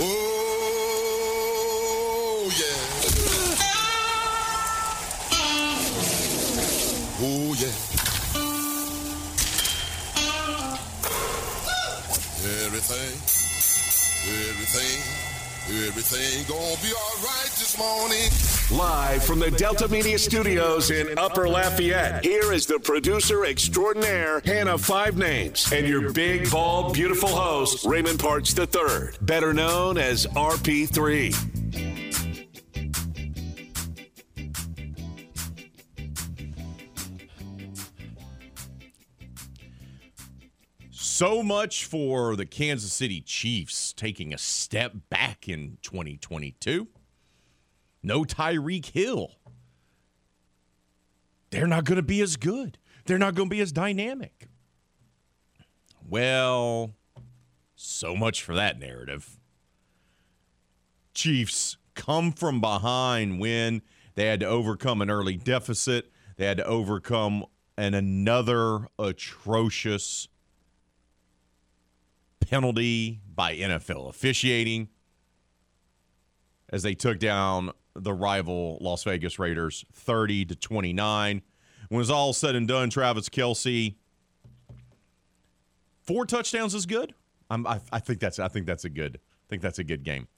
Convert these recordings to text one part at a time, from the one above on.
Oh, everything gonna be all right this morning. Live from the Delta Media Studios in Upper Lafayette, here is the producer extraordinaire, Hannah Five Names, and your big, bald, beautiful host, Raymond Parks III, better known as RP3. So much for the Kansas City Chiefs taking a step back in 2022. No Tyreek Hill. They're not going to be as good. They're not going to be as dynamic. Well, so much for that narrative. Chiefs come from behind when They had to overcome an early deficit. They had to overcome an another atrocious penalty by NFL officiating as they took down the rival Las Vegas Raiders 30 to 29. When it's all said and done, Travis Kelce, four touchdowns is good. I, I think that's I think that's a good I think that's a good game.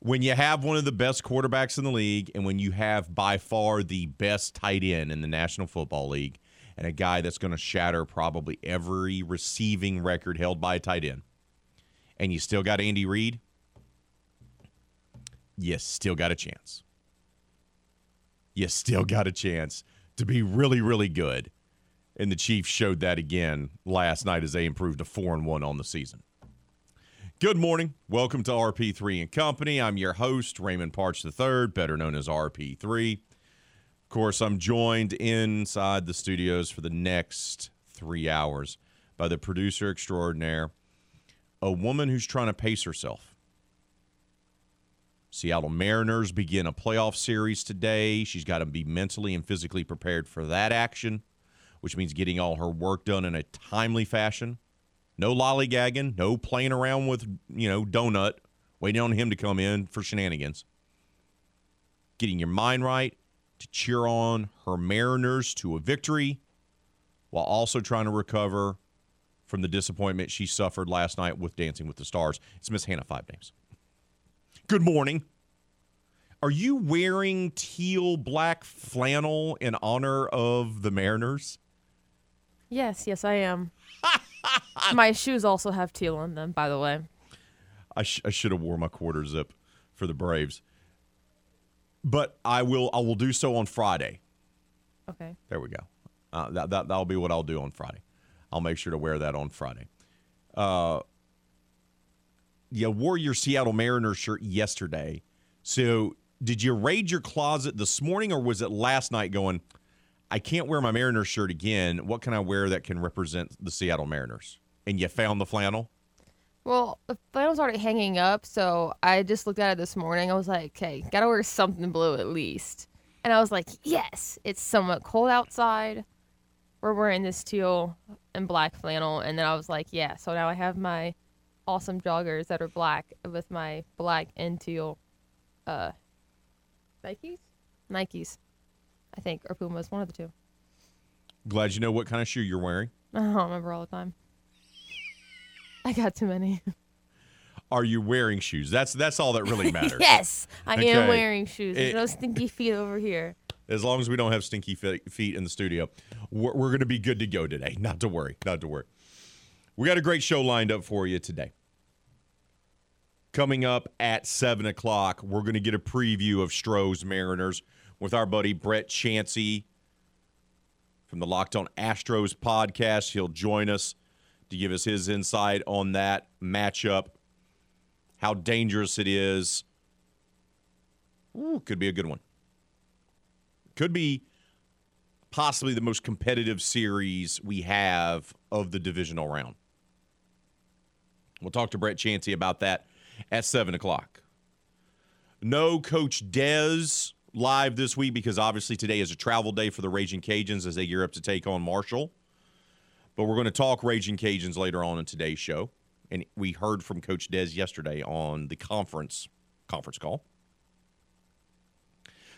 When you have one of the best quarterbacks in the league, and when you have by far the best tight end in the National Football League, and a guy that's going to shatter probably every receiving record held by a tight end, and you still got Andy Reid, you still got a chance. You still got a chance to be really, really good. And the Chiefs showed that again last night as they improved to four and one on the season. Good morning. Welcome to RP3 and Company. I'm your host, Raymond Parks III, better known as RP3. Of course, I'm joined inside the studios for the next three hours by the producer extraordinaire, a woman who's trying to pace herself. Seattle Mariners begin a playoff series today. She's got to be mentally and physically prepared for that action, which means getting all her work done in a timely fashion. No lollygagging, no playing around with, you know, donut, waiting on him to come in for shenanigans. Getting your mind right to cheer on her Mariners to a victory while also trying to recover from the disappointment she suffered last night with Dancing with the Stars. It's Miss Hannah Five Names. Good morning. Are you wearing teal black flannel in honor of the Mariners? Yes, yes, I am. my shoes also have teal on them, by the way. I, sh- I should have wore my quarter zip for the Braves, but I will. I will do so on Friday. Okay. There we go. Uh, that that that'll be what I'll do on Friday. I'll make sure to wear that on Friday. Uh, you wore your Seattle Mariners shirt yesterday. So did you raid your closet this morning or was it last night going, I can't wear my Mariners shirt again. What can I wear that can represent the Seattle Mariners? And you found the flannel? Well, the flannel's already hanging up, so I just looked at it this morning. I was like, okay, gotta wear something blue at least. And I was like, yes, it's somewhat cold outside. We're wearing this teal and black flannel. And then I was like, yeah, so now I have my awesome joggers that are black with my black and teal uh Nikes? Nikes. I think or Pumas, one of the two. Glad you know what kind of shoe you're wearing. I don't remember all the time. I got too many. Are you wearing shoes? That's that's all that really matters. yes, I Okay. am wearing shoes. There's It- no eh, stinky feet over here. As long as we don't have stinky feet in the studio, we're, we're going to be good to go today. Not to worry. Not to worry. We got a great show lined up for you today. Coming up at 7 o'clock, we're going to get a preview of Stroh's Mariners with our buddy Brett Chansey from the Locked on Astros podcast. He'll join us to give us his insight on that matchup, how dangerous it is. Ooh, could be a good one could be possibly the most competitive series we have of the divisional round. We'll talk to Brett Chansey about that at 7 o'clock. No Coach Dez live this week because obviously today is a travel day for the Raging Cajuns as they gear up to take on Marshall. But we're going to talk Raging Cajuns later on in today's show. and we heard from Coach Des yesterday on the conference conference call.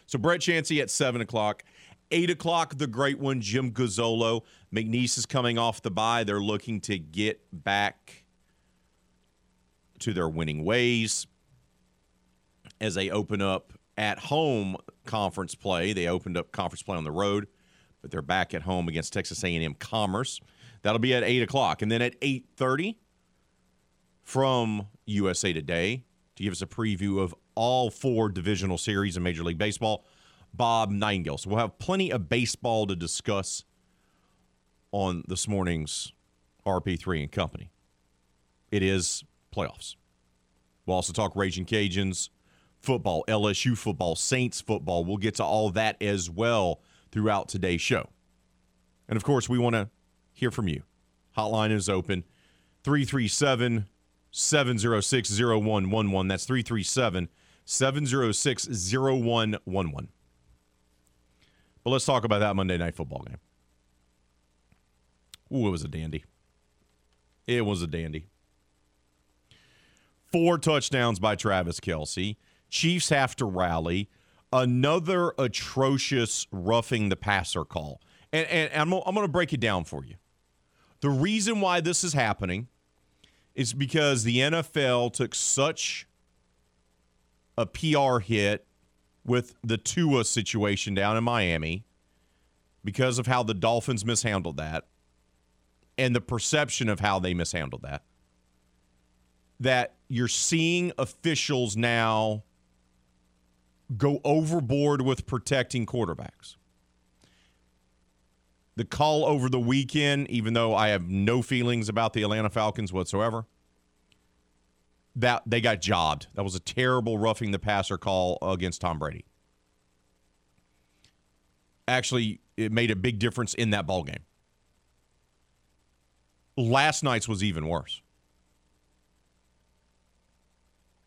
So Brett Chansey at seven o'clock. Eight o'clock, the great one, Jim Gazzolo. McNeese is coming off the bye. They're looking to get back to their winning ways as they open up at home conference play. They opened up conference play on the road, but they're back at home against Texas A&M Commerce. That'll be at eight o'clock, and then at eight thirty from USA Today to give us a preview of all four divisional series in Major League Baseball. Bob Nightingale. So we'll have plenty of baseball to discuss on this morning's RP3 and Company. It is playoffs. We'll also talk Raging Cajuns, football, LSU football, Saints football. We'll get to all that as well throughout today's show. And of course, we want to hear from you. Hotline is open 337 706 0111. That's 337 706 0111. But let's talk about that Monday night football game. Ooh, it was a dandy. It was a dandy. Four touchdowns by Travis Kelce. Chiefs have to rally. Another atrocious roughing the passer call. And, and I'm, I'm going to break it down for you. The reason why this is happening is because the NFL took such a PR hit with the Tua situation down in Miami because of how the Dolphins mishandled that and the perception of how they mishandled that. That you're seeing officials now go overboard with protecting quarterbacks. The call over the weekend, even though I have no feelings about the Atlanta Falcons whatsoever, that they got jobbed. That was a terrible roughing the passer call against Tom Brady. Actually, it made a big difference in that ball game. Last night's was even worse.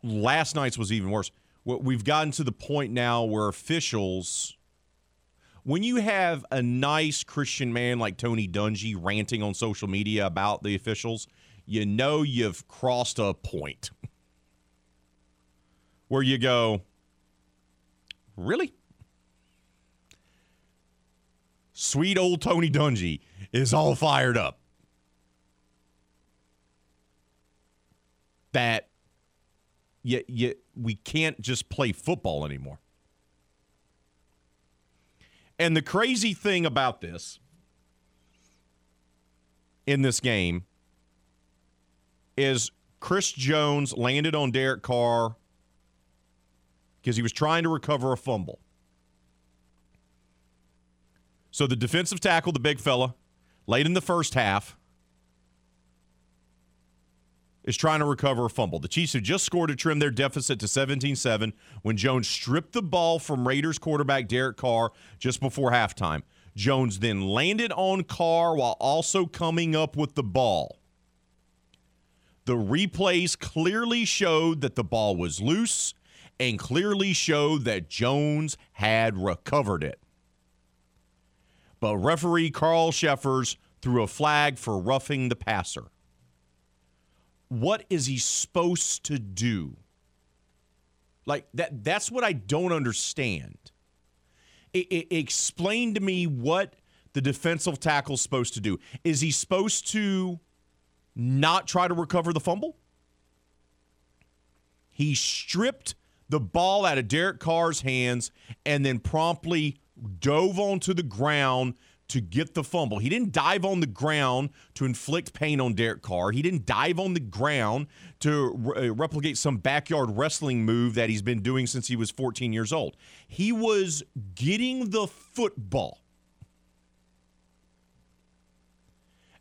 Last night's was even worse. We've gotten to the point now where officials, when you have a nice Christian man like Tony Dungy ranting on social media about the officials, you know you've crossed a point where you go, really? Sweet old Tony Dungy is all fired up. That you, you, we can't just play football anymore. And the crazy thing about this in this game is Chris Jones landed on Derek Carr because he was trying to recover a fumble. So the defensive tackle, the big fella, late in the first half, is trying to recover a fumble. The Chiefs have just scored to trim their deficit to 17 7 when Jones stripped the ball from Raiders quarterback Derek Carr just before halftime. Jones then landed on Carr while also coming up with the ball. The replays clearly showed that the ball was loose and clearly showed that Jones had recovered it. But referee Carl Cheffers threw a flag for roughing the passer. What is he supposed to do? Like that that's what I don't understand. It, explain to me what the defensive tackle's supposed to do. Is he supposed to not try to recover the fumble? He stripped the ball out of Derek Carr's hands and then promptly dove onto the ground to get the fumble. He didn't dive on the ground to inflict pain on Derek Carr. He didn't dive on the ground to re- uh, replicate some backyard wrestling move that he's been doing since he was 14 years old. He was getting the football.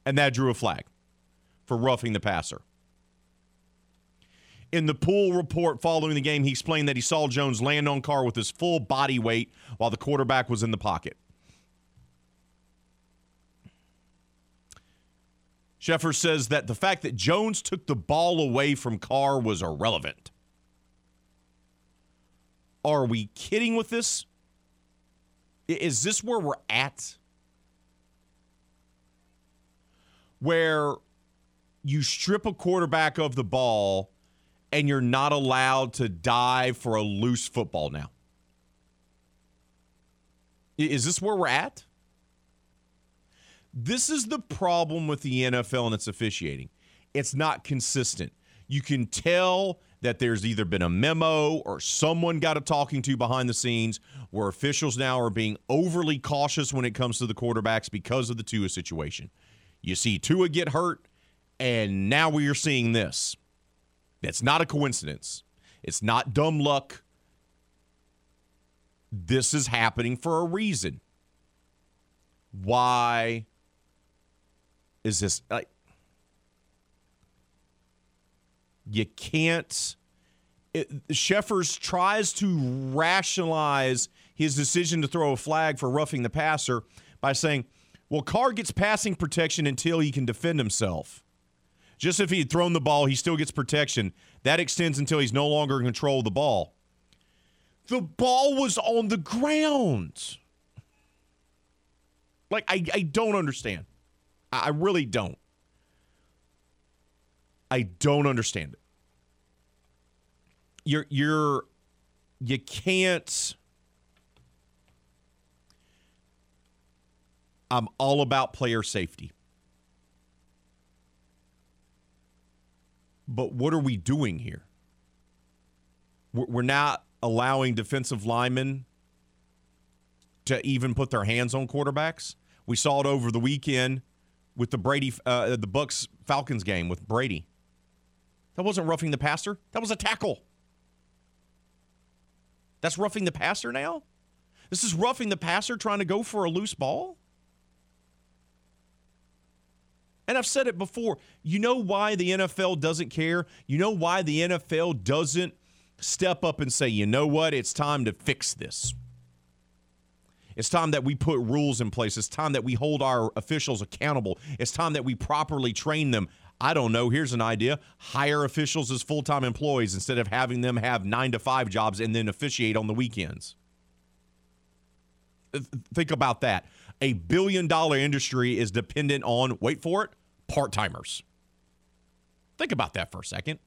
And that drew a flag for roughing the passer. In the pool report following the game, he explained that he saw Jones land on Carr with his full body weight while the quarterback was in the pocket. Sheffer says that the fact that Jones took the ball away from Carr was irrelevant. Are we kidding with this? Is this where we're at? Where you strip a quarterback of the ball and you're not allowed to dive for a loose football now. Is this where we're at? This is the problem with the NFL and its officiating. It's not consistent. You can tell that there's either been a memo or someone got a talking to behind the scenes where officials now are being overly cautious when it comes to the quarterbacks because of the Tua situation. You see Tua get hurt, and now we are seeing this. It's not a coincidence. It's not dumb luck. This is happening for a reason. Why is this like you can't it, Cheffers tries to rationalize his decision to throw a flag for roughing the passer by saying, "Well, Carr gets passing protection until he can defend himself." Just if he had thrown the ball, he still gets protection. That extends until he's no longer in control of the ball. The ball was on the ground. Like I, I don't understand. I really don't. I don't understand it. You're you're you can't I'm all about player safety. But what are we doing here? We're not allowing defensive linemen to even put their hands on quarterbacks. We saw it over the weekend with the Brady, uh, the Bucs Falcons game with Brady. That wasn't roughing the passer. That was a tackle. That's roughing the passer now. This is roughing the passer trying to go for a loose ball. And I've said it before. You know why the NFL doesn't care? You know why the NFL doesn't step up and say, you know what? It's time to fix this. It's time that we put rules in place. It's time that we hold our officials accountable. It's time that we properly train them. I don't know. Here's an idea hire officials as full time employees instead of having them have nine to five jobs and then officiate on the weekends. Think about that. A billion dollar industry is dependent on, wait for it, part timers. Think about that for a second.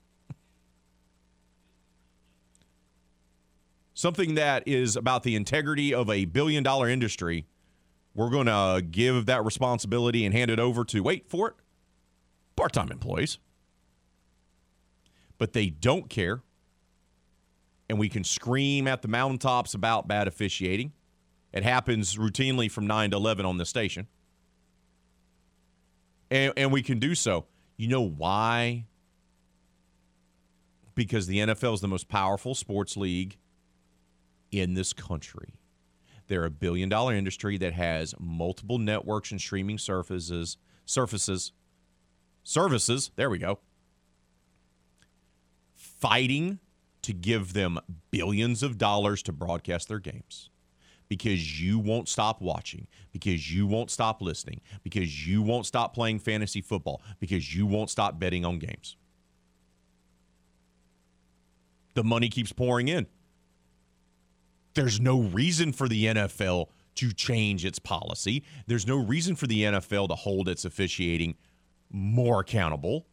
Something that is about the integrity of a billion dollar industry, we're going to give that responsibility and hand it over to, wait for it, part time employees. But they don't care. And we can scream at the mountaintops about bad officiating. It happens routinely from 9 to 11 on the station. And, and we can do so. You know why? Because the NFL is the most powerful sports league in this country. They're a billion dollar industry that has multiple networks and streaming surfaces, surfaces, services. There we go. Fighting to give them billions of dollars to broadcast their games because you won't stop watching, because you won't stop listening, because you won't stop playing fantasy football, because you won't stop betting on games. The money keeps pouring in. There's no reason for the NFL to change its policy. There's no reason for the NFL to hold its officiating more accountable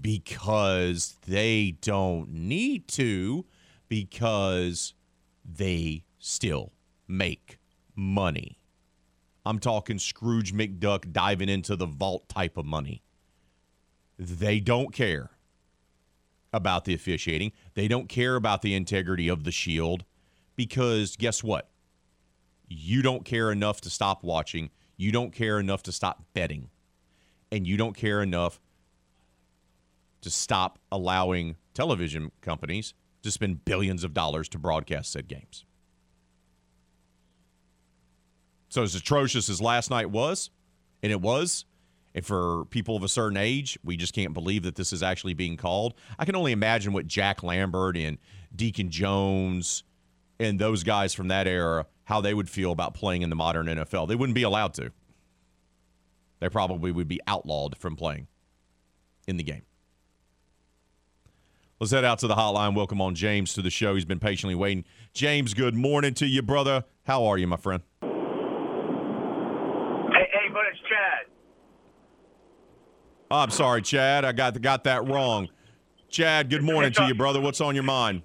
because they don't need to, because they still make money. I'm talking Scrooge McDuck diving into the vault type of money. They don't care about the officiating. They don't care about the integrity of the shield because guess what? You don't care enough to stop watching. You don't care enough to stop betting. And you don't care enough to stop allowing television companies to spend billions of dollars to broadcast said games. So, as atrocious as last night was, and it was, and for people of a certain age, we just can't believe that this is actually being called. I can only imagine what Jack Lambert and Deacon Jones and those guys from that era, how they would feel about playing in the modern NFL. They wouldn't be allowed to. They probably would be outlawed from playing in the game. Let's head out to the hotline. Welcome on James to the show. He's been patiently waiting. James, good morning to you, brother. How are you, my friend? Hey, hey, but it's Chad. Oh, I'm sorry, Chad. I got got that wrong. Chad, good morning to you, brother. What's on your mind?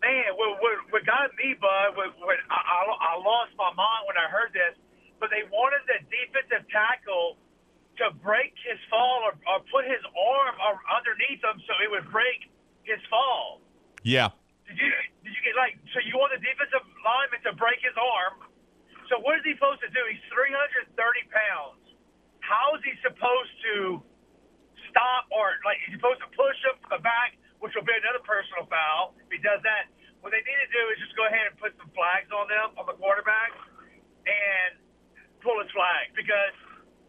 Man, what, what, what got me, bud, what, I, I, I lost my mind when I heard this, but they wanted the defensive tackle to break his fall or, or put his arm underneath him so it would break his fall. Yeah. Did you did you get like so you want the defensive lineman to break his arm? So what is he supposed to do? He's 330 pounds. How is he supposed to stop or like he's supposed to push him from the back, which will be another personal foul if he does that. What they need to do is just go ahead and put some flags on them on the quarterback and pull his flag because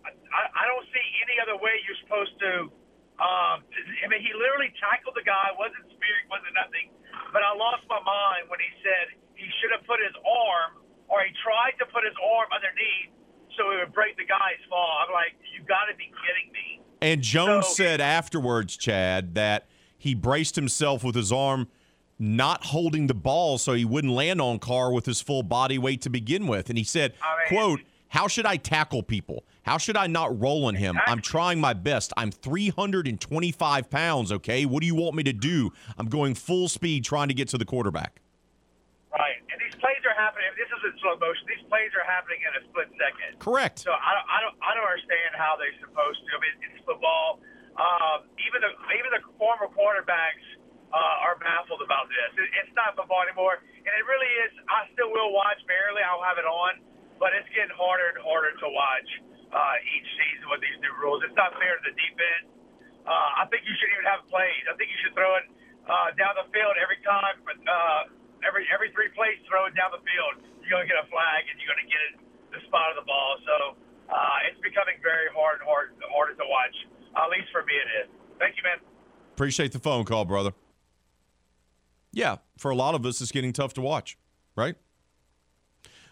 I, I don't see any other way you're supposed to. Um, I mean, he literally tackled the guy, wasn't spearing, wasn't nothing. But I lost my mind when he said he should have put his arm, or he tried to put his arm underneath, so it would break the guy's fall. I'm like, you got to be kidding me. And Jones So- said afterwards, Chad, that he braced himself with his arm not holding the ball so he wouldn't land on Carr with his full body weight to begin with. And he said, I mean- quote, how should I tackle people? How should I not roll on him? I'm trying my best. I'm 325 pounds, okay? What do you want me to do? I'm going full speed trying to get to the quarterback. Right. And these plays are happening. This is in slow motion. These plays are happening in a split second. Correct. So I don't, I don't, I don't understand how they're supposed to. I mean, it's football. Um, even the even the former quarterbacks uh, are baffled about this. It, it's not football anymore, and it really is. I still will watch barely. I'll have it on, but it's getting harder and harder to watch uh, each season with these new rules. It's not fair to the defense. Uh, I think you shouldn't even have plays. I think you should throw it uh, down the field every time. Uh, every every three plays, throw it down the field. You're gonna get a flag, and you're gonna get it the spot of the ball. So uh, it's becoming very hard hard harder to watch. at least for me, it is. Thank you, man. Appreciate the phone call, brother. Yeah, for a lot of us, it's getting tough to watch, right?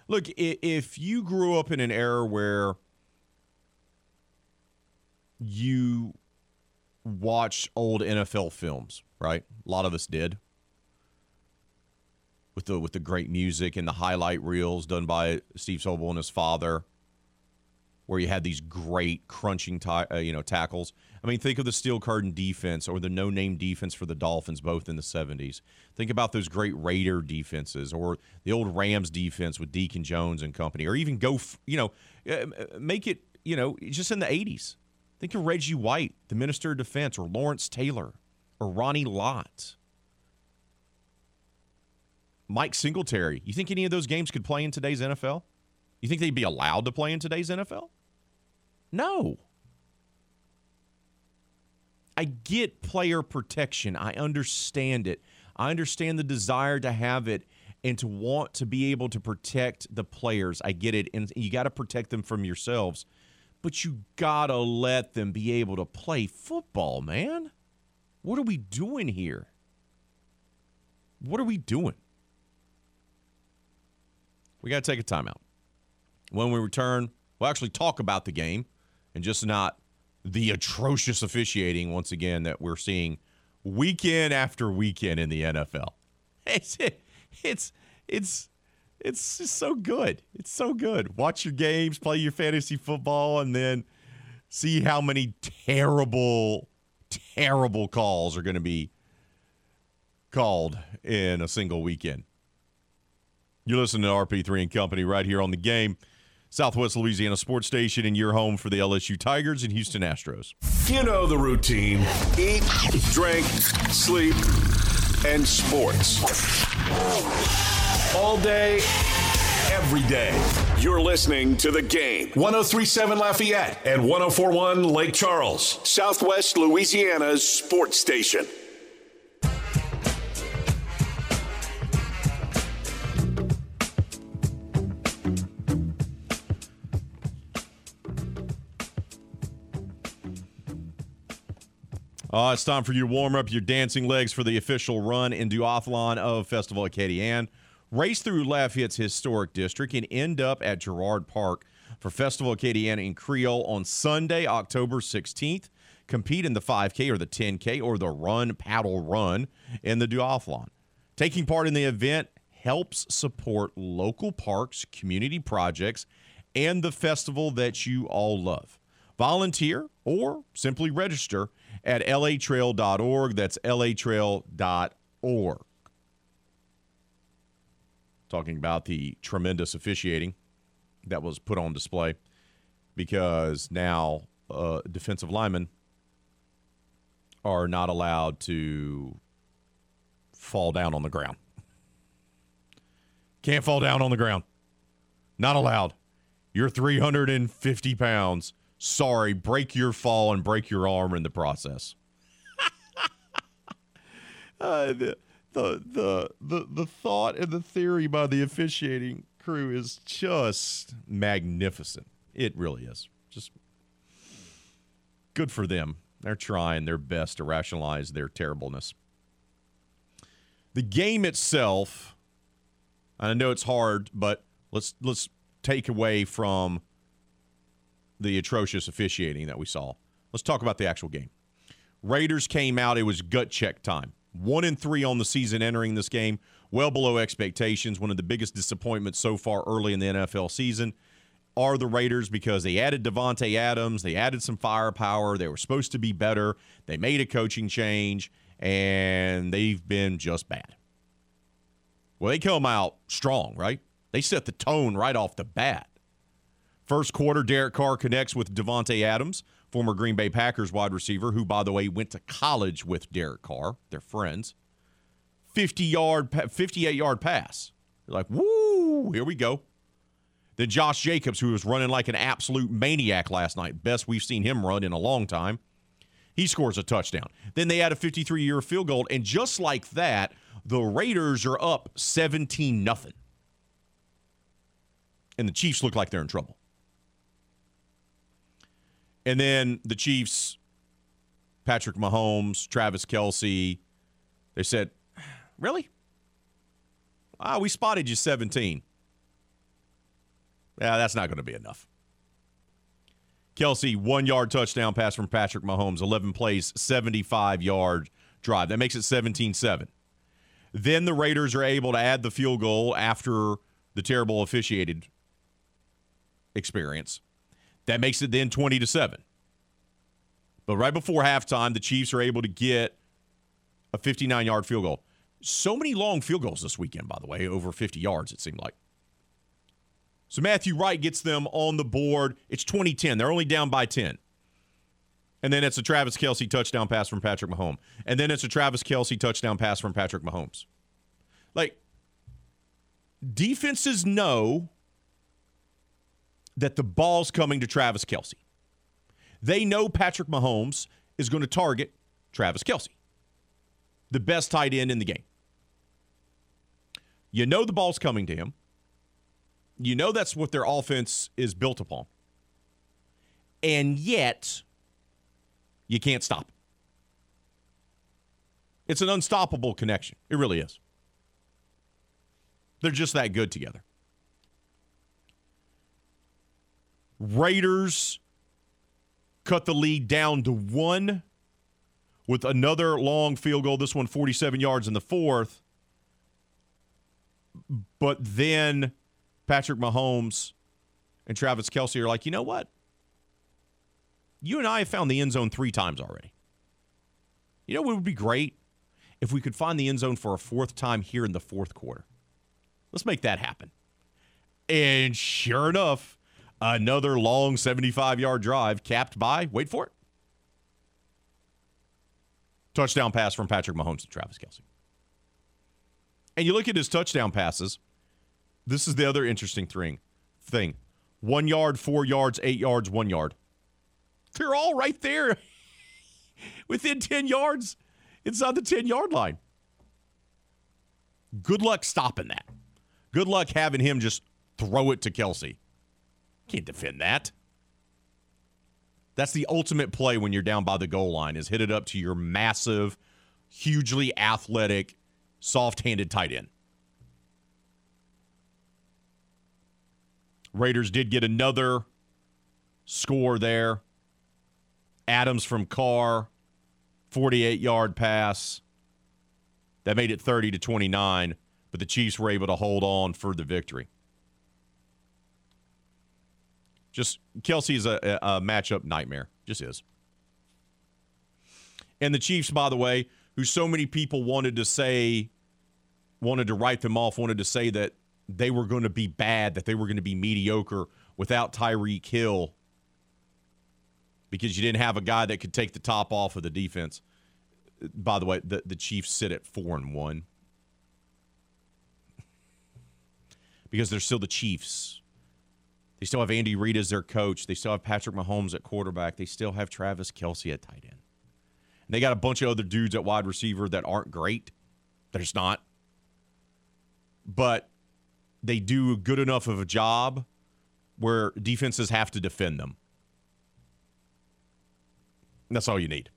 Look, if you grew up in an era where you watched old NFL films, right? A lot of us did. With the with the great music and the highlight reels done by Steve Sabol and his father, where you had these great crunching, ti- uh, you know, tackles. I mean, think of the steel curtain defense or the no name defense for the Dolphins, both in the '70s. Think about those great Raider defenses or the old Rams defense with Deacon Jones and company, or even go, f- you know, uh, make it, you know, just in the '80s. Think of Reggie White, the Minister of Defense, or Lawrence Taylor, or Ronnie Lott. Mike Singletary. You think any of those games could play in today's NFL? You think they'd be allowed to play in today's NFL? No. I get player protection. I understand it. I understand the desire to have it and to want to be able to protect the players. I get it. And you got to protect them from yourselves. But you got to let them be able to play football, man. What are we doing here? What are we doing? We got to take a timeout. When we return, we'll actually talk about the game and just not the atrocious officiating once again that we're seeing weekend after weekend in the NFL. It's it's it's it's just so good. It's so good. Watch your games, play your fantasy football, and then see how many terrible, terrible calls are going to be called in a single weekend. You're listening to RP3 and Company right here on the game. Southwest Louisiana Sports Station, and your home for the LSU Tigers and Houston Astros. You know the routine eat, drink, sleep, and sports. All day, every day. You're listening to the game. 1037 Lafayette and 1041 Lake Charles, Southwest Louisiana's sports station. Uh, it's time for you warm up your dancing legs for the official run and duathlon of Festival Acadian. Race through Lafayette's historic district and end up at Girard Park for Festival Acadian in Creole on Sunday, October 16th. Compete in the 5K or the 10K or the run, paddle run in the duathlon. Taking part in the event helps support local parks, community projects, and the festival that you all love. Volunteer or simply register at latrail.org. That's latrail.org. Talking about the tremendous officiating that was put on display because now uh, defensive linemen are not allowed to fall down on the ground. Can't fall down on the ground. Not allowed. You're 350 pounds. Sorry, break your fall and break your arm in the process. uh, the, the, the, the, the thought and the theory by the officiating crew is just magnificent. It really is. Just good for them. They're trying their best to rationalize their terribleness. The game itself, I know it's hard, but let's let's take away from the atrocious officiating that we saw. Let's talk about the actual game. Raiders came out, it was gut check time. One and three on the season entering this game, well below expectations. One of the biggest disappointments so far early in the NFL season are the Raiders because they added Davante Adams, they added some firepower, they were supposed to be better, they made a coaching change, and they've been just bad. Well, they come out strong, right? They set the tone right off the bat. First quarter, Derek Carr connects with Davante Adams, former Green Bay Packers wide receiver, who, by the way, went to college with Derek Carr. They're friends. 50 yard, 58 yard pass. You're like, woo, here we go. Then Josh Jacobs, who was running like an absolute maniac last night, best we've seen him run in a long time. He scores a touchdown. Then they add a 53 year field goal, and just like that, the Raiders are up 17 nothing. And the Chiefs look like they're in trouble. And then the Chiefs, Patrick Mahomes, Travis Kelce, they said, Really? Ah, we spotted you 17. Yeah, that's not going to be enough. Kelce, one yard touchdown pass from Patrick Mahomes, 11 plays, 75 yard drive. That makes it 17 7. Then the Raiders are able to add the field goal after the terrible officiated experience. That makes it then 20 to 7. But right before halftime, the Chiefs are able to get a 59 yard field goal. So many long field goals this weekend, by the way, over 50 yards, it seemed like. So Matthew Wright gets them on the board. It's 2010. They're only down by 10. And then it's a Travis Kelce touchdown pass from Patrick Mahomes. And then it's a Travis Kelce touchdown pass from Patrick Mahomes. Like, defenses know that the ball's coming to Travis Kelce. They know Patrick Mahomes is going to target Travis Kelce, the best tight end in the game. You know the ball's coming to him. You know that's what their offense is built upon. And yet, you can't stop it. It's an unstoppable connection. It really is. They're just that good together. Raiders cut the lead down to one with another long field goal. This one 47 yards in the fourth. But then Patrick Mahomes and Travis Kelce are like, you know what? You and I have found the end zone three times already. You know what would be great? If we could find the end zone for a fourth time here in the fourth quarter. Let's make that happen. And sure enough, another long 75 yard drive capped by, wait for it, touchdown pass from Patrick Mahomes to Travis Kelce. And you look at his touchdown passes. This is the other interesting thing. Thing, one yard, four yards, eight yards, one yard. They're all right there, within ten yards, inside the ten yard line. Good luck stopping that. Good luck having him just throw it to Kelce. Can't defend that. That's the ultimate play when you're down by the goal line is hit it up to your massive, hugely athletic, soft-handed tight end. Raiders did get another score there. Adams from Carr, 48 yard pass. That made it 30 to 29, but the Chiefs were able to hold on for the victory. Just Kelce is a, a matchup nightmare. Just is. And the Chiefs, by the way, who so many people wanted to say, wanted to write them off, wanted to say that they were going to be bad, that they were going to be mediocre without Tyreek Hill because you didn't have a guy that could take the top off of the defense. By the way, the, the Chiefs sit at four and one because they're still the Chiefs. They still have Andy Reid as their coach. They still have Patrick Mahomes at quarterback. They still have Travis Kelce at tight end. And they got a bunch of other dudes at wide receiver that aren't great. There's not. But they do good enough of a job where defenses have to defend them. And that's all you need.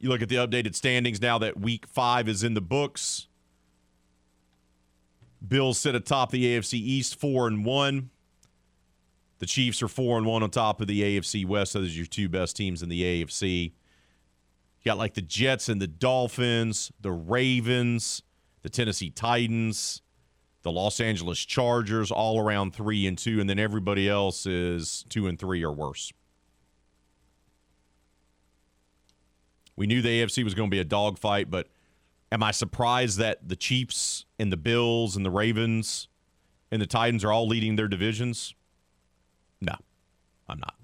You look at the updated standings now that week five is in the books. Bills sit atop the AFC East, four and one. The Chiefs are four and one on top of the AFC West. Those are your two best teams in the AFC. You got like the Jets and the Dolphins, the Ravens, the Tennessee Titans, the Los Angeles Chargers, all around three and two, and then everybody else is two and three or worse. We knew the AFC was going to be a dogfight, but am I surprised that the Chiefs and the Bills and the Ravens and the Titans are all leading their divisions? No, I'm not.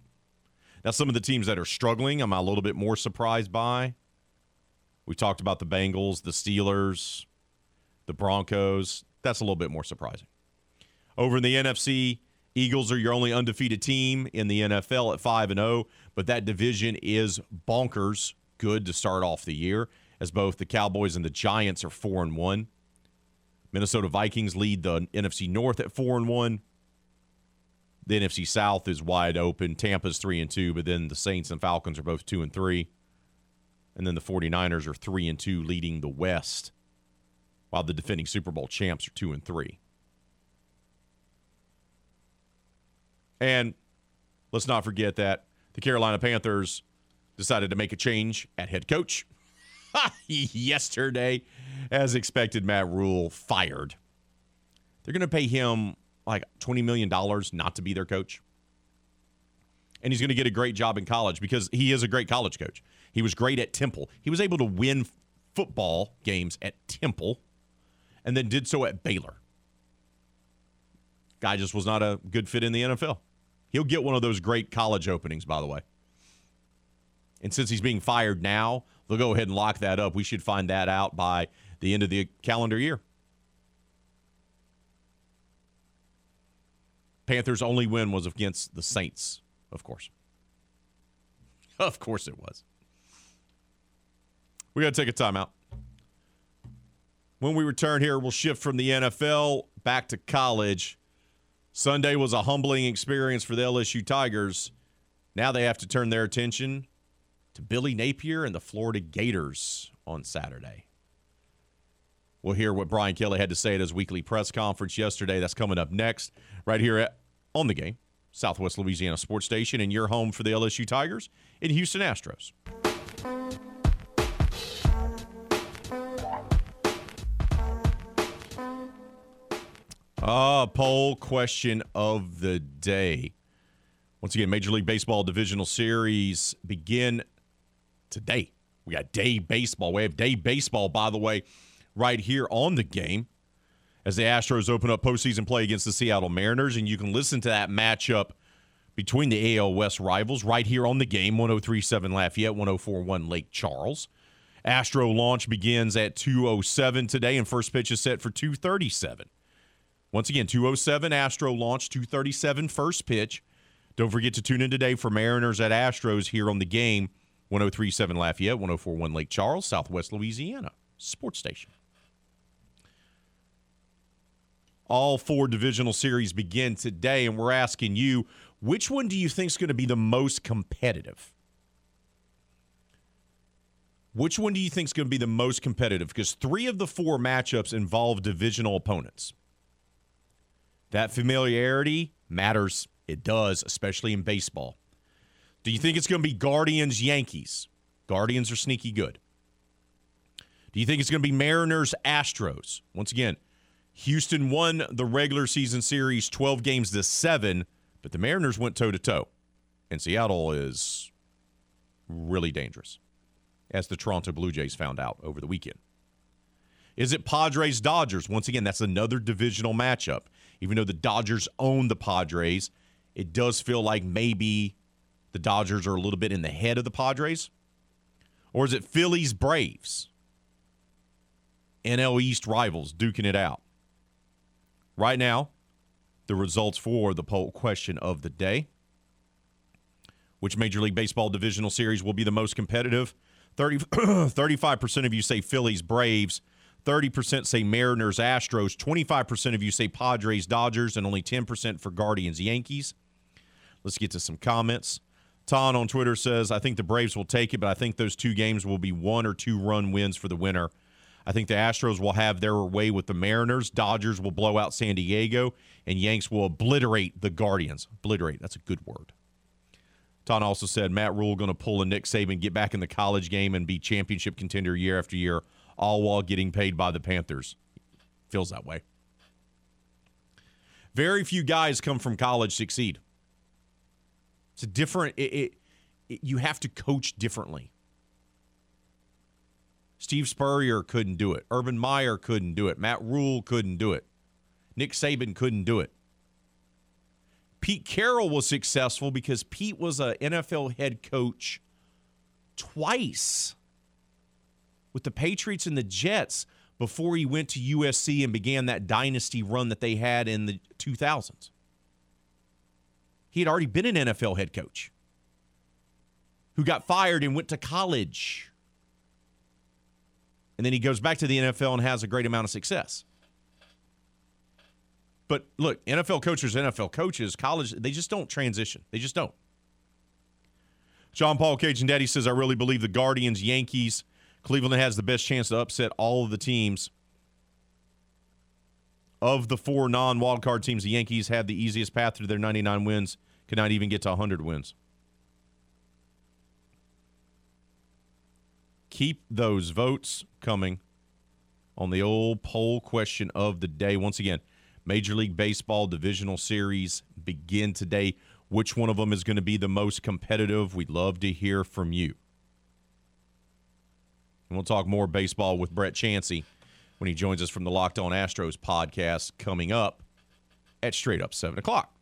Now, some of the teams that are struggling, I'm a little bit more surprised by. We talked about the Bengals, the Steelers, the Broncos. That's a little bit more surprising. Over in the NFC, Eagles are your only undefeated team in the NFL at 5 and 0, but that division is bonkers good to start off the year as both the Cowboys and the Giants are 4 and 1. Minnesota Vikings lead the NFC North at 4 and 1. The NFC South is wide open. Tampa's 3 and 2, but then the Saints and Falcons are both 2 and 3. And then the 49ers are 3 and 2 leading the West, while the defending Super Bowl champs are 2 and 3. And let's not forget that the Carolina Panthers decided to make a change at head coach yesterday. As expected, Matt Rhule fired. They're going to pay him like $20 million not to be their coach. And he's going to get a great job in college because he is a great college coach. He was great at Temple. He was able to win football games at Temple and then did so at Baylor. Guy just was not a good fit in the NFL. He'll get one of those great college openings, by the way. And since he's being fired now, they'll go ahead and lock that up. We should find that out by the end of the calendar year. Panthers' only win was against the Saints, of course. Of course it was. We got to take a timeout. When we return here, we'll shift from the NFL back to college. Sunday was a humbling experience for the LSU Tigers. Now they have to turn their attention to Billy Napier and the Florida Gators on Saturday. We'll hear what Brian Kelly had to say at his weekly press conference yesterday. That's coming up next, right here at, on the game, Southwest Louisiana Sports Station, and your home for the LSU Tigers in Houston Astros. Uh, poll question of the day. Once again, Major League Baseball Divisional Series begin today. We got day baseball. We have day baseball, by the way, right here on the game as the Astros open up postseason play against the Seattle Mariners. And you can listen to that matchup between the AL West rivals right here on the game 1037 Lafayette, 1041 Lake Charles. Astro launch begins at 207 today, and first pitch is set for 237. Once again, 207 Astro launch, 237 first pitch. Don't forget to tune in today for Mariners at Astros here on the game 1037 Lafayette, 1041 Lake Charles, Southwest Louisiana, sports station. All four divisional series begin today, and we're asking you which one do you think is going to be the most competitive? Which one do you think is going to be the most competitive? Because three of the four matchups involve divisional opponents. That familiarity matters. It does, especially in baseball. Do you think it's going to be Guardians Yankees? Guardians are sneaky good. Do you think it's going to be Mariners Astros? Once again, Houston won the regular season series 12 games to 7, but the Mariners went toe to toe. And Seattle is really dangerous, as the Toronto Blue Jays found out over the weekend. Is it Padres Dodgers? Once again, that's another divisional matchup. Even though the Dodgers own the Padres, it does feel like maybe the Dodgers are a little bit in the head of the Padres. Or is it Phillies Braves? NL East rivals duking it out. Right now, the results for the poll question of the day. Which Major League Baseball divisional series will be the most competitive? 30, 35% of you say Phillies Braves, 30% say Mariners Astros, 25% of you say Padres Dodgers, and only 10% for Guardians Yankees. Let's get to some comments. Ton on Twitter says, I think the Braves will take it, but I think those two games will be one or two run wins for the winner. I think the Astros will have their way with the Mariners. Dodgers will blow out San Diego, and Yanks will obliterate the Guardians. Obliterate, that's a good word. Ton also said Matt Rhule going to pull a Nick Saban, get back in the college game, and be championship contender year after year, all while getting paid by the Panthers. Feels that way. Very few guys come from college succeed. It's a different. It, it, it, you have to coach differently. Steve Spurrier couldn't do it. Urban Meyer couldn't do it. Matt Rhule couldn't do it. Nick Saban couldn't do it. Pete Carroll was successful because Pete was an NFL head coach twice with the Patriots and the Jets before he went to USC and began that dynasty run that they had in the 2000s. He had already been an NFL head coach who got fired and went to college. And then he goes back to the NFL and has a great amount of success. But look, NFL coaches, NFL coaches, college, they just don't transition. They just don't. John Paul Cajun Daddy says, I really believe the Guardians, Yankees, Cleveland has the best chance to upset all of the teams. Of the four non wildcard teams, the Yankees had the easiest path to their 99 wins, could not even get to 100 wins. Keep those votes coming on the old poll question of the day. Once again, Major League Baseball divisional series begin today. Which one of them is going to be the most competitive? We'd love to hear from you. And we'll talk more baseball with Brett Chansey when he joins us from the Locked On Astros podcast coming up at straight up 7 o'clock.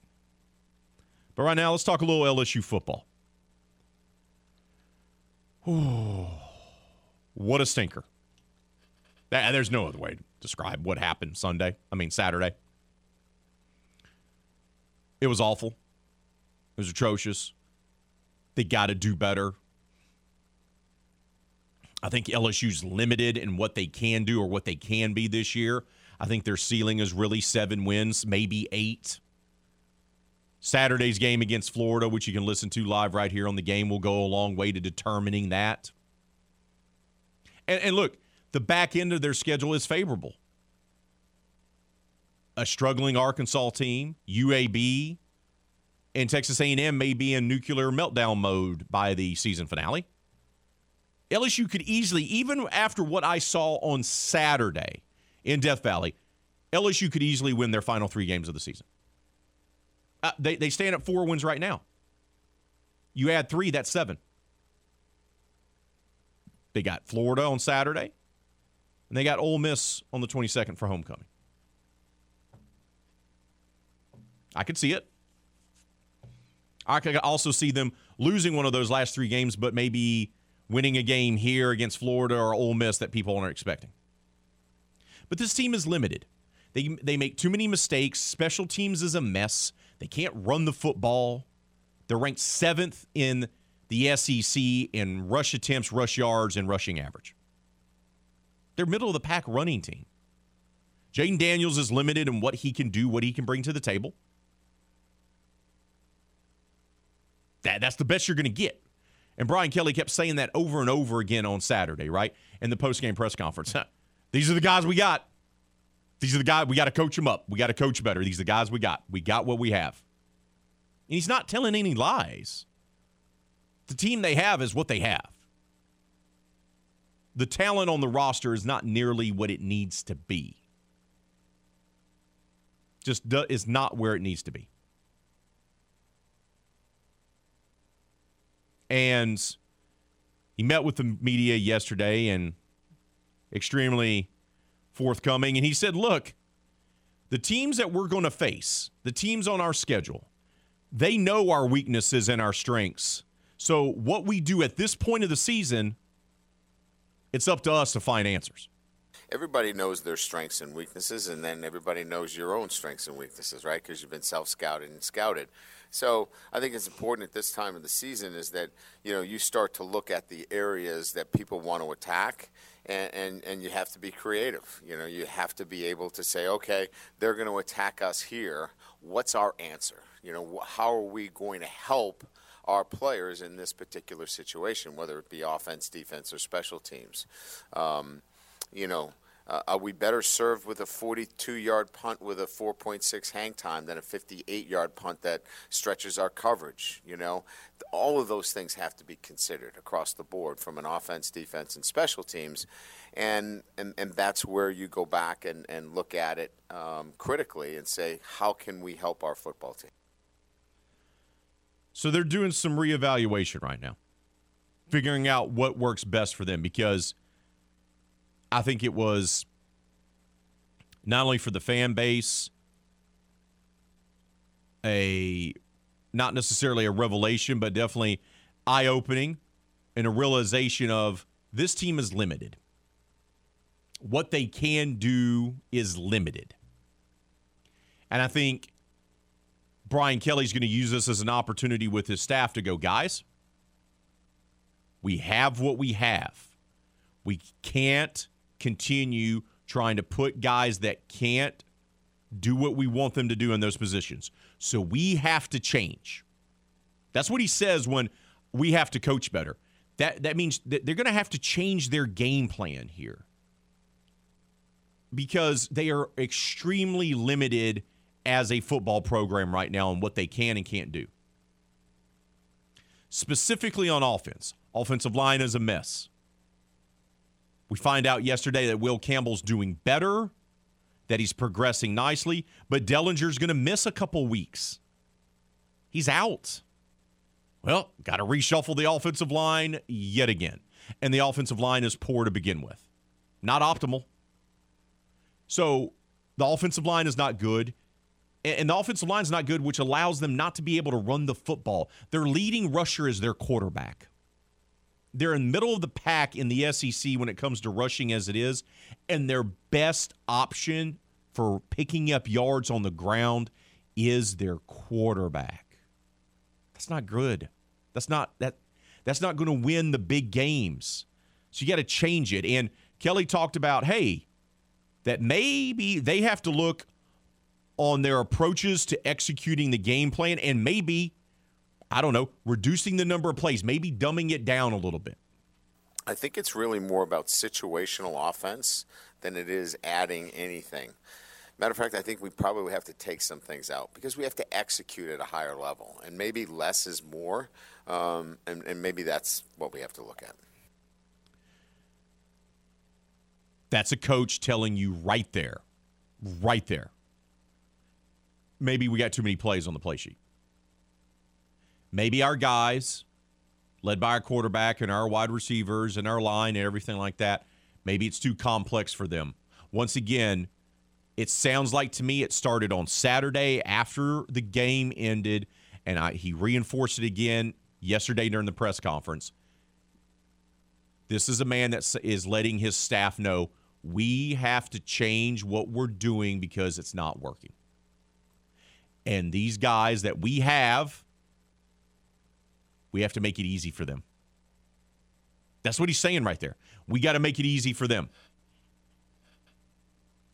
But right now, let's talk a little LSU football. what a stinker. There's no other way to describe what happened Sunday. I mean, Saturday. It was awful. It was atrocious. They got to do better. I think LSU's limited in what they can do or what they can be this year. I think their ceiling is really seven wins, maybe eight. Saturday's game against Florida, which you can listen to live right here on the game, will go a long way to determining that. And, and look, the back end of their schedule is favorable. A struggling Arkansas team, UAB, and Texas A&M may be in nuclear meltdown mode by the season finale. LSU could easily, even after what I saw on Saturday in Death Valley, LSU could easily win their final three games of the season. Uh, they, they stand at four wins right now. You add three, that's seven. They got Florida on Saturday, and they got Ole Miss on the 22nd for homecoming. I could see it. I could also see them losing one of those last three games, but maybe winning a game here against Florida or Ole Miss that people aren't expecting. But this team is limited. They, they make too many mistakes. Special teams is a mess. They can't run the football. They're ranked seventh in the SEC in rush attempts, rush yards, and rushing average. They're middle of the pack running team. Jayden Daniels is limited in what he can do, what he can bring to the table. That, that's the best you're going to get. And Brian Kelly kept saying that over and over again on Saturday, right? In the post-game press conference. These are the guys we got. These are the guys we got to coach them up. We got to coach better. These are the guys we got. We got what we have. And he's not telling any lies. The team they have is what they have. The talent on the roster is not nearly what it needs to be. Just is not where it needs to be. And he met with the media yesterday and extremely forthcoming. And he said, look, the teams that we're going to face, the teams on our schedule, they know our weaknesses and our strengths. So, what we do at this point of the season, it's up to us to find answers. Everybody knows their strengths and weaknesses, and then everybody knows your own strengths and weaknesses, right? Because you've been self scouted and scouted. So I think it's important at this time of the season is that you know you start to look at the areas that people want to attack, and, and, and you have to be creative. You know, you have to be able to say, okay, they're going to attack us here. What's our answer? You know, how are we going to help our players in this particular situation, whether it be offense, defense, or special teams? Um, you know uh, are we better served with a 42 yard punt with a 4.6 hang time than a 58 yard punt that stretches our coverage? You know, all of those things have to be considered across the board from an offense, defense, and special teams. And, and, and that's where you go back and, and look at it um, critically and say, how can we help our football team? So they're doing some reevaluation right now, figuring out what works best for them because – I think it was not only for the fan base a not necessarily a revelation, but definitely eye opening and a realization of this team is limited. What they can do is limited. And I think Brian Kelly's going to use this as an opportunity with his staff to go, guys, we have what we have. We can't continue trying to put guys that can't do what we want them to do in those positions. So we have to change. That's what he says when we have to coach better. That that means that they're going to have to change their game plan here. Because they are extremely limited as a football program right now on what they can and can't do. Specifically on offense, offensive line is a mess. We find out yesterday that Will Campbell's doing better, that he's progressing nicely, but Dellinger's going to miss a couple weeks. He's out. Well, got to reshuffle the offensive line yet again. And the offensive line is poor to begin with. Not optimal. So the offensive line is not good. And the offensive line is not good, which allows them not to be able to run the football. Their leading rusher is their quarterback. They're in the middle of the pack in the SEC when it comes to rushing as it is, and their best option for picking up yards on the ground is their quarterback. That's not good. That's not that that's not going to win the big games. So you got to change it. And Kelly talked about, hey, that maybe they have to look on their approaches to executing the game plan and maybe I don't know, reducing the number of plays, maybe dumbing it down a little bit? I think it's really more about situational offense than it is adding anything. Matter of fact, I think we probably have to take some things out because we have to execute at a higher level, and maybe less is more, um, and, and maybe that's what we have to look at. That's a coach telling you right there, right there. Maybe we got too many plays on the play sheet maybe our guys, led by our quarterback and our wide receivers and our line and everything like that, maybe it's too complex for them. Once again, it sounds like to me it started on Saturday after the game ended, and I, he reinforced it again yesterday during the press conference. This is a man that is letting his staff know we have to change what we're doing because it's not working. And these guys that we have we have to make it easy for them. That's what he's saying right there. We got to make it easy for them.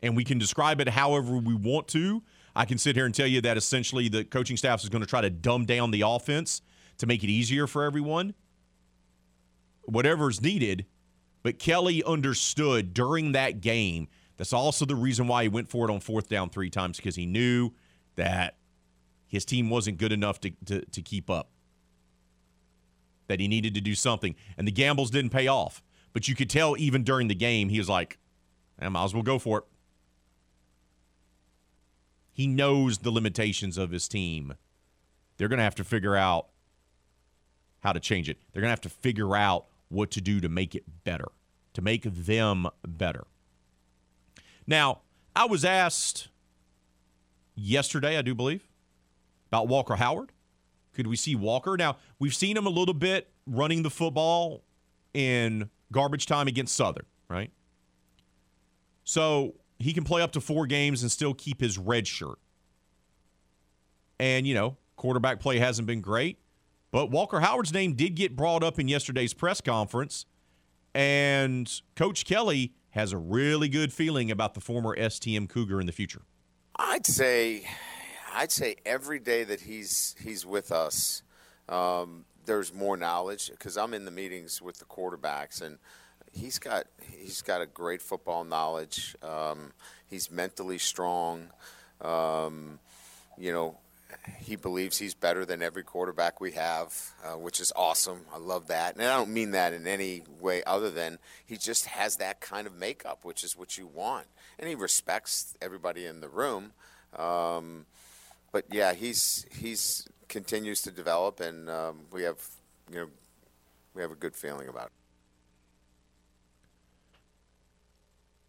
And we can describe it however we want to. I can sit here and tell you that essentially the coaching staff is going to try to dumb down the offense to make it easier for everyone. Whatever's needed. But Kelly understood during that game. That's also the reason why he went for it on fourth down three times because he knew that his team wasn't good enough to, to, to keep up that he needed to do something, and the gambles didn't pay off. But you could tell even during the game, he was like, I might as well go for it. He knows the limitations of his team. They're going to have to figure out how to change it. They're going to have to figure out what to do to make it better, to make them better. Now, I was asked yesterday, I do believe, about Walker Howard. Could we see Walker? Now, we've seen him a little bit running the football in garbage time against Southern, right? So he can play up to four games and still keep his red shirt. And, you know, quarterback play hasn't been great, but Walker Howard's name did get brought up in yesterday's press conference. And Coach Kelly has a really good feeling about the former STM Cougar in the future. I'd say, I'd say every day that he's he's with us, um, there's more knowledge because I'm in the meetings with the quarterbacks and he's got he's got a great football knowledge. Um, he's mentally strong. Um, you know, he believes he's better than every quarterback we have, uh, which is awesome. I love that, and I don't mean that in any way other than he just has that kind of makeup, which is what you want, and he respects everybody in the room. Um, but yeah, he's he's continues to develop, and um, we have you know we have a good feeling about it.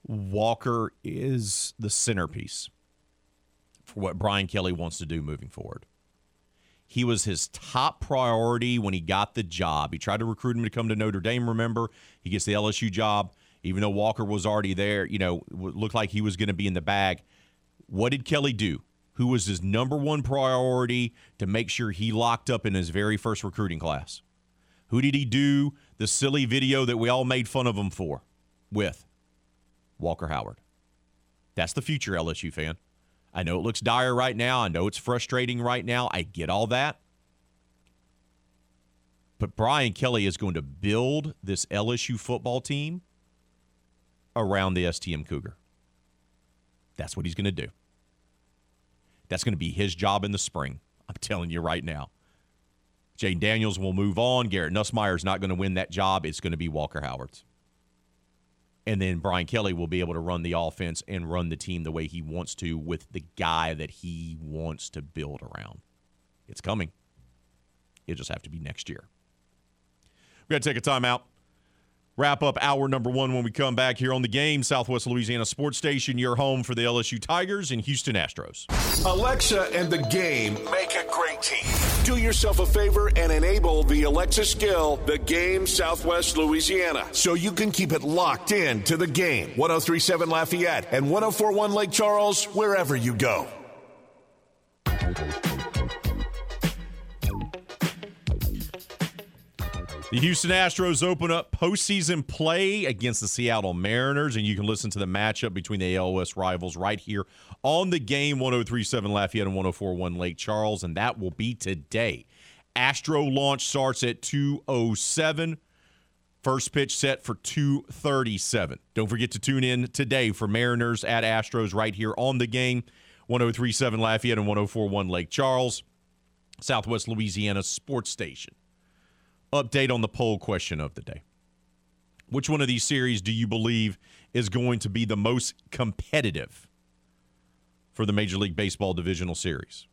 Walker is the centerpiece for what Brian Kelly wants to do moving forward. He was his top priority when he got the job. He tried to recruit him to come to Notre Dame, remember? He gets the LSU job, even though Walker was already there, you know, looked like he was going to be in the bag. What did Kelly do? Who was his number one priority to make sure he locked up in his very first recruiting class? Who did he do the silly video that we all made fun of him for with? Walker Howard. That's the future LSU fan. I know it looks dire right now. I know it's frustrating right now. I get all that. But Brian Kelly is going to build this LSU football team around the STM Cougar. That's what he's going to do. That's going to be his job in the spring. I'm telling you right now. Jayden Daniels will move on. Garrett Nussmeier is not going to win that job. It's going to be Walker Howard's and then Brian Kelly will be able to run the offense and run the team the way he wants to with the guy that he wants to build around. It's coming. It'll just have to be next year. We got to take a timeout. Wrap up hour number one when we come back here on the game. Southwest Louisiana Sports Station, your home for the LSU Tigers and Houston Astros. Alexa and the game make a great team. Do yourself a favor and enable the Alexa skill, the game Southwest Louisiana, so you can keep it locked in to the game. 1037 Lafayette and 1041 Lake Charles, wherever you go. The Houston Astros open up postseason play against the Seattle Mariners, and you can listen to the matchup between the AL West rivals right here on the game 1037 Lafayette and 1041 Lake Charles, and that will be today. Astro launch starts at 207. First pitch set for 237. Don't forget to tune in today for Mariners at Astros right here on the game 1037 Lafayette and 1041 Lake Charles, Southwest Louisiana Sports Station update on the poll question of the day. Which one of these series do you believe is going to be the most competitive for the Major League Baseball divisional series?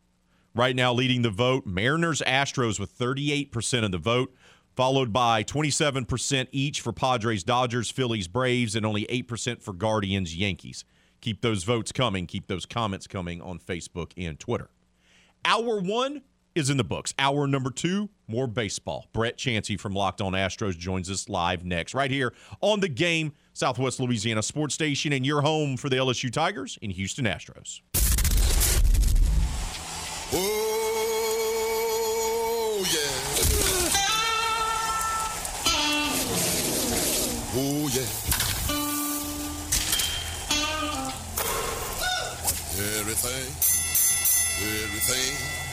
Right now, leading the vote, Mariners Astros with 38% of the vote, followed by 27% each for Padres Dodgers, Phillies Braves, and only 8% for Guardians Yankees. Keep those votes coming. Keep those comments coming on Facebook and Twitter. Hour one, is in the books. Hour number two, more baseball. Brett Chansey from Locked On Astros joins us live next, right here on the game, Southwest Louisiana Sports Station, and your home for the LSU Tigers in Houston Astros. Oh, yeah. Oh, yeah. Everything, everything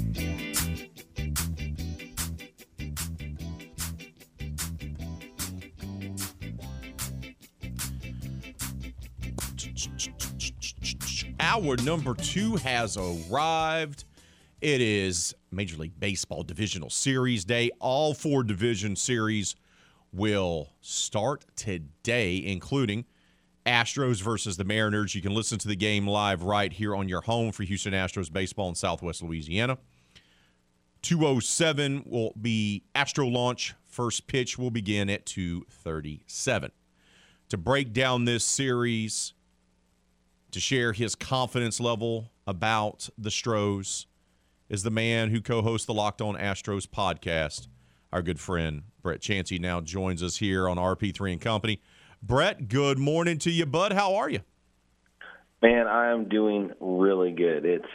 Hour number two has arrived. It is Major League Baseball Divisional Series Day. All four division series will start today, including Astros versus the Mariners. You can listen to the game live right here on your home for Houston Astros baseball in Southwest Louisiana. 207 will be Astro launch. First pitch will begin at 237. To break down this series, to share his confidence level about the Stros, is the man who co-hosts the Locked On Astros podcast. Our good friend Brett Chansey now joins us here on RP3 and Company. Brett, good morning to you, bud. How are you? Man, I am doing really good. It's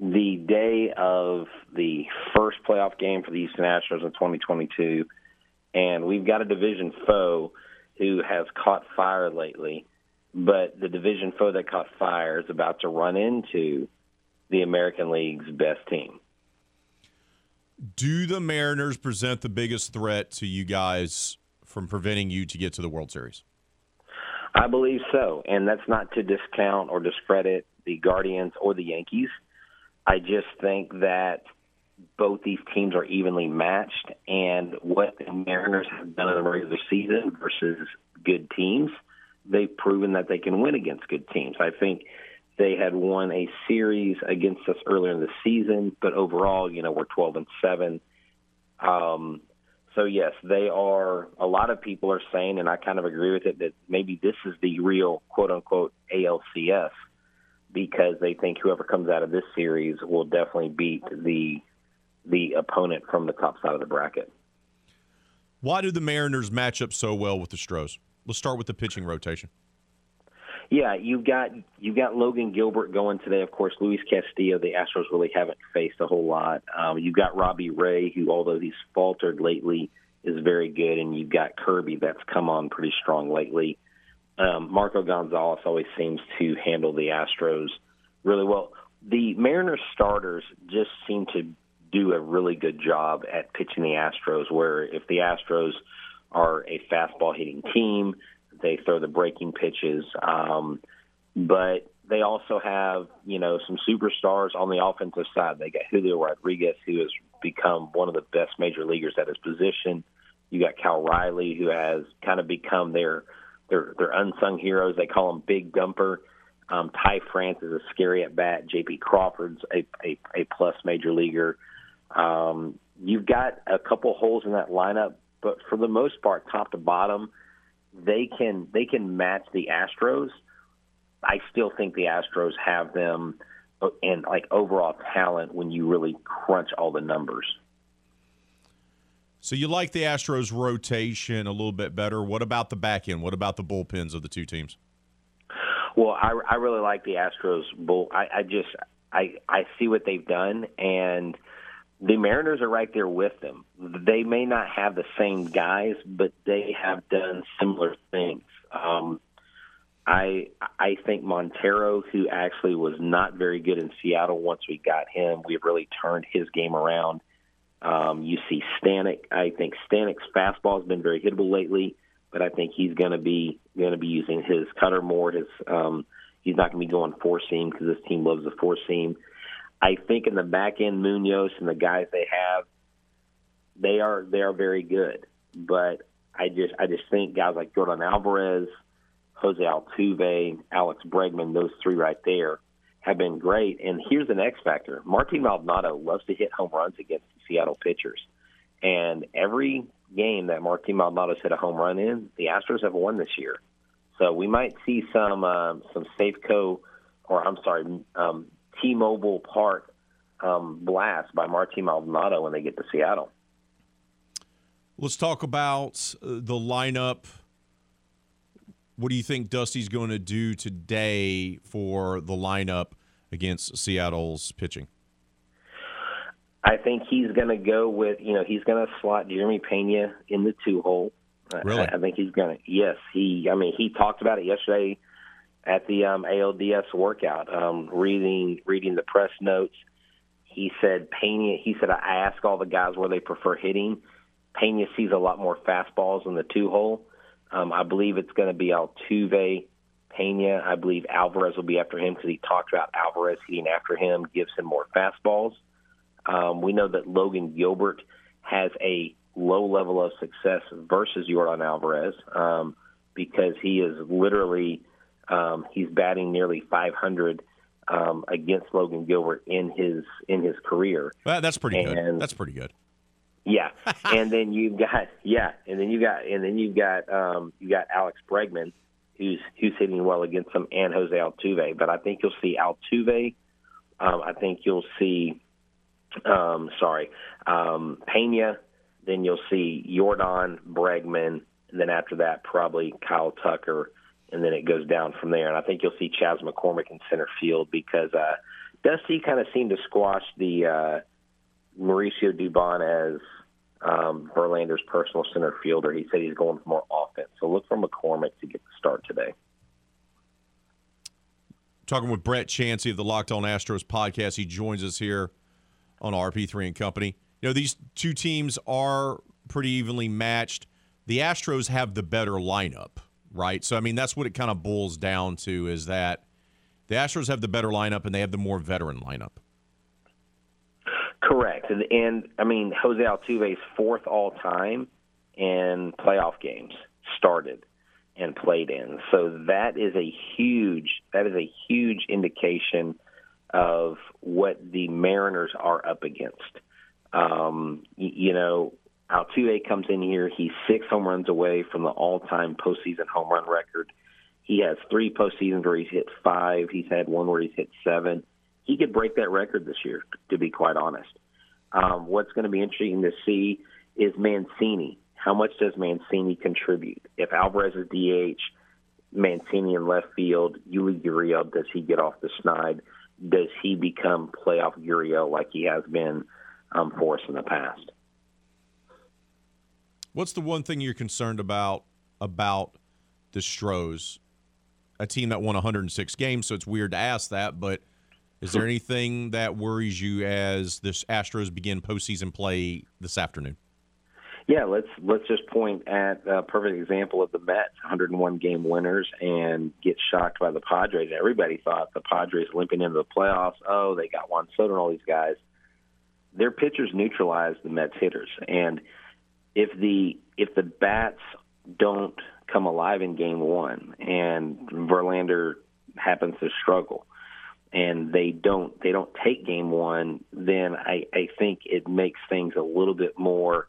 the day of the first playoff game for the Houston Astros in 2022, and we've got a division foe who has caught fire lately. But the division foe that caught fire is about to run into the American League's best team. Do the Mariners present the biggest threat to you guys from preventing you to get to the World Series? I believe so, and that's not to discount or discredit the Guardians or the Yankees. I just think that both these teams are evenly matched, and what the Mariners have done in the regular season versus good teams, they've proven that they can win against good teams. I think they had won a series against us earlier in the season, but overall, you know, we're 12 and seven. Um, so yes, they are. A lot of people are saying, and I kind of agree with it, that maybe this is the real quote unquote ALCS because they think whoever comes out of this series will definitely beat the the opponent from the top side of the bracket. Why do the Mariners match up so well with the Stros? Let's start with the pitching rotation. Yeah, you've got you've got Logan Gilbert going today. Of course, Luis Castillo. The Astros really haven't faced a whole lot. Um, you've got Robbie Ray, who although he's faltered lately, is very good, and you've got Kirby that's come on pretty strong lately. Um, Marco Gonzalez always seems to handle the Astros really well. The Mariners starters just seem to do a really good job at pitching the Astros. Where if the Astros are a fastball hitting team, they throw the breaking pitches. Um, but they also have, you know, some superstars on the offensive side. They got Julio Rodriguez, who has become one of the best major leaguers at his position. You got Cal Raleigh, who has kind of become their their their unsung heroes. They call him Big Dumper. Um, Ty France is a scary at bat. J.P. Crawford's a, a, a plus major leaguer. Um, you've got a couple holes in that lineup, but for the most part, top to bottom, they can they can match the Astros. I still think the Astros have them uh, and like overall talent when you really crunch all the numbers. So you like the Astros rotation a little bit better. What about the back end? What about the bullpens of the two teams? Well, I, I really like the Astros bull. I, I just I I see what they've done and the Mariners are right there with them. They may not have the same guys, but they have done similar things. Um, I I think Montero, who actually was not very good in Seattle, once we got him, we've really turned his game around. Um, you see Stanek. I think Stanek's fastball has been very hittable lately, but I think he's going to be going to be using his cutter more. His um, he's not going to be going four seam because this team loves the four seam. I think in the back end, Munoz and the guys they have, they are they are very good. But I just I just think guys like Jordan Alvarez, Jose Altuve, Alex Bregman, those three right there have been great. And here's the next factor: Martin Maldonado loves to hit home runs against Seattle pitchers, and every game that Martin Maldonado's hit a home run in, the Astros have won this year. So we might see some um, some Safeco, or I'm sorry, um, T-Mobile Park um, blast by Martin Maldonado when they get to Seattle. Let's talk about uh, the lineup. What do you think Dusty's going to do today for the lineup against Seattle's pitching? I think he's going to go with, you know, he's going to slot Jeremy Pena in the two hole. Really? I, I think he's going to, yes, he, I mean, he talked about it yesterday at the um, ALDS workout, um, reading reading the press notes. He said Pena. He said I ask all the guys where they prefer hitting. Pena sees a lot more fastballs in the two hole. Um, I believe it's going to be Altuve, Pena. I believe Alvarez will be after him because he talked about Alvarez hitting after him gives him more fastballs. Um, we know that Logan Gilbert has a low level of success versus Jordan Alvarez um, because he is literally um, he's batting nearly 500 um, against Logan Gilbert in his in his career. Well, that's pretty good. That's pretty good. Yeah, and then you've got yeah, and then you got and then you've got um, you got Alex Bregman, who's who's hitting well against him, and Jose Altuve. But I think you'll see Altuve. Um, I think you'll see, um, sorry, um, Pena. Then you'll see Jordan Bregman, and then after that probably Kyle Tucker, and then it goes down from there. And I think you'll see Chas McCormick in center field because uh, Dusty kind of seemed to squash the. Uh, Mauricio Dubon as um, Verlander's personal center fielder. He said he's going for more offense. So look for McCormick to get the start today. Talking with Brett Chansey of the Locked On Astros podcast. He joins us here on RP3 and Company. You know, these two teams are pretty evenly matched. The Astros have the better lineup, right? So, I mean, that's what it kind of boils down to is that the Astros have the better lineup and they have the more veteran lineup. Correct. And, and I mean, Jose Altuve's fourth all time in playoff games started and played in. So that is a huge that is a huge indication of what the Mariners are up against. Um, you know, Altuve comes in here. He's six home runs away from the all-time postseason home run record. He has three postseasons where he's hit five. He's had one where he's hit seven. He could break that record this year, to be quite honest. Um, what's going to be interesting to see is Mancini. How much does Mancini contribute? If Alvarez is DH, Mancini in left field, Yuli Gurriel, does he get off the snide? Does he become playoff Gurriel like he has been um, for us in the past? What's the one thing you're concerned about about the Stros? A team that won 106 games, so it's weird to ask that, but is there anything that worries you as the Astros begin postseason play this afternoon? Yeah, let's let's just point at a perfect example of the Mets, 101 game winners, and get shocked by the Padres. Everybody thought the Padres limping into the playoffs. Oh, they got Juan Soto and all these guys. Their pitchers neutralized the Mets hitters, and if the if the bats don't come alive in Game One, and Verlander happens to struggle, and they don't they don't take Game One, then I I think it makes things a little bit more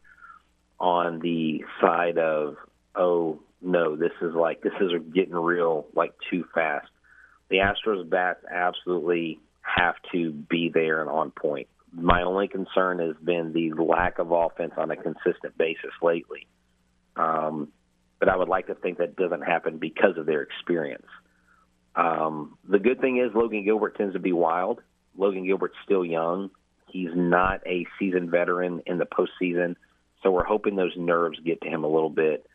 on the side of oh no this is like this is getting real like too fast. The astros bats absolutely have to be there and on point my only concern has been the lack of offense on a consistent basis lately um, but i would like to think that doesn't happen because of their experience um, the good thing is logan gilbert tends to be wild logan gilbert's still young he's not a seasoned veteran in the postseason so we're hoping those nerves get to him a little bit.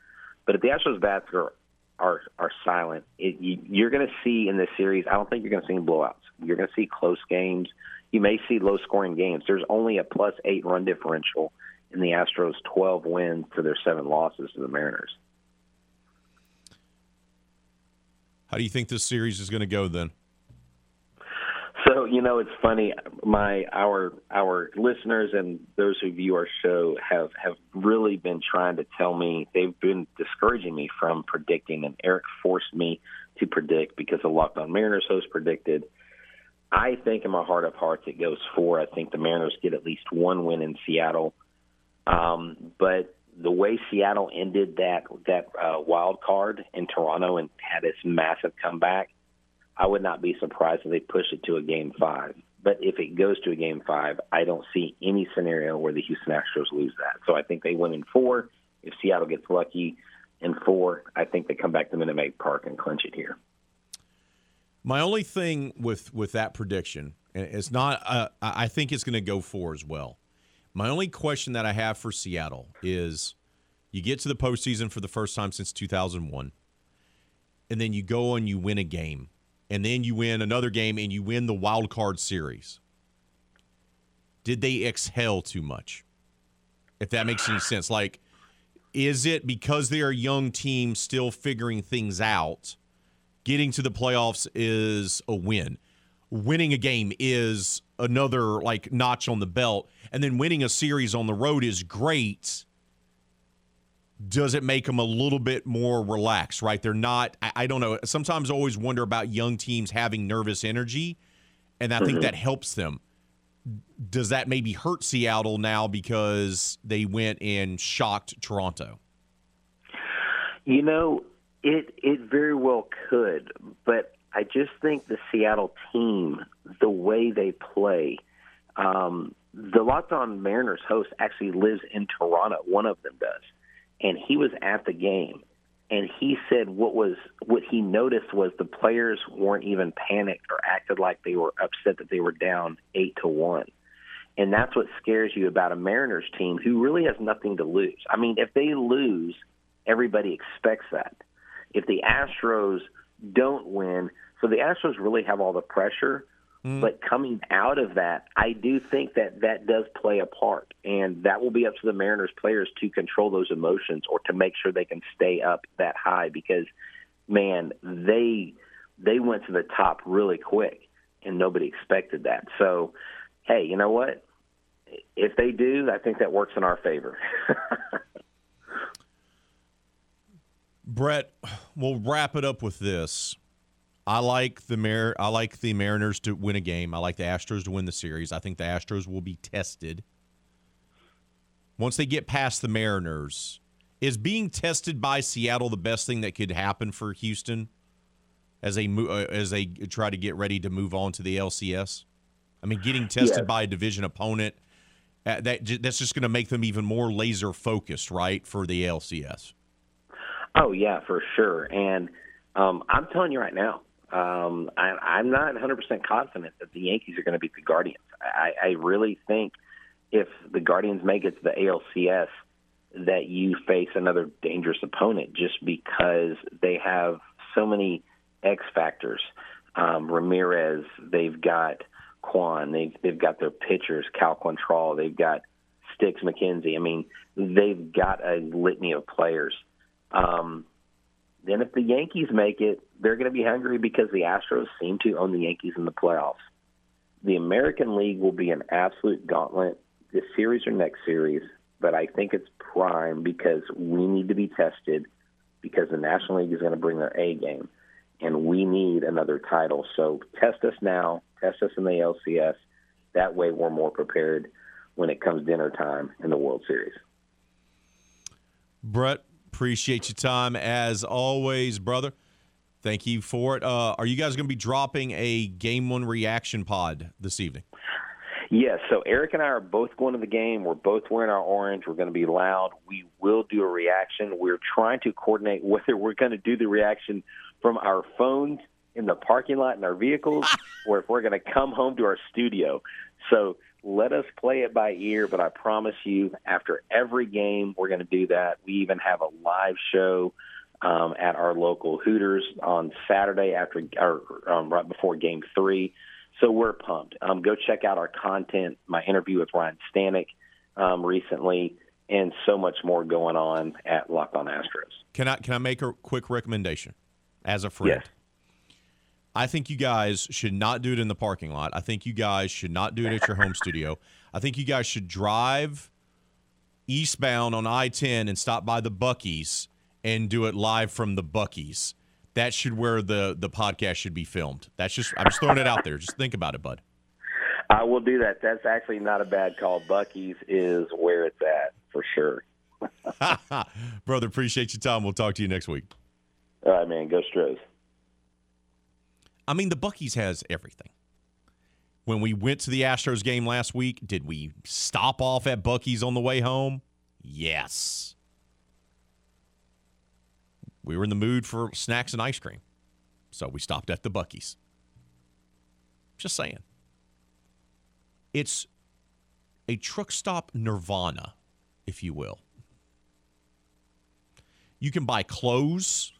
But if the Astros bats are are, are silent, it, you, you're going to see in this series. I don't think you're going to see blowouts. You're going to see close games. You may see low scoring games. There's only a plus eight run differential in the Astros' 12 wins to their seven losses to the Mariners. How do you think this series is going to go then? So you know, it's funny. My our our listeners and those who view our show have have really been trying to tell me they've been discouraging me from predicting, and Eric forced me to predict because the Locked On Mariners host predicted. I think in my heart of hearts it goes four. I think the Mariners get at least one win in Seattle. Um, but the way Seattle ended that that uh, wild card in Toronto and had this massive comeback, I would not be surprised if they push it to a game five. But if it goes to a game five, I don't see any scenario where the Houston Astros lose that. So I think they win in four. If Seattle gets lucky in four, I think they come back to Minute Maid Park and clinch it here. My only thing with with that prediction, and it's not. Uh, I think it's going to go four as well. My only question that I have for Seattle is, you get to the postseason for the first time since 2001, and then you go and you win a game, and then you win another game, and you win the wild card series. Did they exhale too much? If that makes any sense, like, is it because they're a young team still figuring things out? Getting to the playoffs is a win? winning a game is another like notch on the belt, and then winning a series on the road is great. Does it make them a little bit more relaxed? Right? They're not. I, I don't know. Sometimes I always wonder about young teams having nervous energy, and I think mm-hmm. that helps them. Does that maybe hurt Seattle now because they went and shocked Toronto? You know, it it very well could, but I just think the Seattle team, the way they play, um, the Locked On Mariners host actually lives in Toronto. One of them does, and he was at the game, and he said what was what he noticed was the players weren't even panicked or acted like they were upset that they were down eight to one. And that's what scares you about a Mariners team who really has nothing to lose. I mean, if they lose, everybody expects that. If the Astros don't win, so the Astros really have all the pressure. Mm. But coming out of that, I do think that that does play a part, and that will be up to the Mariners players to control those emotions or to make sure they can stay up that high. Because, man, they they went to the top really quick, and nobody expected that. So, hey, you know what? If they do, I think that works in our favor. Brett, we'll wrap it up with this. I like the Mar- I like the Mariners to win a game. I like the Astros to win the series. I think the Astros will be tested. Once they get past the Mariners, is being tested by Seattle the best thing that could happen for Houston as they mo- uh, as they try to get ready to move on to the LCS? I mean, getting tested Yes. by a division opponent uh, that j- that's just going to make them even more laser focused, right, for the ALCS. Oh yeah, for sure. And um, I'm telling you right now, um, I, I'm not 100% confident that the Yankees are going to beat the Guardians. I, I really think if the Guardians make it to the ALCS, that you face another dangerous opponent just because they have so many X factors. Um, Ramirez, they've got Kwan, they've they've got their pitchers, Cal Quantrill, they've got Sticks McKenzie. I mean, they've got a litany of players. Um, then if the Yankees make it, they're going to be hungry because the Astros seem to own the Yankees in the playoffs. The American League will be an absolute gauntlet this series or next series, but I think it's prime because we need to be tested because the National League is going to bring their A game, and we need another title. So test us now, test us in the LCS. That way, we're more prepared when it comes dinner time in the World Series. Brett, appreciate your time as always, brother. Thank you for it. Uh, are you guys going to be dropping a game one reaction pod this evening? Yes, so Eric and I are both going to the game. We're both wearing our orange. We're going to be loud. We will do a reaction. We're trying to coordinate whether we're going to do the reaction from our phones in the parking lot in our vehicles or if we're going to come home to our studio. So let us play it by ear, but I promise you, after every game, we're going to do that. We even have a live show um, at our local Hooters on Saturday after or um, right before Game Three. So we're pumped. Um, go check out our content, my interview with Ryne Stanek um, recently, and so much more going on at Locked On Astros. Can I can I make a quick recommendation as a friend? Yes. I think you guys should not do it in the parking lot. I think you guys should not do it at your home studio. I think you guys should drive eastbound on I-10 and stop by the Buc-ee's and do it live from the Buc-ee's. That should where the the podcast should be filmed. That's just I'm just throwing it out there. Just think about it, bud. I will do that. That's actually not a bad call. Buc-ee's is where it's at for sure. Brother, appreciate your time. We'll talk to you next week. All right, man. Go Stros. I mean, the Buc-ee's has everything. When we went to the Astros game last week, did we stop off at Buc-ee's on the way home? Yes. We were in the mood for snacks and ice cream. So we stopped at the Buc-ee's. Just saying. It's a truck stop nirvana, if you will. You can buy clothes.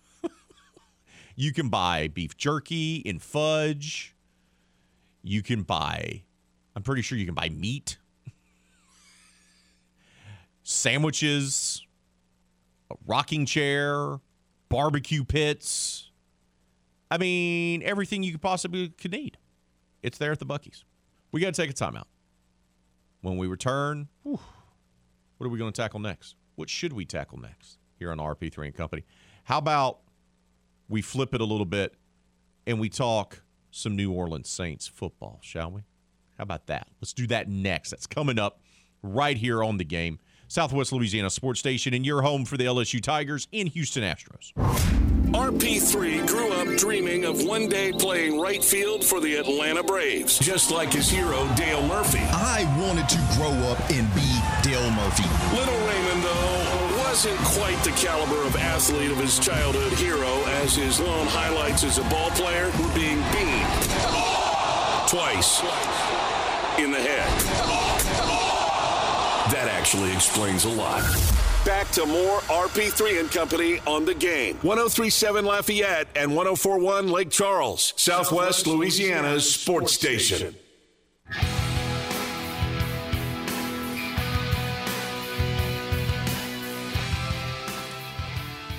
You can buy beef jerky and fudge. You can buy, I'm pretty sure you can buy meat, sandwiches, a rocking chair, barbecue pits. I mean, everything you could possibly could need. It's there at the Buc-ee's. We got to take a timeout. When we return, whew, what are we going to tackle next? What should we tackle next here on RP3 and Company? How about we flip it a little bit and we talk some New Orleans Saints football, shall we? How about that? Let's do that next. That's coming up right here on the game. Southwest Louisiana Sports Station and your home for the LSU Tigers in Houston Astros. RP3 grew up dreaming of one day playing right field for the Atlanta Braves, just like his hero, Dale Murphy. I wanted to grow up and be Dale Murphy. Little Raymond, though, wasn't quite the caliber of athlete of his childhood hero, as his lone highlights as a ball player were being beamed twice in the head. That actually explains a lot. Back to more RP3 and Company on the game. 1037 Lafayette and 1041 Lake Charles, Southwest Louisiana's sports station.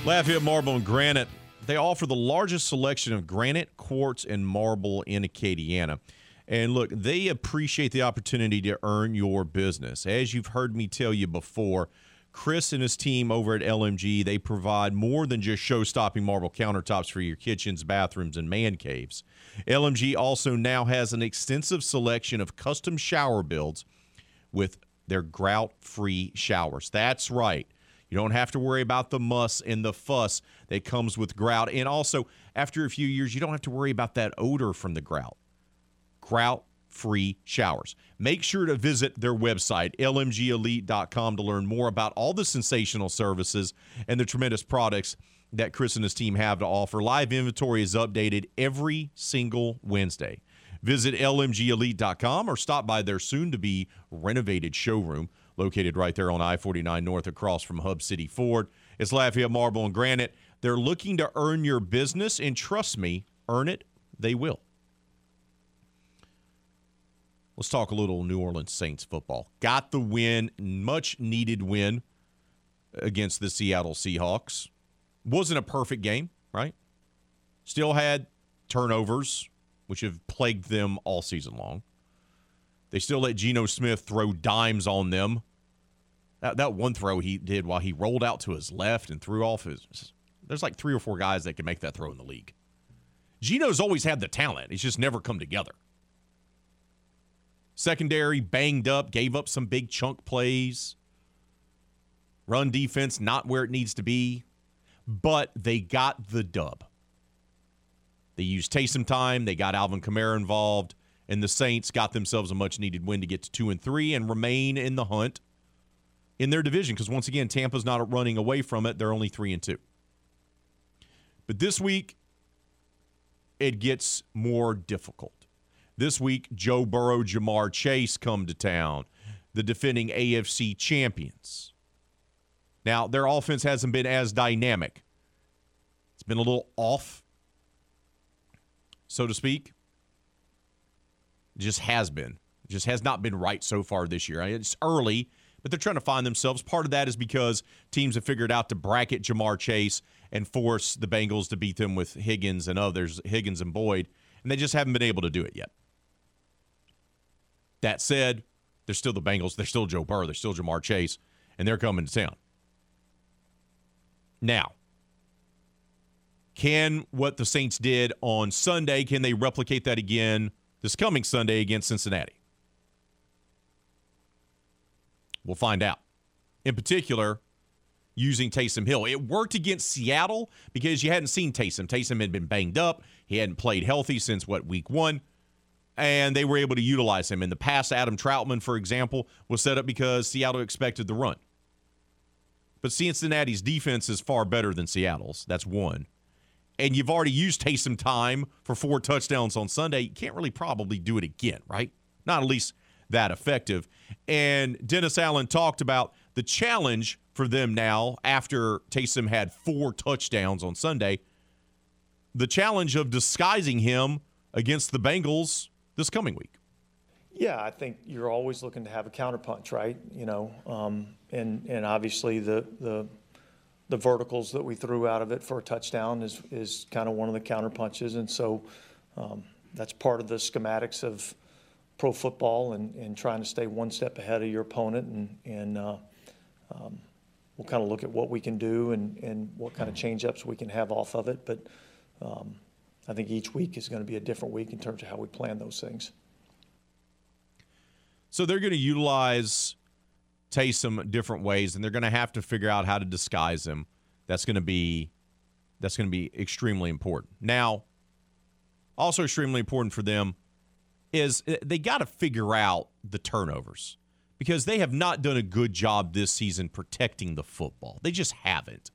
Lafayette Marble and Granite. They offer the largest selection of granite, quartz, and marble in Acadiana. And look, they appreciate the opportunity to earn your business. As you've heard me tell you before, Chris and his team over at LMG, they provide more than just show-stopping marble countertops for your kitchens, bathrooms, and man caves. LMG also now has an extensive selection of custom shower builds with their grout-free showers. That's right. You don't have to worry about the muss and the fuss that comes with grout. And also, after a few years, you don't have to worry about that odor from the grout. Grout free showers. Make sure to visit their website, lmgelite.com, to learn more about all the sensational services and the tremendous products that Chris and his team have to offer. Live inventory is updated every single Wednesday. Visit lmgelite.com or stop by their soon to be renovated showroom located right there on I 49 North across from Hub City Ford. It's Lafayette Marble and Granite. They're looking to earn your business, and trust me, earn it, they will. Let's talk a little New Orleans Saints football. Got the win, much needed win against the Seattle Seahawks. Wasn't a perfect game, right? Still had turnovers, which have plagued them all season long. They still let Geno Smith throw dimes on them. That, that one throw he did while he rolled out to his left and threw off his. There's like three or four guys that can make that throw in the league. Geno's always had the talent, it's just never come together. Secondary banged up, gave up some big chunk plays. Run defense not where it needs to be, but they got the dub. They used Taysom time, they got Alvin Kamara involved, and the Saints got themselves a much needed win to get to 2 and 3 and remain in the hunt in their division because once again Tampa's not running away from it, they're only 3 and 2. But this week it gets more difficult. This week, Joe Burrow, Ja'Marr Chase come to town, the defending AFC champions. Now, their offense hasn't been as dynamic. It's been a little off, so to speak. It just has been. It just has not been right so far this year. It's early, but they're trying to find themselves. Part of that is because teams have figured out to bracket Ja'Marr Chase and force the Bengals to beat them with Higgins and others, Higgins and Boyd, and they just haven't been able to do it yet. That said, they're still the Bengals. They're still Joe Burrow. They're still Ja'Marr Chase, and they're coming to town. Now, can what the Saints did on Sunday, can they replicate that again this coming Sunday against Cincinnati? We'll find out. In particular, using Taysom Hill. It worked against Seattle because you hadn't seen Taysom. Taysom had been banged up. He hadn't played healthy since what week one and they were able to utilize him. In the past, Adam Trautman, for example, was set up because Seattle expected the run. But Cincinnati's defense is far better than Seattle's. That's one. And you've already used Taysom time for four touchdowns on Sunday. You can't really probably do it again, right? Not at least that effective. And Dennis Allen talked about the challenge for them now after Taysom had four touchdowns on Sunday. The challenge of disguising him against the Bengals this coming week? Yeah, I think you're always looking to have a counterpunch, right? You know, um, and and obviously the the the verticals that we threw out of it for a touchdown is is kind of one of the counterpunches, and so um, that's part of the schematics of pro football and, and trying to stay one step ahead of your opponent. And, and uh, um, we'll kind of look at what we can do and, and what kind of change ups we can have off of it. But um, I think each week is going to be a different week in terms of how we plan those things. So they're going to utilize Taysom different ways, and they're going to have to figure out how to disguise him. That's going to be that's going to be extremely important. Now, also extremely important for them is uh, they got to figure out the turnovers because they have not done a good job this season protecting the football. They just haven't.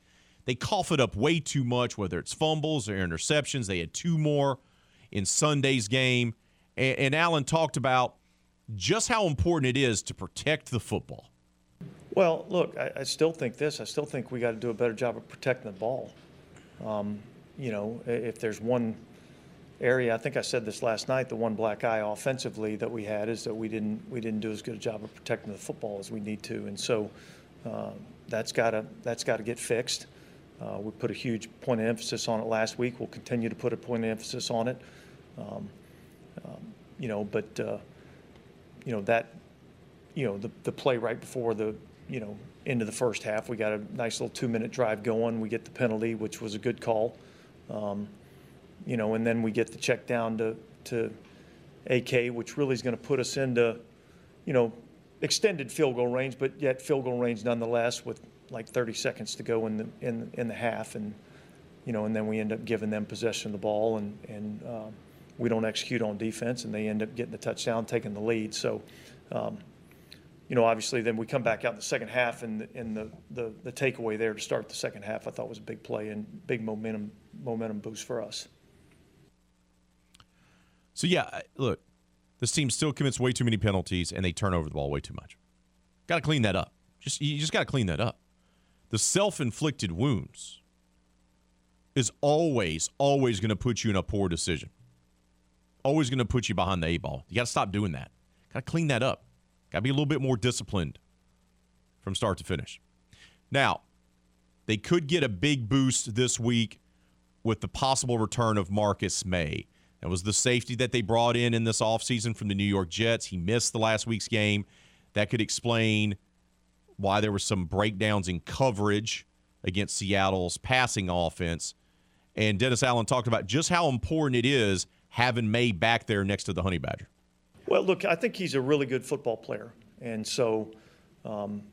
They cough it up way too much, whether it's fumbles or interceptions. They had two more in Sunday's game. And, and Allen talked about just how important it is to protect the football. Well, look, I, I still think this. I still think we got to do a better job of protecting the ball. Um, you know, if there's one area, I think I said this last night, the one black eye offensively that we had is that we didn't we didn't do as good a job of protecting the football as we need to, and so uh, that's got to that's got to get fixed. Uh, we put a huge point of emphasis on it last week. We'll continue to put a point of emphasis on it. Um, um, you know, but uh, you know that you know the the play right before the you know into the first half, we got a nice little two minute drive going. We get the penalty, which was a good call. Um, you know, and then we get the check down to to AK, which really is going to put us into, you know, extended field goal range, but yet field goal range nonetheless with like 30 seconds to go in the in in the half, and you know, and then we end up giving them possession of the ball, and and um, we don't execute on defense, and they end up getting the touchdown, taking the lead. So. Um, you know, obviously, then we come back out in the second half, and, and the, the, the takeaway there to start the second half, I thought was a big play and big momentum momentum boost for us. So yeah, look, this team still commits way too many penalties, and they turn over the ball way too much. Got to clean that up. Just you just got to clean that up. The self-inflicted wounds is always, always going to put you in a poor decision. Always going to put you behind the eight ball. You got to stop doing that. Got to clean that up. Got to be a little bit more disciplined from start to finish. Now, they could get a big boost this week with the possible return of Marcus Maye. That was the safety that they brought in in this offseason from the New York Jets. He missed the last week's game. That could explain why there were some breakdowns in coverage against Seattle's passing offense. And Dennis Allen talked about just how important it is having Maye back there next to the Honey Badger. Well, look, I think he's a really good football player, and so um,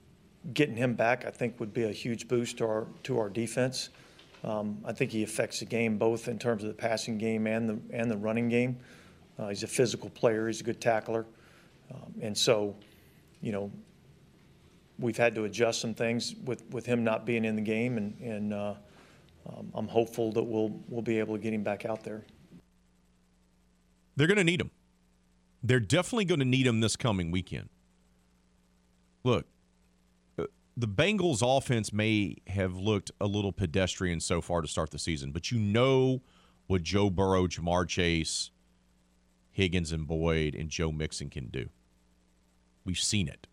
getting him back, I think, would be a huge boost to our to our defense. Um, I think he affects the game both in terms of the passing game and the and the running game. Uh, he's a physical player. He's a good tackler, um, and so, you know, we've had to adjust some things with, with him not being in the game, and and uh, um, I'm hopeful that we'll we'll be able to get him back out there. They're going to need him. They're definitely going to need him this coming weekend. Look, the Bengals offense may have looked a little pedestrian so far to start the season, but you know what Joe Burrow, Ja'Marr Chase, Higgins and Boyd and Joe Mixon can do. We've seen it.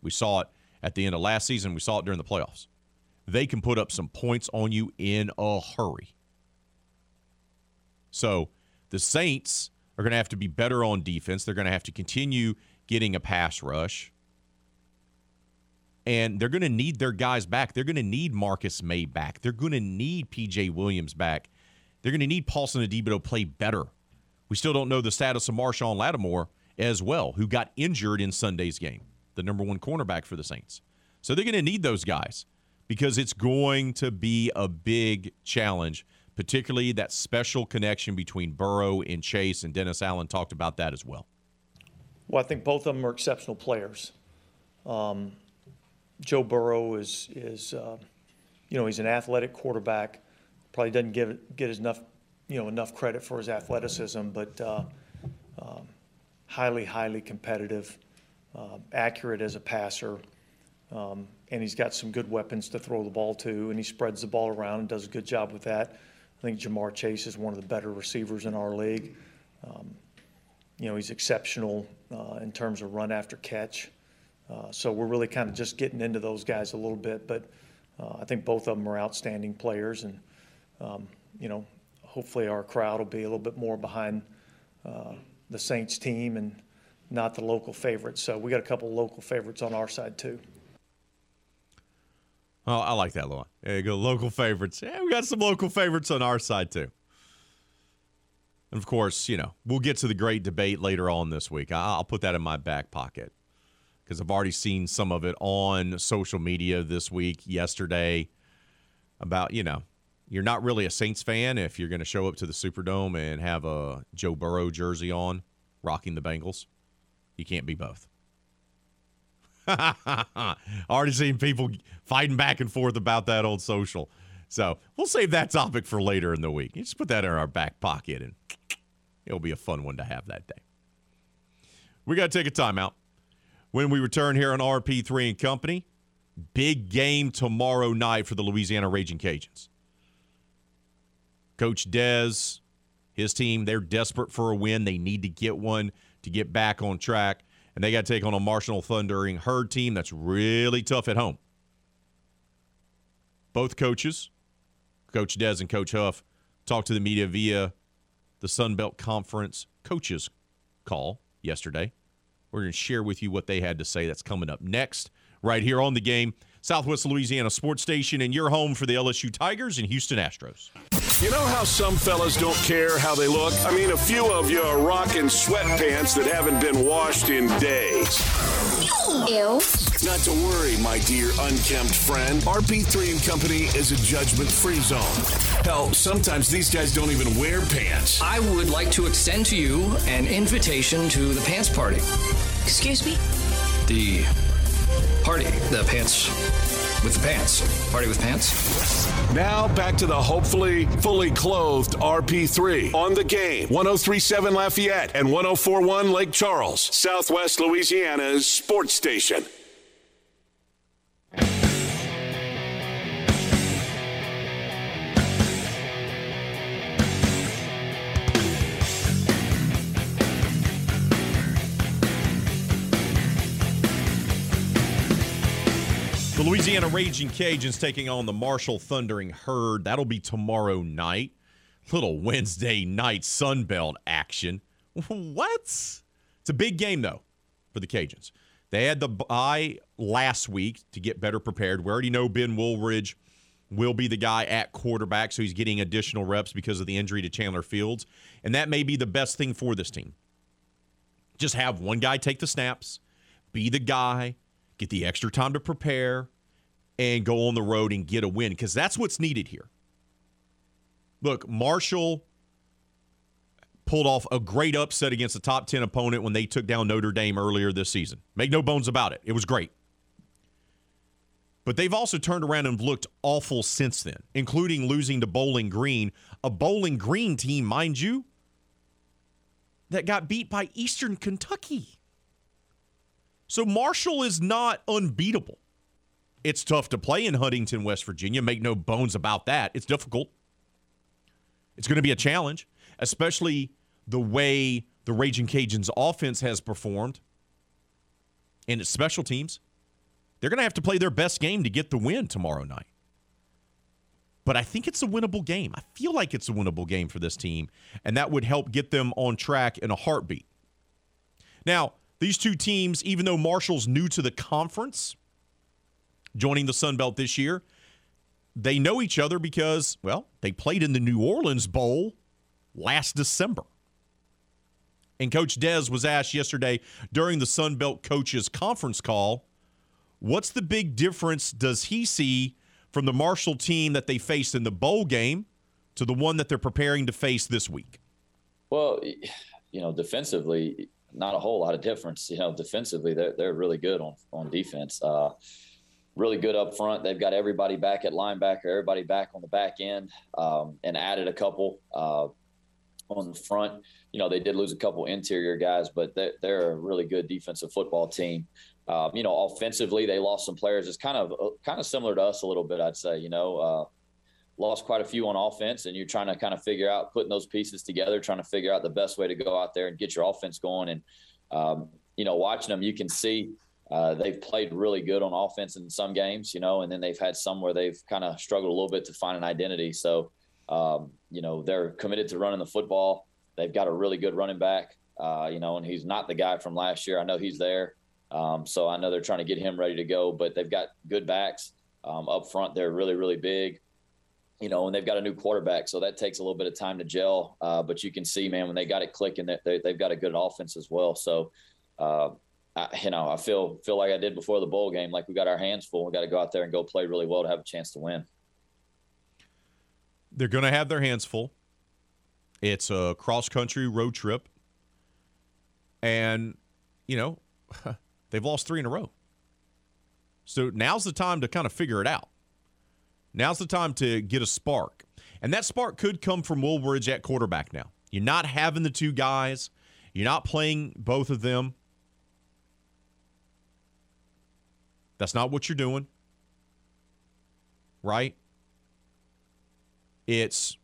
We saw it at the end of last season. We saw it during the playoffs. They can put up some points on you in a hurry. So the Saints are going to have to be better on defense. They're going to have to continue getting a pass rush. And they're going to need their guys back. They're going to need Marcus Maye back. They're going to need PJ Williams back. They're going to need Paulson Adebo to play better. We still don't know the status of Marshon Lattimore as well, who got injured in Sunday's game, the number one cornerback for the Saints. So they're going to need those guys because it's going to be a big challenge particularly that special connection between Burrow and Chase, and Dennis Allen talked about that as well. Well, I think both of them are exceptional players. Um, Joe Burrow is is uh, you know he's an athletic quarterback. Probably doesn't get get enough you know enough credit for his athleticism, but uh, um, highly highly competitive, uh, accurate as a passer, um, and he's got some good weapons to throw the ball to, and he spreads the ball around and does a good job with that. I think Ja'Marr Chase is one of the better receivers in our league. Um, you know, he's exceptional uh, in terms of run after catch. Uh, so we're really kind of just getting into those guys a little bit, but uh, I think both of them are outstanding players, and um, you know, hopefully our crowd will be a little bit more behind uh, the Saints team and not the local favorites. So we got a couple local favorites on our side too. Oh, I like that one. There you go, local favorites. Yeah, we got some local favorites on our side too. And of course, you know, we'll get to the great debate later on this week. I'll put that in my back pocket because I've already seen some of it on social media this week, yesterday, about, you know, you're not really a Saints fan if you're going to show up to the Superdome and have a Joe Burrow jersey on, rocking the Bengals. You can't be both. already seen people fighting back and forth about that on social. So we'll save that topic for later in the week. You just put that in our back pocket and it'll be a fun one to have that day. We got to take a timeout. When we return here on RP3 and Company, big game tomorrow night for the Louisiana Raging Cajuns. Coach Dez, his team, they're desperate for a win. They need to get one to get back on track. And they got to take on a Marshall Thundering Herd team that's really tough at home. Both coaches, Coach Dez and Coach Huff, talked to the media via the Sun Belt Conference coaches call yesterday. We're going to share with you what they had to say. That's coming up next, right here on the game. Southwest Louisiana Sports Station, and your home for the LSU Tigers and Houston Astros. You know how some fellas don't care how they look? I mean, a few of you are rocking sweatpants that haven't been washed in days. Ew. Not to worry, my dear unkempt friend. RP3 and Company is a judgment-free zone. Hell, sometimes these guys don't even wear pants. I would like to extend to you an invitation to the pants party. Excuse me? The party, the pants with pants. Party with pants. Now back to the hopefully fully clothed RP3 on the game. 1037 Lafayette and 1041 Lake Charles, Southwest Louisiana's sports station. Louisiana Raging Cajuns taking on the Marshall Thundering Herd. That'll be tomorrow night. Little Wednesday night Sunbelt action. What? It's a big game, though, for the Cajuns. They had the bye last week to get better prepared. We already know Ben Wooldridge will be the guy at quarterback, so he's getting additional reps because of the injury to Chandler Fields. And that may be the best thing for this team. Just have one guy take the snaps, be the guy, get the extra time to prepare, and go on the road and get a win because that's what's needed here. Look, Marshall pulled off a great upset against a top 10 opponent when they took down Notre Dame earlier this season. Make no bones about it. It was great. But they've also turned around and looked awful since then, including losing to Bowling Green, a Bowling Green team, mind you, that got beat by Eastern Kentucky. So Marshall is not unbeatable. It's tough to play in Huntington, West Virginia. Make no bones about that. It's difficult. It's going to be a challenge, especially the way the Raging Cajuns offense has performed and its special teams. They're going to have to play their best game to get the win tomorrow night. But I think it's a winnable game. I feel like it's a winnable game for this team, and that would help get them on track in a heartbeat. Now, these two teams, even though Marshall's new to the conference, joining the Sun Belt this year, they know each other because, well, they played in the New Orleans Bowl last December. And Coach Dez was asked yesterday during the Sun Belt coaches conference call, what's the big difference does he see from the Marshall team that they faced in the bowl game to the one that they're preparing to face this week? Well, you know, defensively, not a whole lot of difference. You know, defensively, they're they're really good on on defense. Uh, really good up front. They've got everybody back at linebacker, everybody back on the back end, um, and added a couple uh, on the front. You know, they did lose a couple interior guys, but they're, they're a really good defensive football team. Um, you know, offensively, they lost some players. It's kind of uh, kind of similar to us a little bit, I'd say. You know, uh, lost quite a few on offense, and you're trying to kind of figure out putting those pieces together, trying to figure out the best way to go out there and get your offense going. And um, you know, watching them, you can see uh, they've played really good on offense in some games, you know, and then they've had some where they've kind of struggled a little bit to find an identity. So, um, you know, they're committed to running the football. They've got a really good running back, uh, you know, and he's not the guy from last year. I know he's there. Um, so I know they're trying to get him ready to go, but they've got good backs um, up front. They're really, really big, you know, and they've got a new quarterback. So that takes a little bit of time to gel. Uh, but you can see, man, when they got it clicking, that they, they've got a good offense as well. So, uh, I, you know, I feel feel like I did before the bowl game, like we got our hands full. We got to go out there and go play really well to have a chance to win. They're going to have their hands full. It's a cross country road trip. And, you know, they've lost three in a row. So now's the time to kind of figure it out. Now's the time to get a spark. And that spark could come from Wooldridge at quarterback now. You're not having the two guys, you're not playing both of them. That's not what you're doing. Right? It's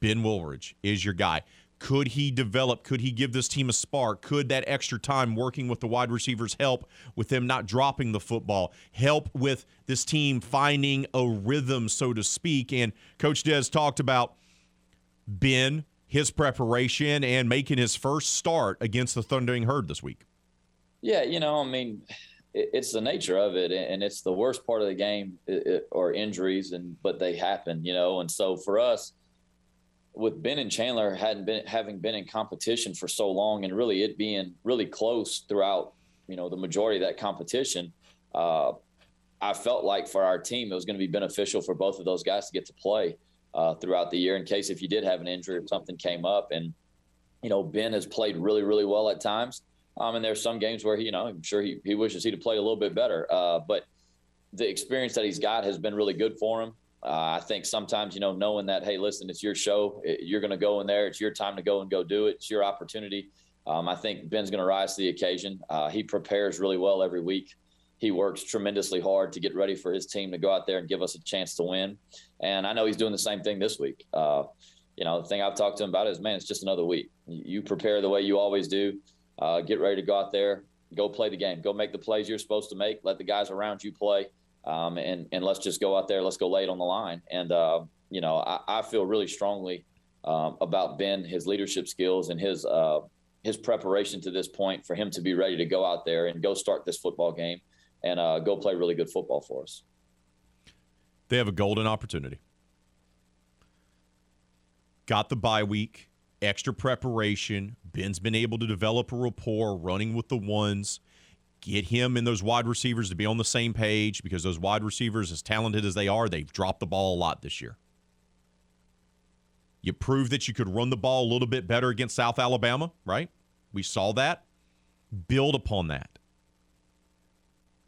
Ben Wooldridge is your guy. Could he develop? Could he give this team a spark? Could that extra time working with the wide receivers help with them not dropping the football? Help with this team finding a rhythm, so to speak? And Coach Dez talked about Ben, his preparation, and making his first start against the Thundering Herd this week. Yeah, you know, I mean, it's the nature of it, and it's the worst part of the game, or injuries, and but they happen, you know. And so for us, with Ben and Chandler hadn't been having been in competition for so long, and really it being really close throughout, you know, the majority of that competition. Uh, I felt like for our team, it was going to be beneficial for both of those guys to get to play uh, throughout the year in case if you did have an injury or something came up. And you know, Ben has played really, really well at times. Um, and there's some games where he, you know, I'm sure he, he wishes he'd played a little bit better. Uh, but the experience that he's got has been really good for him. Uh, I think sometimes, you know, knowing that, hey, listen, it's your show. You're going to go in there. It's your time to go and go do it. It's your opportunity. Um, I think Ben's going to rise to the occasion. Uh, he prepares really well every week. He works tremendously hard to get ready for his team to go out there and give us a chance to win. And I know he's doing the same thing this week. Uh, you know, the thing I've talked to him about is, man, it's just another week. You prepare the way you always do. Uh, get ready to go out there, go play the game, go make the plays you're supposed to make. Let the guys around you play um, and and let's just go out there. Let's go lay it on the line. And uh, you know, I, I, feel really strongly um, about Ben, his leadership skills, and his uh, his preparation to this point for him to be ready to go out there and go start this football game and uh, go play really good football for us. They have a golden opportunity. Got the bye week, extra preparation. Ben's been able to develop a rapport running with the ones get him and those wide receivers to be on the same page because those wide receivers, as talented as they are, they've dropped the ball a lot this year. You proved that you could run the ball a little bit better against South Alabama, right? We saw that. Build upon that.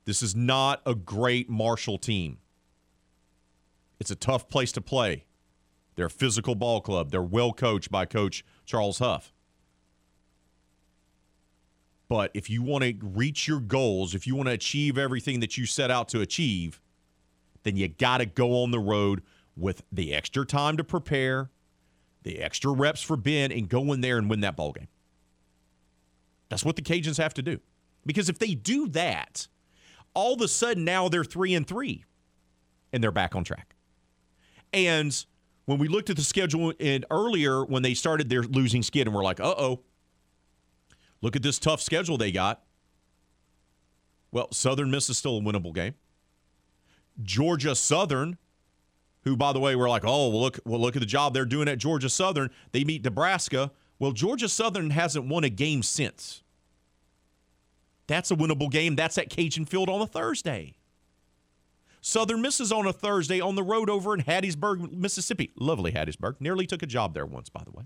This is not a great Marshall team. It's a tough place to play. They're a physical ball club. They're well coached by Coach Charles Huff. But if you want to reach your goals, if you want to achieve everything that you set out to achieve, then you got to go on the road with the extra time to prepare, the extra reps for Ben, and go in there and win that ball game. That's what the Cajuns have to do. Because if they do that, all of a sudden now they're three and three, and they're back on track. And when we looked at the schedule and earlier when they started their losing skid, and we're like, uh oh, Look at this tough schedule they got. Well, Southern Miss is still a winnable game. Georgia Southern, who by the way we're like, oh, well look, well look at the job they're doing at Georgia Southern. They meet Nebraska. Well, Georgia Southern hasn't won a game since. That's a winnable game. That's at Cajun Field on a Thursday. Southern Miss is on a Thursday on the road over in Hattiesburg, Mississippi. Lovely Hattiesburg. Nearly took a job there once, by the way.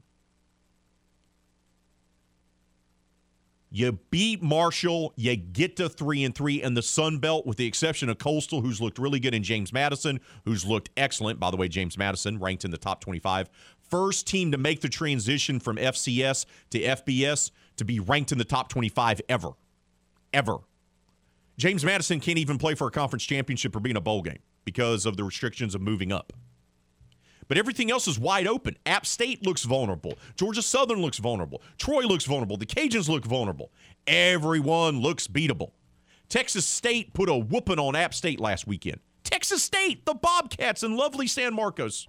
You beat Marshall, you get to three and three in the Sun Belt, with the exception of Coastal, who's looked really good, and James Madison, who's looked excellent. By the way, James Madison ranked in the top 25. First team to make the transition from FCS to FBS to be ranked in the top 25 ever. Ever. James Madison can't even play for a conference championship or be in a bowl game because of the restrictions of moving up. But everything else is wide open. App State looks vulnerable. Georgia Southern looks vulnerable. Troy looks vulnerable. The Cajuns look vulnerable. Everyone looks beatable. Texas State put a whooping on App State last weekend. Texas State, the Bobcats in lovely San Marcos.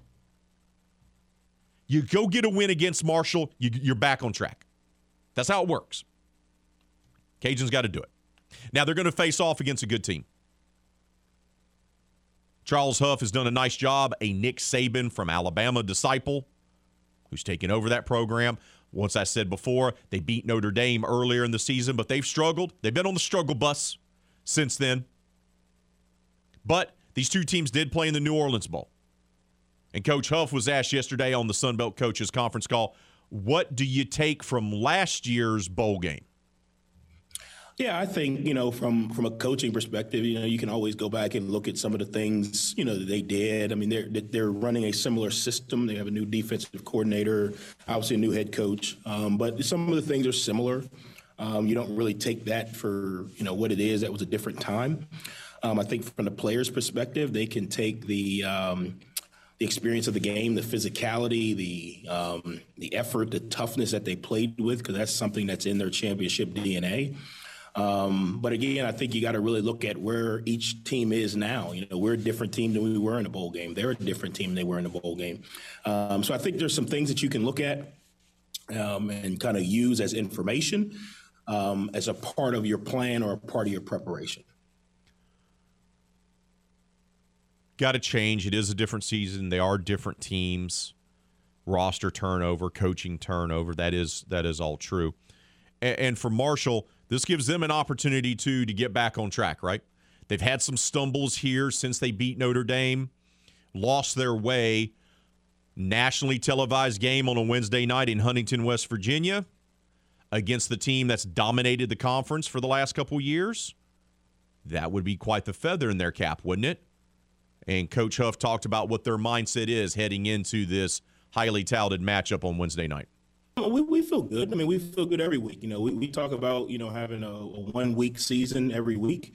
You go get a win against Marshall, you, you're back on track. That's how it works. Cajuns got to do it. Now they're going to face off against a good team. Charles Huff has done a nice job, a Nick Saban from Alabama disciple who's taken over that program. Once I said before, they beat Notre Dame earlier in the season, but they've struggled. They've been on the struggle bus since then. But these two teams did play in the New Orleans Bowl. And Coach Huff was asked yesterday on the Sun Belt Coaches conference call, what do you take from last year's bowl game? Yeah, I think you know from from a coaching perspective, you know you can always go back and look at some of the things you know that they did. I mean, they're they're running a similar system. They have a new defensive coordinator, obviously a new head coach, um, but some of the things are similar. Um, you don't really take that for you know what it is. That was a different time. Um, I think from the players' perspective, they can take the um, the experience of the game, the physicality, the um, the effort, the toughness that they played with, because that's something that's in their championship DNA. Um, but again, I think you got to really look at where each team is now. You know, we're a different team than we were in a bowl game. They're a different team than they were in a bowl game. Um, so I think there's some things that you can look at um, and kind of use as information um, as a part of your plan or a part of your preparation. Got to change. It is a different season. They are different teams. Roster turnover, coaching turnover. That is that is all true. And, and for Marshall this gives them an opportunity to to get back on track, right? They've had some stumbles here since they beat Notre Dame, lost their way. Nationally televised game on a Wednesday night in Huntington, West Virginia, against the team that's dominated the conference for the last couple years. That would be quite the feather in their cap, wouldn't it? And Coach Huff talked about what their mindset is heading into this highly touted matchup on Wednesday night. We, we feel good. I mean, we feel good every week. You know, we, we talk about, you know, having a, a one week season every week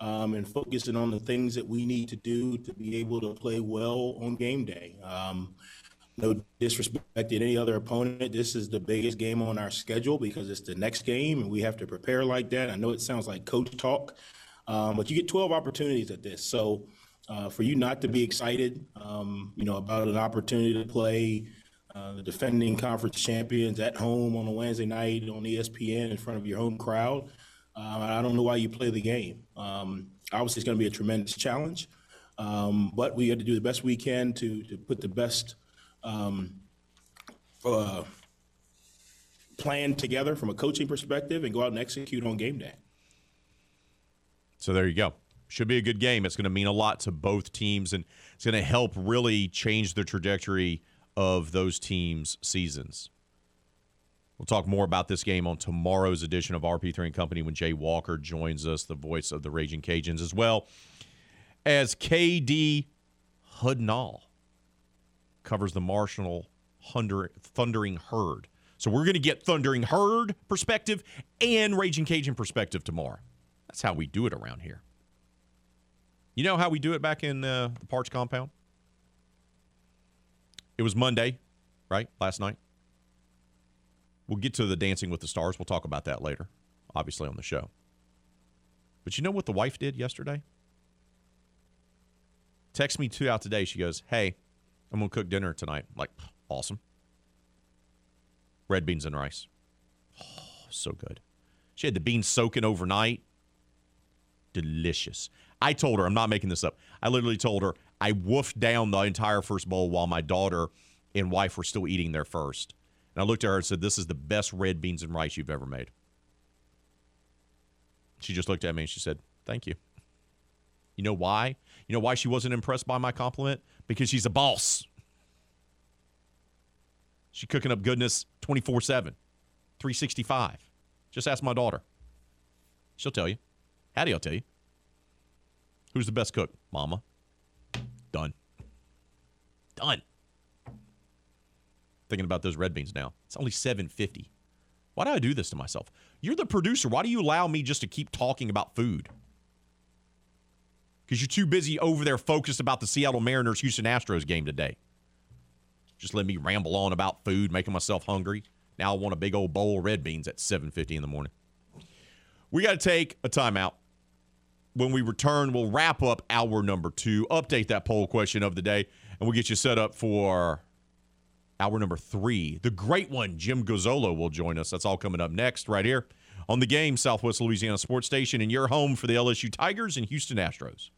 um, and focusing on the things that we need to do to be able to play well on game day. Um, no disrespect to any other opponent. This is the biggest game on our schedule because it's the next game and we have to prepare like that. I know it sounds like coach talk, um, but you get 12 opportunities at this. So uh, for you not to be excited, um, you know, about an opportunity to play uh, the defending conference champions at home on a Wednesday night on ESPN in front of your home crowd. Uh, I don't know why you play the game. Um, obviously, it's going to be a tremendous challenge, um, but we have to do the best we can to to put the best um, uh, plan together from a coaching perspective and go out and execute on game day. So there you go. Should be a good game. It's going to mean a lot to both teams, and it's going to help really change the trajectory of those teams' seasons. We'll talk more about this game on tomorrow's edition of RP3 and Company when Jay Walker joins us, the voice of the Raging Cajuns, as well as KD Hudnall covers the Marshall Thundering Herd. So we're going to get Thundering Herd perspective and Raging Cajun perspective tomorrow. That's how we do it around here. You know how we do it back in uh, the Parks compound? It was Monday, right? Last night. We'll get to the Dancing with the Stars. We'll talk about that later, obviously, on the show. But you know what the wife did yesterday? Text me two out today. She goes, Hey, I'm going to cook dinner tonight. I'm like, awesome. Red beans and rice. Oh, so good. She had the beans soaking overnight. Delicious. I told her, I'm not making this up. I literally told her, I woofed down the entire first bowl while my daughter and wife were still eating their first. And I looked at her and said, This is the best red beans and rice you've ever made. She just looked at me and she said, Thank you. You know why? You know why she wasn't impressed by my compliment? Because she's a boss. She's cooking up goodness 24 7, 365. Just ask my daughter. She'll tell you. Hattie will tell you. Who's the best cook? Mama. Done. Done. Thinking about those red beans now. It's only 750. Why do I do this to myself? You're the producer. Why do you allow me just to keep talking about food? Because you're too busy over there focused about the Seattle Mariners Houston Astros game today. Just let me ramble on about food, making myself hungry. Now I want a big old bowl of red beans at 7:50 in the morning. We got to take a timeout when we return, we'll wrap up hour number two, update that poll question of the day, and we'll get you set up for Hour number three, the great one, Jim Gazzolo, will join us. That's all coming up next, right here on the game, Southwest Louisiana Sports Station, and your home for the LSU Tigers and Houston Astros.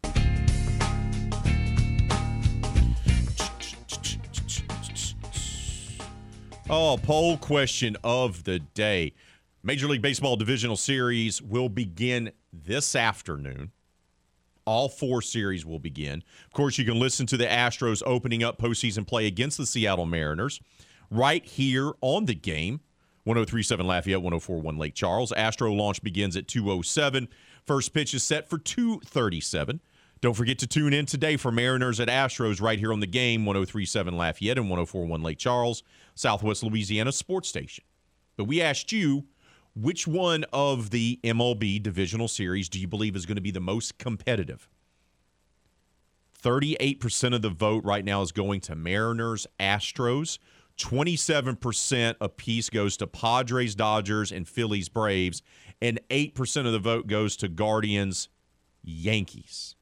Oh, poll question of the day. Major League Baseball Divisional Series will begin this afternoon. All four series will begin. Of course, you can listen to the Astros opening up postseason play against the Seattle Mariners right here on the game. 1037 Lafayette, 1041 Lake Charles. Astro launch begins at 207. First pitch is set for 237. Don't forget to tune in today for Mariners at Astros right here on the game, 1037 Lafayette and 1041 Lake Charles, Southwest Louisiana Sports Station. But we asked you, which one of the MLB divisional series do you believe is going to be the most competitive? 38% of the vote right now is going to Mariners, Astros. 27% apiece goes to Padres, Dodgers, and Phillies, Braves. And 8% of the vote goes to Guardians, Yankees.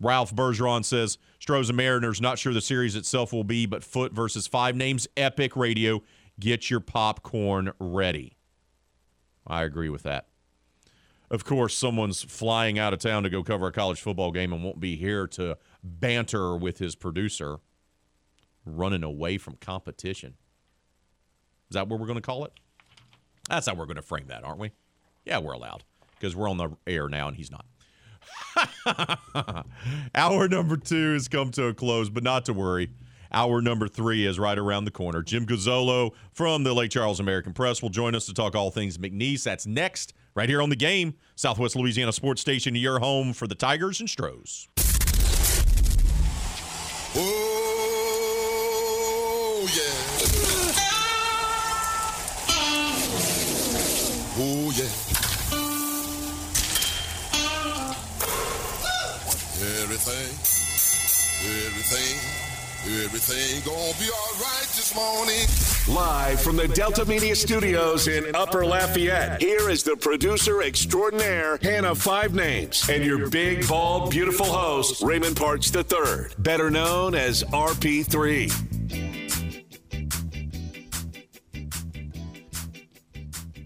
Ralph Bergeron says Stros and Mariners, not sure the series itself will be, but Foote versus five names, epic radio. Get your popcorn ready. I agree with that. Of course, someone's flying out of town to go cover a college football game and won't be here to banter with his producer, running away from competition. Is that what we're going to call it? That's how we're going to frame that, aren't we? Yeah, we're allowed because we're on the air now and he's not. Hour number two has come to a close, but not to worry. Hour number three is right around the corner. Jim Gazzolo from the Lake Charles American Press will join us to talk all things McNeese. That's next, right here on the game. Southwest Louisiana Sports Station, your home for the Tigers and Stros. Oh, yeah. Oh, yeah. Everything, everything, everything gonna be all right this morning. Live from the Delta Media Studios in Upper Lafayette, here is the producer extraordinaire, Hannah Five Names, and your big, bald, beautiful host, Raymond Parks III, better known as RP3.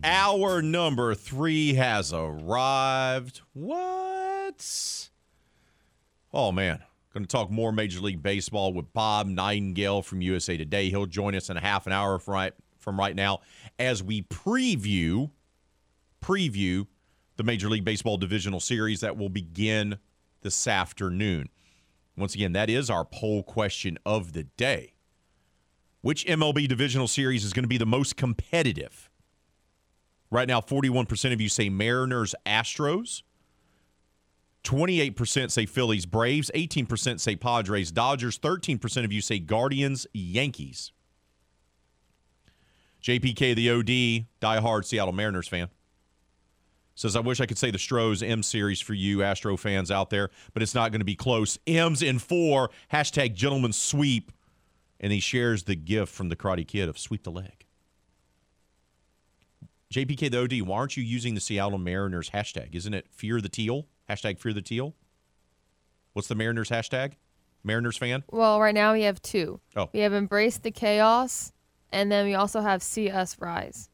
Our number three has arrived. What? Oh, man. Going to talk more Major League Baseball with Bob Nightingale from USA Today. He'll join us in a half an hour from right, from right now as we preview preview the Major League Baseball divisional series that will begin this afternoon. Once again, that is our poll question of the day. Which MLB divisional series is going to be the most competitive? Right now, 41% of you say Mariners, Astros. 28% say Phillies, Braves. 18% say Padres, Dodgers. 13% of you say Guardians, Yankees. JPK, the OD, diehard Seattle Mariners fan, says, I wish I could say the Stros M series for you Astro fans out there, but it's not going to be close. M's in four, hashtag gentleman sweep. And he shares the gift from the Karate Kid of sweep the leg. JPK, the OD, why aren't you using the Seattle Mariners hashtag? Isn't it fear the teal? Hashtag fear the teal? What's the Mariners hashtag? Mariners fan? Well, right now we have two. Oh. We have embrace the chaos, and then we also have see us rise.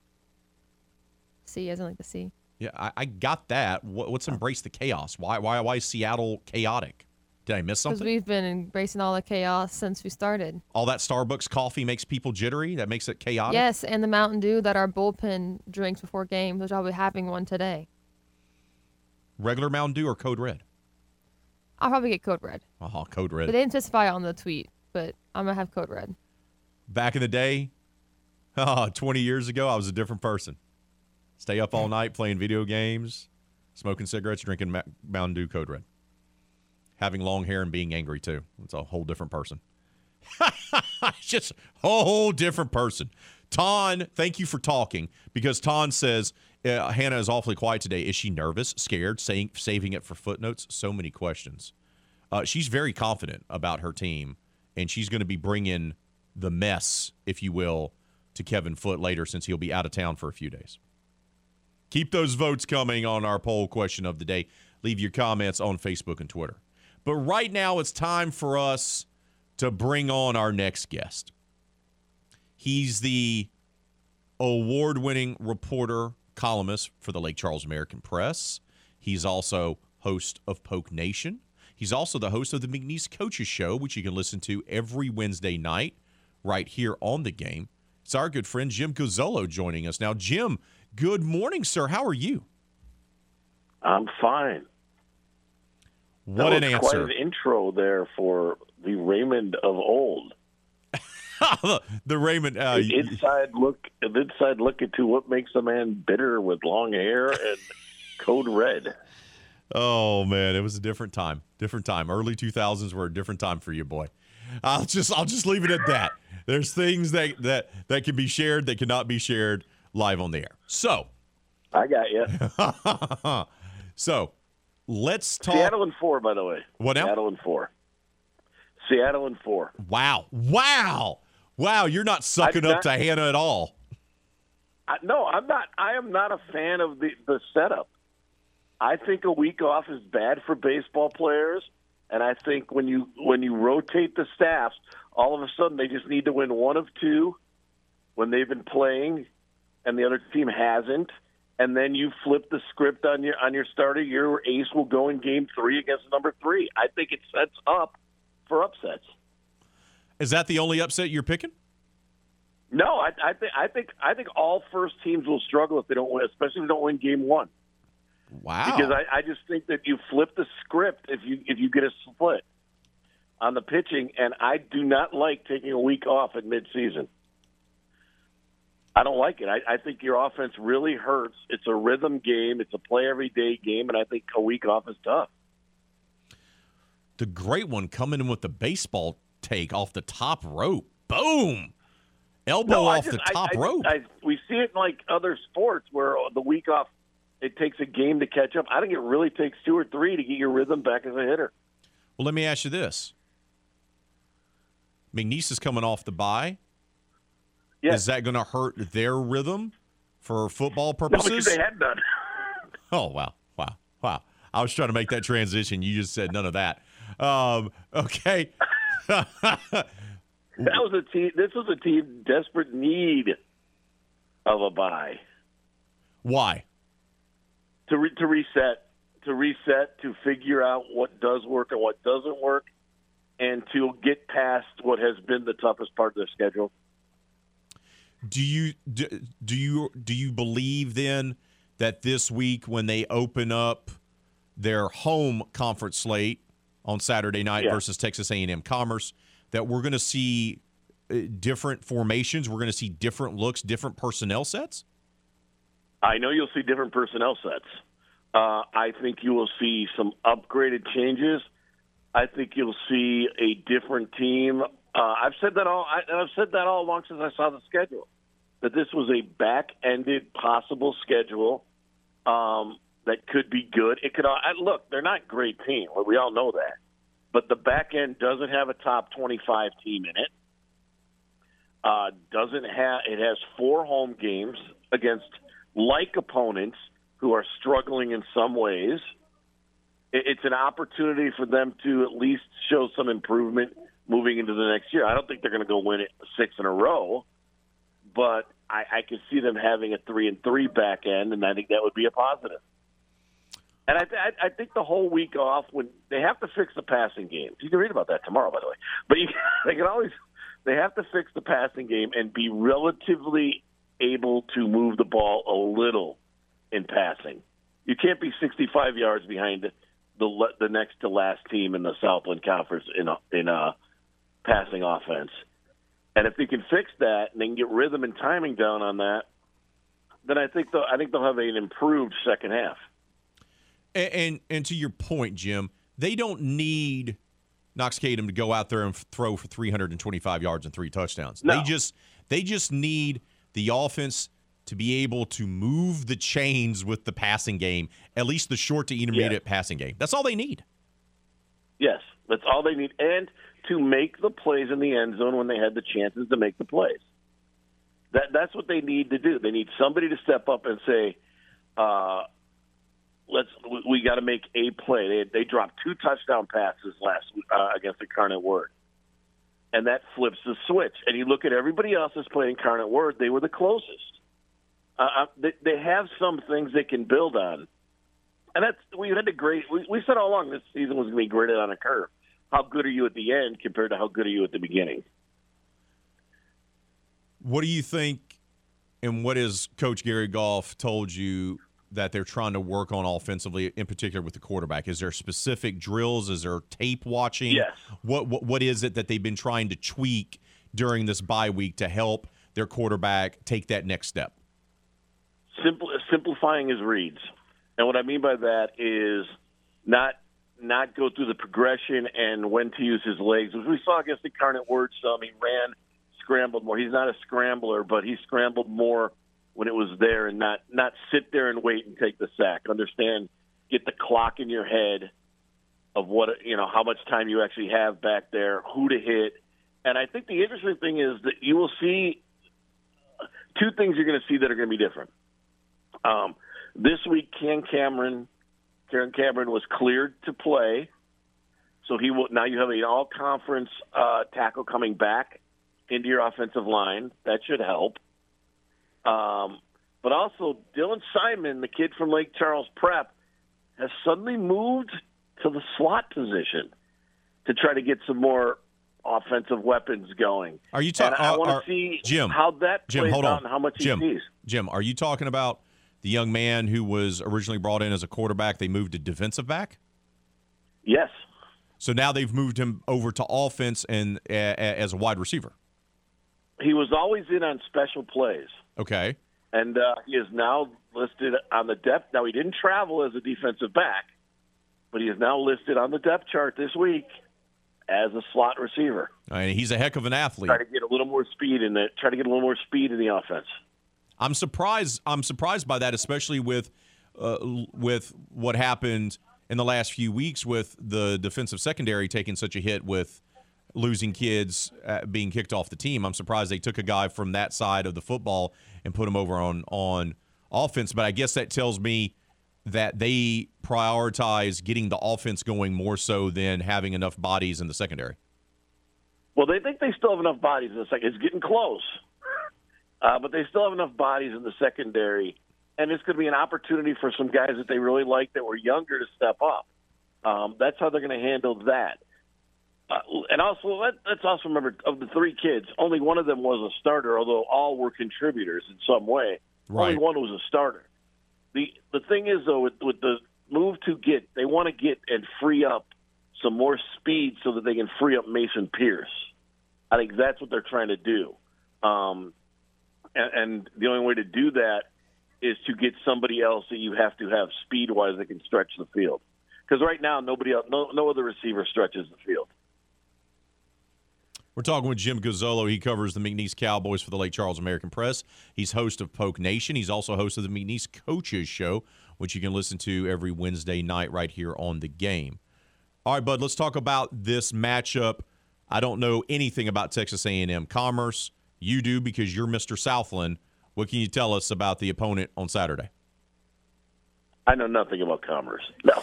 See, as in like the sea. Yeah, I, I got that. What, what's embrace the chaos? Why, why, why is Seattle chaotic? Did I miss something? Because we've been embracing all the chaos since we started. All that Starbucks coffee makes people jittery. That makes it chaotic. Yes, and the Mountain Dew that our bullpen drinks before games, which I'll be having one today. Regular Mountain Dew or Code Red? I'll probably get Code Red. Oh, Code Red. But they didn't specify on the tweet, but I'm going to have Code Red. Back in the day, oh, 20 years ago, I was a different person. Stay up all night playing video games, smoking cigarettes, drinking Ma- Mountain Dew Code Red. Having long hair and being angry too. It's a whole different person. it's just a whole different person. Ton, thank you for talking because Ton says uh, Hannah is awfully quiet today. Is she nervous, scared, saying, saving it for footnotes? So many questions. Uh, she's very confident about her team, and she's going to be bringing the mess, if you will, to Kevin Foote later since he'll be out of town for a few days. Keep those votes coming on our poll question of the day. Leave your comments on Facebook and Twitter. But right now, it's time for us to bring on our next guest. He's the award winning reporter, columnist for the Lake Charles American Press. He's also host of Poke Nation. He's also the host of the McNeese Coaches Show, which you can listen to every Wednesday night right here on the game. It's our good friend Jim Gazzolo joining us. Now, Jim, good morning, sir. How are you? I'm fine. What an answer. Quite an intro there for the Raymond of old. the Raymond uh, inside look, an inside look into what makes a man bitter with long hair and code red. Oh man, it was a different time. Different time. Early 2000s were a different time for you, boy. I'll just I'll just leave it at that. There's things that that that can be shared that cannot be shared live on the air. So, I got you. so, let's talk Seattle in four, by the way. What now? Seattle in four. Seattle in four. Wow. Wow. Wow, you're not sucking up to Hannah at all. I, no, I'm not. I am not a fan of the the setup. I think a week off is bad for baseball players, and I think when you when you rotate the staffs, all of a sudden they just need to win one of two when they've been playing, and the other team hasn't. And then you flip the script on your on your starter. Your ace will go in game three against number three. I think it sets up for upsets. Is that the only upset you're picking? No, I, I think I think I think all first teams will struggle if they don't win, especially if they don't win game one. Wow. Because I, I just think that you flip the script if you if you get a split on the pitching, and I do not like taking a week off at midseason. I don't like it. I, I think your offense really hurts. It's a rhythm game. It's a play every day game, and I think a week off is tough. The great one coming in with the baseball take off the top rope. Boom. Elbow No, off just- the I- top I- rope. I, we see it in like other sports where the week off it takes a game to catch up. I think it really takes two or three to get your rhythm back as a hitter. Well, let me ask you this. McNeese is coming off the bye. Is that going to hurt their rhythm for football No, purposes? because they had none. Oh wow, wow, wow! I was trying to make that transition. You just said none of that. Um, okay. That was a team. This was a team desperate need of a buy Why? to re, to reset, to reset, to figure out what does work and what doesn't work, and to get past what has been the toughest part of their schedule. Do you do, do you do you believe then that this week when they open up their home conference slate on Saturday night Yeah. versus Texas A&M Commerce that we're going to see uh, different formations, we're going to see different looks, different personnel sets? I know you'll see different personnel sets. Uh, I think you will see some upgraded changes. I think you'll see a different team. Uh, I've said that all. I, I've said that all along since I saw the schedule. That this was a back-ended possible schedule um, that could be good. It could. I, look, they're not great team. We all know that. But the back end doesn't have a top 25 team in it. Uh, doesn't have. It has four home games against like opponents who are struggling in some ways. It- It's an opportunity for them to at least show some improvement moving into the next year. I don't think they're going to go win it six in a row, but I, I see them having a three and three back end, and I think that would be a positive. And I, th- I think the whole week off when they have to fix the passing game. You can read about that tomorrow, by the way. But you, they can always they have to fix the passing game and be relatively able to move the ball a little in passing. You can't be 65 yards behind the the next to last team in the Southland Conference in a, in a passing offense. And if they can fix that and they can get rhythm and timing down on that, then I think they'll, I think they'll have an improved second half. And, and and to your point, Jim, they don't need Knox Kadum to go out there and throw for 325 yards and three touchdowns. They just they just need the offense to be able to move the chains with the passing game, at least the short to intermediate passing game. That's all they need. Yes, that's all they need, and to make the plays in the end zone when they had the chances to make the plays. That that's what they need to do. They need somebody to step up and say, uh, "Let's we- got to make a play." They they dropped two touchdown passes last uh, against the Incarnate Word. and that flips the switch. And you look at everybody else that's playing Incarnate Word; they were the closest. Uh, they, they have some things they can build on, and that's we had to grade. We, we said all along this season was going to be graded on a curve. How good are you at the end compared to how good are you at the beginning? What do you think, and what has Coach Gary Goff told you that they're trying to work on offensively, in particular with the quarterback? Is there specific drills? Is there tape watching? Yes. What what, what is it that they've been trying to tweak during this bye week to help their quarterback take that next step? Simple, simplifying his reads, and what I mean by that is not not go through the progression and when to use his legs. which we saw against the Incarnate Word some, he ran, scrambled more. He's not a scrambler, but he scrambled more when it was there and not not sit there and wait and take the sack. Understand, get the clock in your head of what you know, how much time you actually have back there, who to hit. And I think the interesting thing is that you will see two things you're going to see that are going to be different. Um, this week, Ken Cameron, Karen Cameron was cleared to play, so he will now. You have an all-conference uh, tackle coming back into your offensive line. That should help. Um, but also, Dylan Simon, the kid from Lake Charles Prep, has suddenly moved to the slot position to try to get some more offensive weapons going. Are you talking? I want to see Jim? how that Jim, plays hold out on. how much Jim, he sees. Jim, are you talking about the young man who was originally brought in as a quarterback? They moved to defensive back. Yes. So now they've moved him over to offense and uh, as a wide receiver. He was always in on special plays. Okay. and uh, he is now listed on the depth. Now he didn't travel as a defensive back, but he is now listed on the depth chart this week as a slot receiver. I mean, he's a heck of an athlete. Try to get a little more speed in it. Try to get a little more speed in the offense. I'm surprised. I'm surprised by that, especially with uh, with what happened in the last few weeks with the defensive secondary taking such a hit with losing kids uh, being kicked off the team. I'm surprised they took a guy from that side of the football and put him over on on offense. But I guess that tells me that they prioritize getting the offense going more so than having enough bodies in the secondary. Well, they think they still have enough bodies in the second. It's getting close, uh, but they still have enough bodies in the secondary, and it's going to be an opportunity for some guys that they really like that were younger to step up. Um, that's how they're going to handle that. Uh, and also, let, let's also remember of the three kids, only one of them was a starter, although all were contributors in some way. Right. Only one was a starter. The the thing is though, with, with the move to get, they want to get and free up some more speed so that they can free up Mason Pierce. I think that's what they're trying to do. Um, and, and the only way to do that is to get somebody else that you have to have speed wise that can stretch the field. Because right now, nobody else, no, no other receiver stretches the field. We're talking with Jim Gazzolo. He covers the McNeese Cowboys for the Lake Charles American Press. He's host of Poke Nation. He's also host of the McNeese Coaches Show, which you can listen to every Wednesday night right here on the game. All right, bud. Let's talk about this matchup. I don't know anything about Texas A&M Commerce. You do because you're Mr. Southland. What can you tell us about the opponent on Saturday? I know nothing about commerce. No,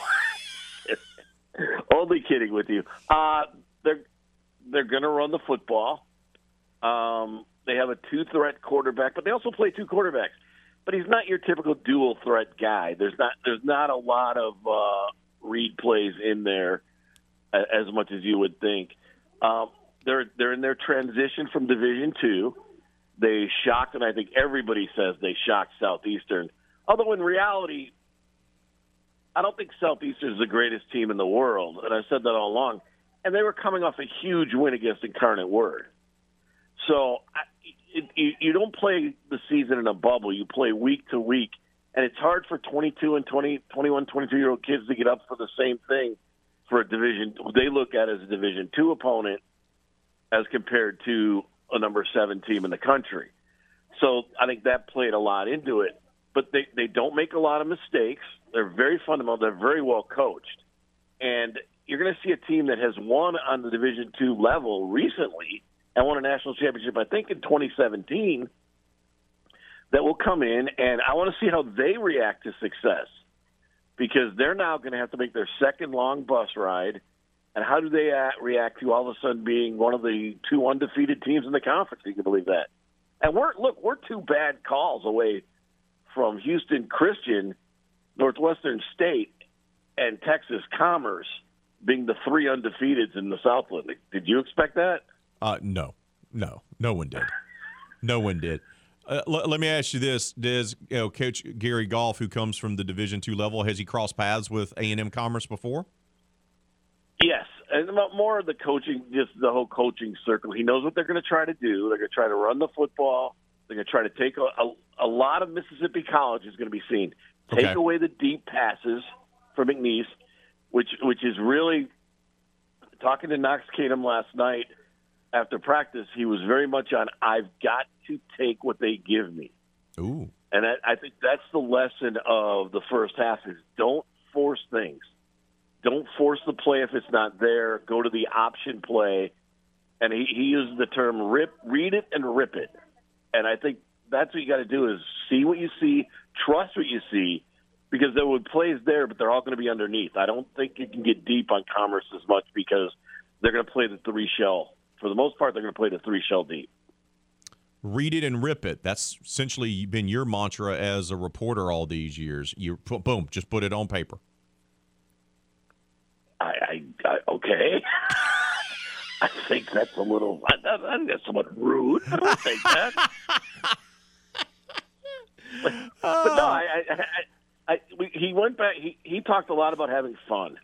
only kidding with you. Uh, they're going to run the football. Um, they have a two threat quarterback, but they also play two quarterbacks. But he's not your typical dual threat guy. There's not there's not a lot of uh, read plays in there as much as you would think. Um, they're they're in their transition from Division Two. They shocked, and I think everybody says they shocked Southeastern. Although in reality, I don't think Southeastern is the greatest team in the world, and I've said that all along. And they were coming off a huge win against Incarnate Word. So I, it, you, you don't play the season in a bubble. You play week to week, and it's hard for 22 and 20, 21, 22 year old kids to get up for the same thing for a division they look at as a Division two opponent as compared to a number seven team in the country. So I think that played a lot into it. But they, they don't make a lot of mistakes. They're very fundamental. They're very well coached. And you're going to see a team that has won on the Division two level recently and won a national championship, I think, in 2017, that will come in. And I want to see how they react to success because they're now going to have to make their second long bus ride And how do they uh, react to all of a sudden being one of the two undefeated teams in the conference? You can believe that. And we're look, we're two bad calls away from Houston Christian, Northwestern State, and Texas Commerce being the three undefeateds in the Southland. Did you expect that? Uh, no, no, no one did. No one did. Uh, l- let me ask you this: Does you know, Coach Gary Goff, who comes from the Division two level, has he crossed paths with A and M Commerce before? Yes, and about more of the coaching, just the whole coaching circle. He knows what they're going to try to do. They're going to try to run the football. They're going to try to take a, a, a lot of Mississippi College is going to be seen. Take Okay. away the deep passes for McNeese, which which is really talking to Knox Kadum last night after practice. He was very much on. I've got to take what they give me. Ooh. And I, I think that's the lesson of the first half: is don't force things. Don't force the play if it's not there. Go to the option play. And he, he used the term "rip," read it and rip it. And I think that's what you got to do: is see what you see, trust what you see, because there were plays there, but they're all going to be underneath. I don't think you can get deep on Commerce as much because they're going to play the three shell. For the most part, they're going to play the three shell deep. Read it and rip it. That's essentially been your mantra as a reporter all these years. You boom, just put it on paper. I, I, I okay. I think that's a little. I, I think that's somewhat rude. I don't think that. but, but no, I, I, I, we, he went back. He he talked a lot about having fun,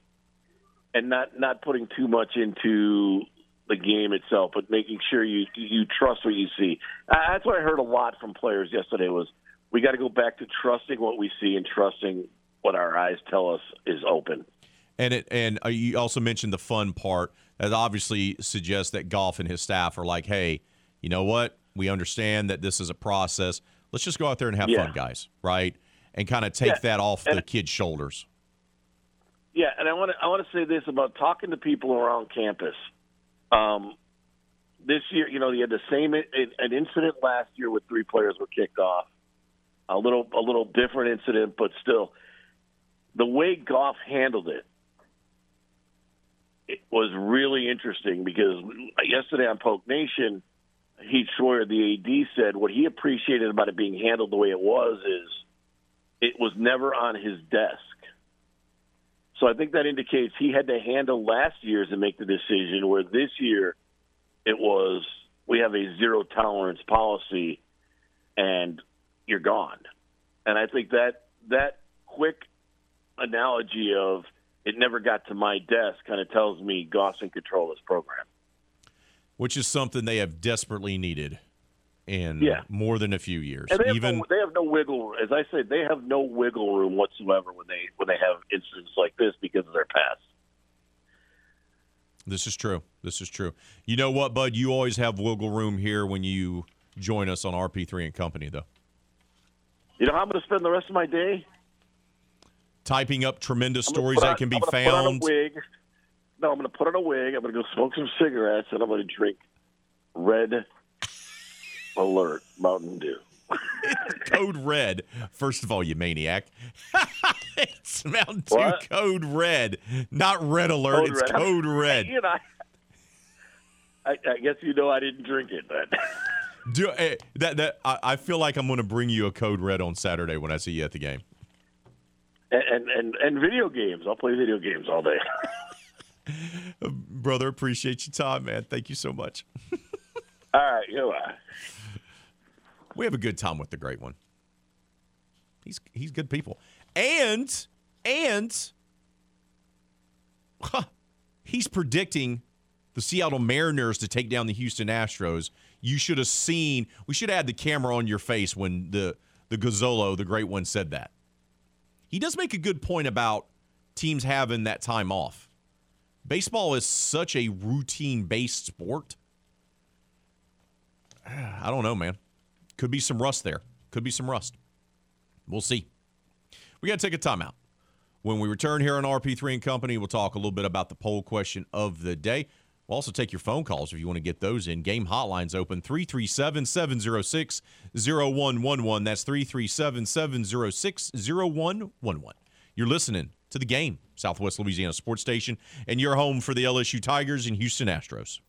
and not not putting too much into the game itself, but making sure you you trust what you see. Uh, that's what I heard a lot from players yesterday. Was we got to go back to trusting what we see and trusting what our eyes tell us is open. And it and uh, you also mentioned the fun part. That obviously suggests that Goff and his staff are like, hey, you know what? We understand that this is a process. Let's just go out there and have Yeah. fun, guys, right? And kind of take Yeah. that off And- the kids' shoulders. Yeah, and I want to I want to say this about talking to people around campus. Um, this year, you know, you had the same an incident last year with three players were kicked off. A little a little different incident, but still, the way Goff handled it, it was really interesting because yesterday on Poke Nation, Heath Schroyer, the AD, said what he appreciated about it being handled the way it was is it was never on his desk. So I think that indicates he had to handle last year's and make the decision, where this year it was we have a zero tolerance policy and you're gone. And I think that that quick analogy of it never got to my desk kind of tells me Goff's in control this program. which is something they have desperately needed in Yeah. more than a few years. And they have, Even no, they have no wiggle. As I said, they have no wiggle room whatsoever when they when they have incidents like this because of their past. this is true. This is true. You know what, Bud? You always have wiggle room here when you join us on RP3 and Company, though. You know how I'm going to spend the rest of my day? Typing up tremendous stories put that on- can be I'm gonna Put on a found. wig. No, I'm going to put on a wig. I'm going to go smoke some cigarettes, and I'm going to drink Red Alert Mountain Dew. Code Red. First of all, you maniac. it's Mountain Dew What? Code Red, not Red Alert. Code it's Red. Code Red. You know, I, I, I guess you know I didn't drink it then. Do, eh, that that I, I feel like I'm going to bring you a Code Red on Saturday when I see you at the game. and, and and video games. I'll play video games all day. Brother, appreciate your time, man. Thank you so much. all right, you know. We have a good time with the great one. He's he's good people. And and huh, he's predicting the Seattle Mariners to take down the Houston Astros. You should have seen we should have had the camera on your face when the the Gazzolo, the great one, said that. He does make a good point about teams having that time off. Baseball is such a routine based sport. I don't know, man. Could be some rust there. Could be some rust. We'll see. We got to take a timeout. When we return here on RP3 and Company, we'll talk a little bit about the poll question of the day. We'll also take your phone calls if you want to get those in. Game hotlines open 337 706 0111. That's 337 706 0111. You're listening to the game, Southwest Louisiana Sports Station, and your home for the LSU Tigers and Houston Astros.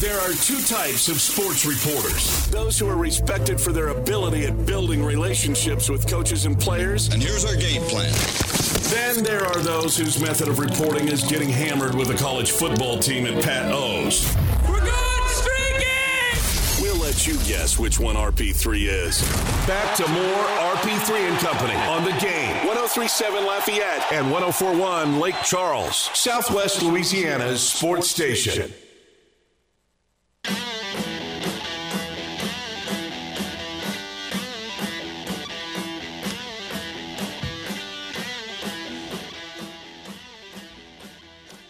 There are two types of sports reporters those who are respected for their ability at building relationships with coaches and players. And here's our game plan. Then there are those whose method of reporting is getting hammered with a college football team at Pat O's. We're good streaking! We'll let you guess which one RP3 is. Back to more RP3 and Company on the game. 1037 Lafayette and 1041 Lake Charles, Southwest Louisiana's sports station.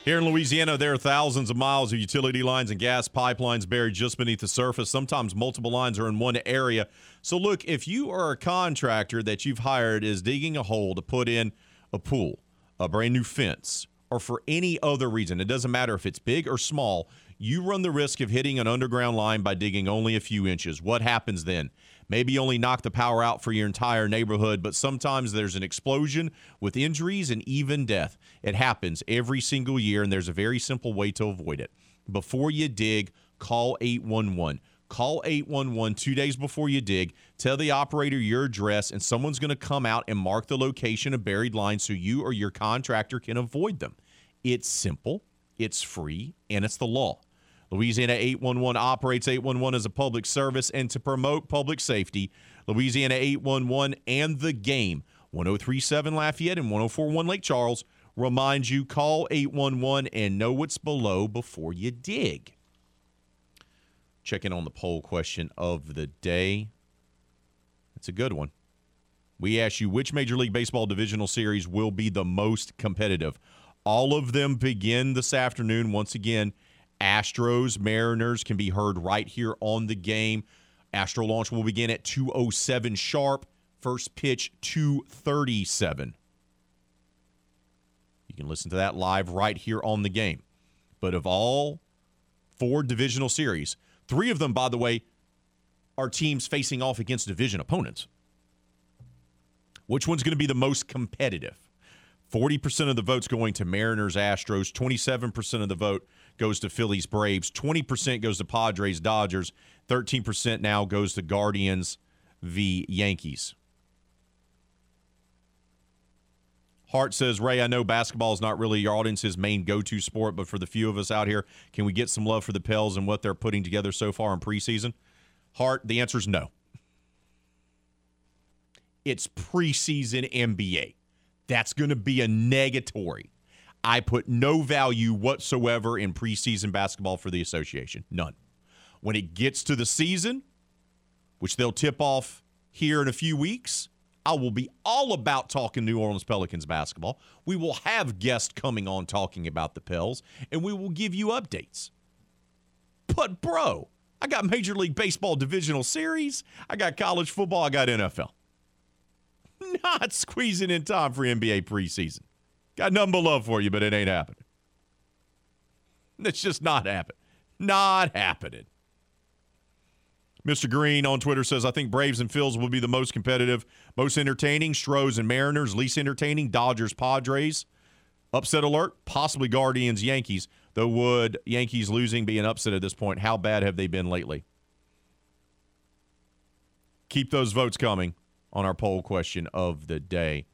Here in Louisiana, there are thousands of miles of utility lines and gas pipelines buried just beneath the surface. Sometimes multiple lines are in one area. So, look, if you are a contractor that you've hired is digging a hole to put in a pool, a brand new fence, or for any other reason, it doesn't matter if it's big or small, you run the risk of hitting an underground line by digging only a few inches. What happens then? Maybe you only knock the power out for your entire neighborhood, but sometimes there's an explosion with injuries and even death. It happens every single year, and there's a very simple way to avoid it. Before you dig, call 811. Call 811 two days before you dig. Tell the operator your address, and someone's going to come out and mark the location of buried lines so you or your contractor can avoid them. It's simple, it's free, and it's the law. Louisiana 811 operates 811 as a public service and to promote public safety. Louisiana 811 and the game 1037 Lafayette and 1041 Lake Charles reminds you call 811 and know what's below before you dig. Checking on the poll question of the day. It's a good one. We ask you which Major League Baseball divisional series will be the most competitive. All of them begin this afternoon. Once again, Astros, Mariners can be heard right here on the game. Astro launch will begin at 207 sharp. First pitch 237. You can listen to that live right here on the game. But of all four divisional series, three of them, by the way, are teams facing off against division opponents. Which one's going to be the most competitive? 40% of the votes going to Mariners, Astros, 27% of the vote goes to Phillies, Braves, 20% goes to Padres, Dodgers, 13% now goes to Guardians v. Yankees. Hart says, Ray, I know basketball is not really your audience's main go to sport, but for the few of us out here, can we get some love for the Pels and what they're putting together so far in preseason? Hart, the answer is no. It's preseason NBA. That's going to be a negatory. I put no value whatsoever in preseason basketball for the association. None. When it gets to the season, which they'll tip off here in a few weeks, I will be all about talking New Orleans Pelicans basketball. We will have guests coming on talking about the Pels, and we will give you updates. But, bro, I got Major League Baseball divisional series, I got college football, I got NFL. Not squeezing in time for NBA preseason. Got nothing but love for you, but it ain't happening. It's just not happening. Not happening. Mr. Green on Twitter says, I think Braves and Phils will be the most competitive, most entertaining. Stros and Mariners, least entertaining. Dodgers, Padres. Upset alert, possibly Guardians, Yankees. Though would Yankees losing be an upset at this point? How bad have they been lately? Keep those votes coming on our poll question of the day.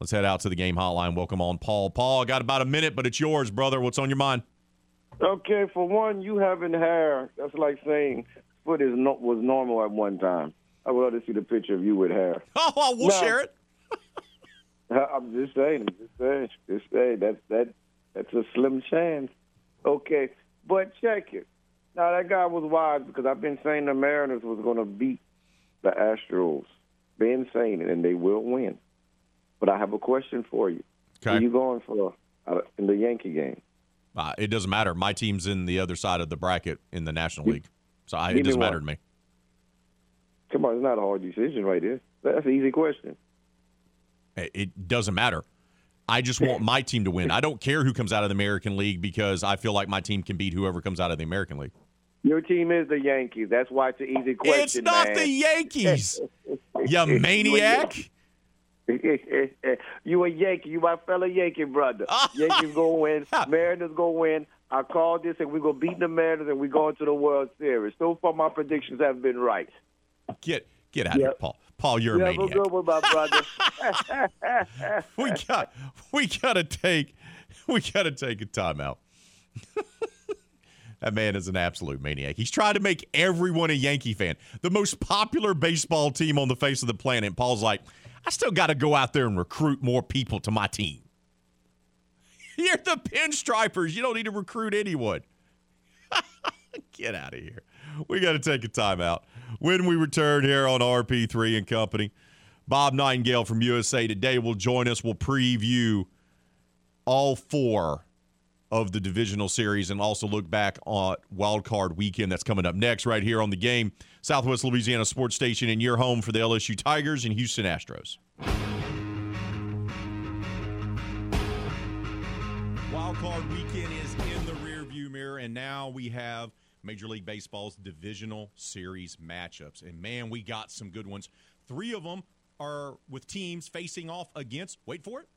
Let's head out to the game hotline. Welcome on, Paul. Paul, I got about a minute, but it's yours, brother. What's on your mind? Okay, for one, you having hair, that's like saying foot is not was normal at one time. I would love to see the picture of you with hair. Oh, we'll Now- share it. I'm just saying, I'm just saying, just saying. That's that. That's a slim chance. Okay, but check it. Now that guy was wise because I've been saying the Mariners was going to beat the Astros. Been saying it, and they will win. But I have a question for you. Okay. you going for uh, in the Yankee game? Uh, it doesn't matter. My team's in the other side of the bracket in the National League, so I, it doesn't matter to me. Come on, it's not a hard decision right there. That's an easy question. It- doesn't matter. I just want my team to win. I don't care who comes out of the American League because I feel like my team can beat whoever comes out of the American League. Your team is the Yankees. That's why it's an easy question. It's not man. the Yankees, you You maniac. you a Yankee. You my fellow Yankee brother. Yankees gonna win. Mariners gonna win. I called this and we're gonna beat the Mariners and we're going to the World Series. So far, my predictions have been right. Get get out of here, Paul. Paul, you're you a maniac. good one, my brother. we got we gotta take we gotta take a timeout. that man is an absolute maniac. He's trying to make everyone a Yankee fan. The most popular baseball team on the face of the planet. Paul's like, I still gotta go out there and recruit more people to my team. You're the pinstripers. You don't need to recruit anyone. Get out of here. We got to take a timeout. When we return here on RP3 and Company, Bob Nightingale from USA Today will join us. We'll preview all four of the divisional series and also look back on wild card weekend that's coming up next right here on the game. Southwest louisiana sports station in your home for the lsu tigers and houston astros. Wild card weekend is in the rearview mirror and now we have major league baseball's divisional series matchups. And man we got some good ones. Three of them are with teams facing off against wait for it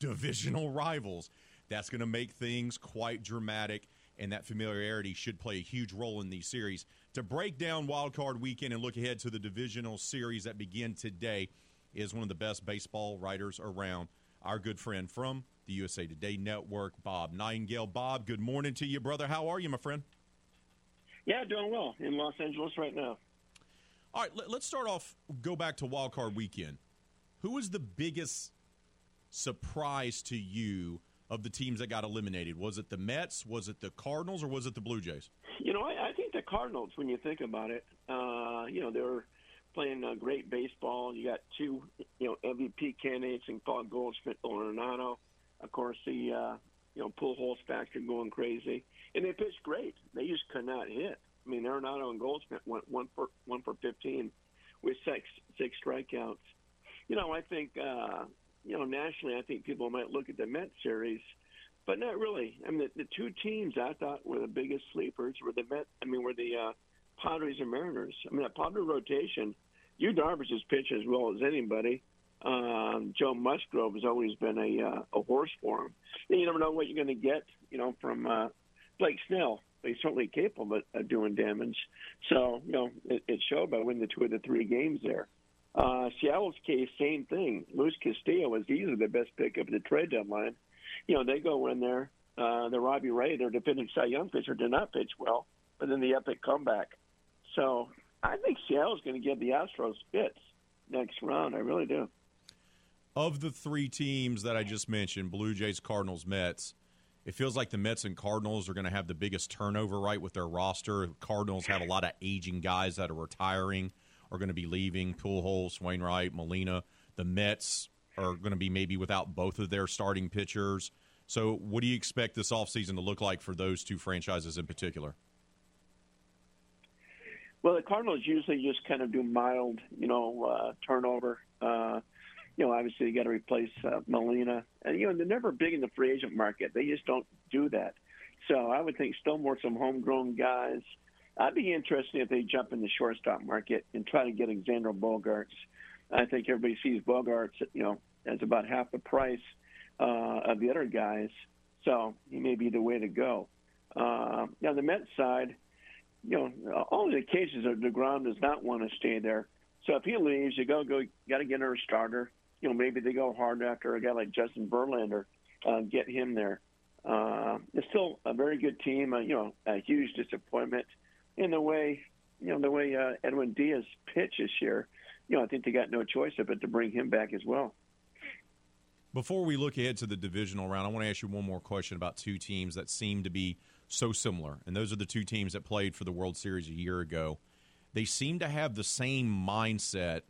divisional rivals that's going to make things quite dramatic, and that familiarity should play a huge role in these series. To break down Wild Card Weekend and look ahead to the divisional series that begin today is one of the best baseball writers around, our good friend from the USA Today Network, Bob Nightingale. Bob, good morning to you, brother. How are you, my friend? Yeah, doing well in Los Angeles right now. All right, let, us start off. Go back to Wild Card Weekend. Who was the biggest surprise to you of the teams that got eliminated? Was it the Mets? Was it the Cardinals? Or was it the Blue Jays? You know, I, I think the Cardinals. When you think about it, uh, you know they were playing uh, great baseball. You got two, you know, MVP candidates in Paul Goldschmidt, Arenado. Of course, the uh, you know Pujols factor going crazy, and they pitched great. They just could not hit. I mean, Arenado and Goldschmidt went one for one for fifteen with six six strikeouts. You know, I think uh, you know, nationally, I think people might look at the Met series, but not really. I mean, the, the two teams I thought were the biggest sleepers were the Met. I mean, were the uh, Padres and Mariners. I mean, that Padre rotation. Yu Darvish has pitched as well as anybody. Um, Joe Musgrove has always been a uh, a horse for him. And you never know what you're going to get, you know, from uh, Blake Snell. He's certainly capable of, of doing damage. So, you know, it, it showed by winning the two of the three games there. Uh, Seattle's case, same thing. Luis Castillo was easily the best pick of the trade deadline. You know, they go in there. Uh, the Robbie Ray, their defending Cy Young pitcher, did not pitch well, but then the epic comeback. So I think Seattle's going to give the Astros fits next round. I really do. Of the three teams that I just mentioned, Blue Jays, Cardinals, Mets, it feels like the Mets and Cardinals are going to have the biggest turnover, right, with their roster. Cardinals have a lot of aging guys that are retiring are going to be leaving. Pujols, Wainwright, Molina. The Mets are going to be maybe without both of their starting pitchers. So, what do you expect this offseason to look like for those two franchises in particular? Well, the Cardinals usually just kind of do mild, you know, uh, turnover. Uh, you know, obviously you got to replace uh, Molina, and you know they're never big in the free agent market. They just don't do that. So I would think still more some homegrown guys. I'd be interested if they jump in the shortstop market and try to get Alexander Bogaerts. I think everybody sees Bogaerts, you know, as about half the price uh, of the other guys, so he may be the way to go. Uh, now the Mets side, you know, all the cases are Degrom does not want to stay there. So if he leaves, you go go got to get another starter. You know, maybe they go hard after a guy like Justin Verlander, uh, get him there. Uh, it's still a very good team. Uh, you know, a huge disappointment in the way you know the way uh, Edwin Diaz pitched this year. You know, I think they got no choice but to bring him back as well. Before we look ahead to the divisional round, I want to ask you one more question about two teams that seem to be so similar, and those are the two teams that played for the World Series a year ago. They seem to have the same mindset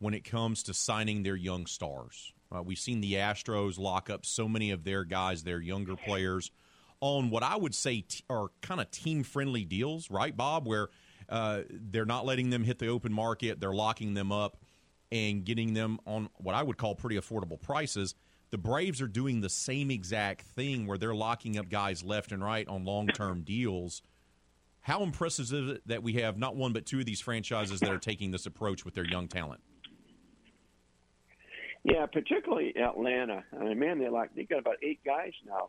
when it comes to signing their young stars. Uh, we've seen the Astros lock up so many of their guys, their younger players, on what I would say t- are kind of team friendly deals, right, Bob? Where uh, they're not letting them hit the open market, they're locking them up and getting them on what I would call pretty affordable prices. The Braves are doing the same exact thing where they're locking up guys left and right on long term deals. How impressive is it that we have not one but two of these franchises that are taking this approach with their young talent? Yeah, particularly Atlanta. I mean, man, they like they got about eight guys now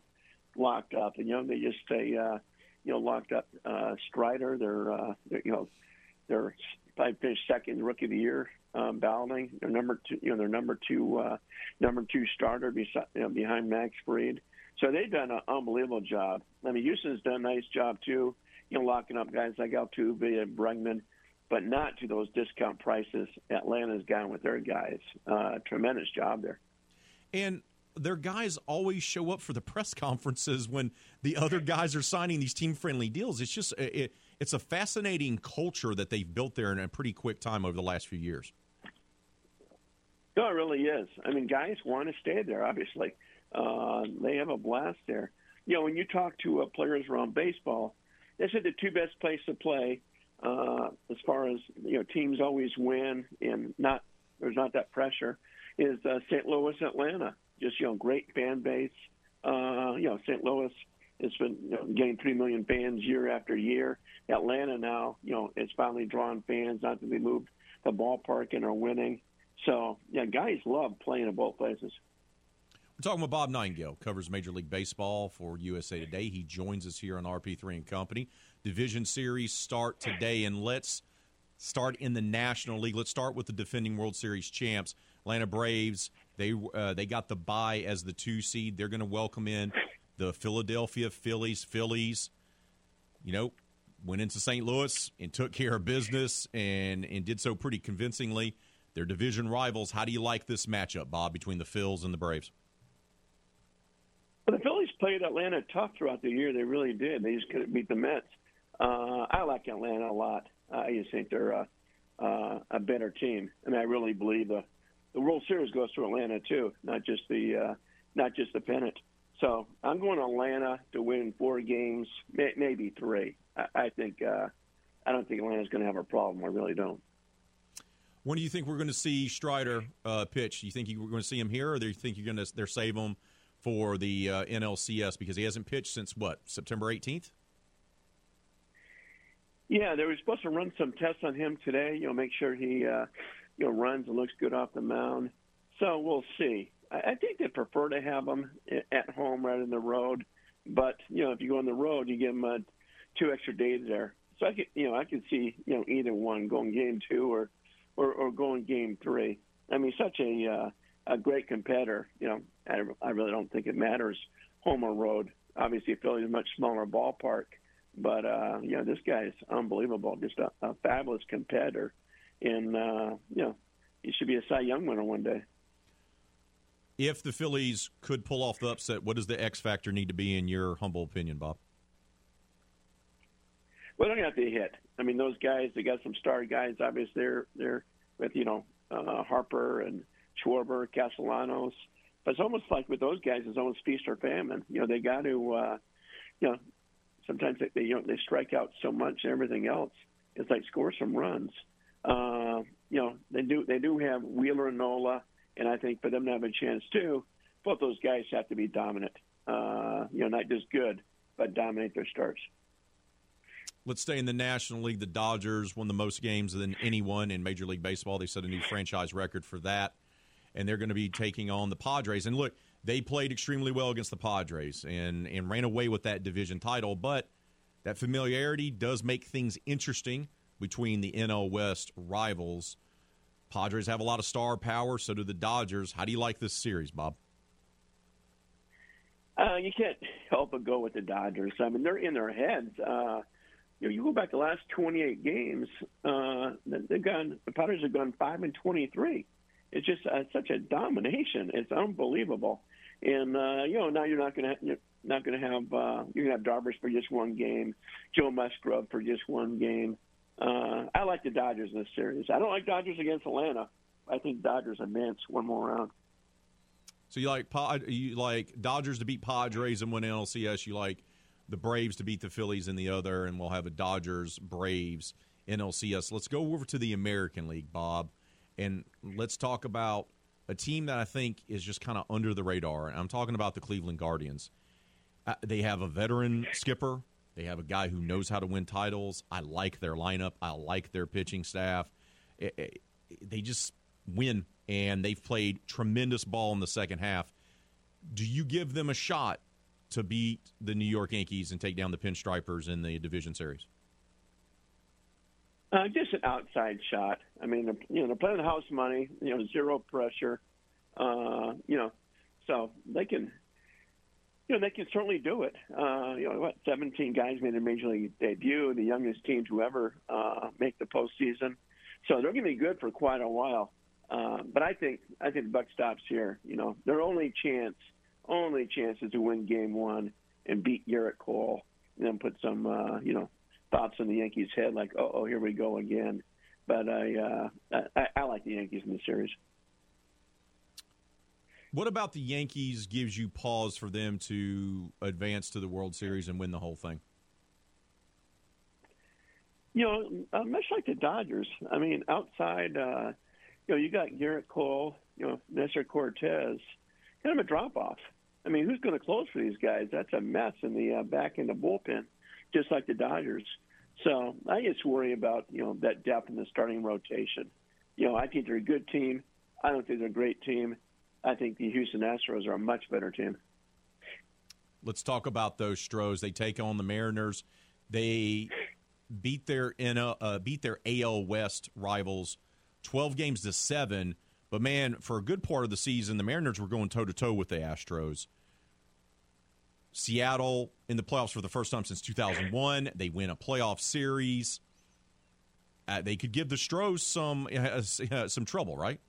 locked up, and you know they just say, uh, you know, locked up uh, Strider. They're, uh, they're you know, they're probably finished second rookie of the year um, balloting. They're number two, you know, they're number two, uh, number two starter beside, you know, behind Max Fried. So they've done an unbelievable job. I mean, Houston's done a nice job too, you know, locking up guys like Altuve and Bregman, but not to those discount prices Atlanta's gone with their guys. Uh, tremendous job there. And their guys always show up for the press conferences when the other guys are signing these team friendly deals. It's just it, it's a fascinating culture that they've built there in a pretty quick time over the last few years. No, it really is. I mean, guys want to stay there. Obviously, uh, they have a blast there. You know, when you talk to uh, players around baseball, they said the two best places to play, uh, as far as you know, teams always win and not there's not that pressure, is uh, St. Louis, Atlanta. Just you know, great fan base. Uh, you know, St. Louis has been you know, getting three million fans year after year. Atlanta now, you know, it's finally drawn fans. Not to be moved the ballpark and are winning. So yeah, guys love playing in both places. We're talking with Bob Nightingale, covers Major League Baseball for USA Today. He joins us here on RP3 and Company. Division series start today, and let's start in the National League. Let's start with the defending World Series champs, Atlanta Braves. They uh, they got the bye as the two seed. They're going to welcome in the Philadelphia Phillies. Phillies, you know, went into St. Louis and took care of business and and did so pretty convincingly. They're division rivals. How do you like this matchup, Bob, between the Phils and the Braves? Well, the Phillies played Atlanta tough throughout the year. They really did. They just couldn't beat the Mets. Uh, I like Atlanta a lot. I just think they're a, uh, a better team, and I really believe the the World Series goes to Atlanta too, not just the uh, not just the pennant. So I'm going to Atlanta to win four games, may, maybe three. I, I think uh, I don't think Atlanta's going to have a problem. I really don't. When do you think we're going to see Strider uh, pitch? Do you think we're going to see him here, or do you think you're going to they're save him for the uh, NLCS because he hasn't pitched since what September 18th? Yeah, they were supposed to run some tests on him today. You know, make sure he uh, you know runs and looks good off the mound. So we'll see. I, I think they prefer to have him at home rather than the road. But you know, if you go on the road, you give him uh, two extra days there. So I could, you know, I could see you know either one going game two or or, or going game three. I mean, such a uh, a great competitor. You know, I, I really don't think it matters home or road. Obviously, Philly's a much smaller ballpark, but uh, you know, this guy is unbelievable. Just a, a fabulous competitor, and uh, you know, he should be a Cy Young winner one day. If the Phillies could pull off the upset, what does the X factor need to be in your humble opinion, Bob? Well, they're gonna have to hit. I mean, those guys, they got some star guys. Obviously, they're they're with you know uh, Harper and Schwarber, Castellanos. But it's almost like with those guys, it's almost feast or famine. You know, they got to, uh, you know, sometimes they, they you know they strike out so much and everything else. It's like score some runs. Uh, you know, they do they do have Wheeler and Nola, and I think for them to have a chance too, both those guys have to be dominant. Uh, you know, not just good, but dominate their starts. Let's stay in the National League. The Dodgers won the most games than anyone in Major League Baseball. They set a new franchise record for that. And they're going to be taking on the Padres. And look, they played extremely well against the Padres and, and ran away with that division title. But that familiarity does make things interesting between the NL West rivals. Padres have a lot of star power, so do the Dodgers. How do you like this series, Bob? Uh, you can't help but go with the Dodgers. I mean, they're in their heads. Uh, you know, you go back the last 28 games, uh, they've gone. The Padres have gone five and 23. It's just uh, such a domination. It's unbelievable. And uh, you know, now you're not going to not going to have uh, you're going to have Darvish for just one game, Joe Musgrove for just one game. Uh, I like the Dodgers in this series. I don't like Dodgers against Atlanta. I think Dodgers advance one more round. So you like you like Dodgers to beat Padres in one NLCS. You like the Braves to beat the Phillies in the other, and we'll have a Dodgers Braves NLCS. Let's go over to the American League, Bob, and let's talk about a team that I think is just kind of under the radar. And I'm talking about the Cleveland Guardians. Uh, they have a veteran skipper. They have a guy who knows how to win titles. I like their lineup. I like their pitching staff. It, it, they just win, and they've played tremendous ball in the second half. Do you give them a shot to beat the New York Yankees and take down the Pinstripers in the division series? Uh, just an outside shot. I mean, you know, they're playing the house money. You know, zero pressure. Uh, you know, so they can, you know, they can certainly do it. Uh, you know, what? 17 guys made a major league debut. The youngest team to ever uh, make the postseason. So they're going to be good for quite a while. Uh, but I think I think the buck stops here. You know, their only chance, only chance is to win Game One and beat Gerrit Cole, and then put some, uh, you know, thoughts in the Yankees' head, like, oh, oh here we go again. But I, uh, I, I like the Yankees in the series. What about the Yankees gives you pause for them to advance to the World Series and win the whole thing? You know, uh, much like the Dodgers. I mean, outside, uh, you know, you got Gerrit Cole, you know, Nestor Cortes, kind of a drop off. I mean, who's going to close for these guys? That's a mess in the uh, back end of bullpen just like the Dodgers. So I just worry about you know that depth in the starting rotation. You know, I think they're a good team. I don't think they're a great team. I think the Houston Astros are a much better team. Let's talk about those Stros. They take on the Mariners. They beat their uh, beat their AL West rivals, twelve games to seven. But man, for a good part of the season, the Mariners were going toe to toe with the Astros. Seattle in the playoffs for the first time since 2001. They win a playoff series. Uh, they could give the Stros some uh some trouble, right?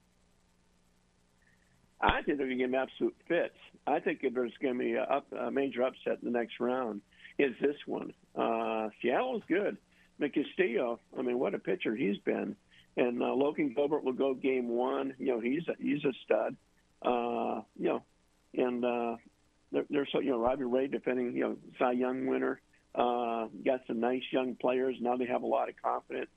I think they're going to give them absolute fits. I think if there's going to be a, up, a major upset in the next round, is this one. Uh, Seattle's good. Castillo, I mean, what a pitcher he's been. And uh, Logan Gilbert will go game one. You know, he's a, he's a stud. Uh, you know, and uh, they're, they're so you know Robbie Ray defending you know Cy Young winner. Uh, got some nice young players now. They have a lot of confidence.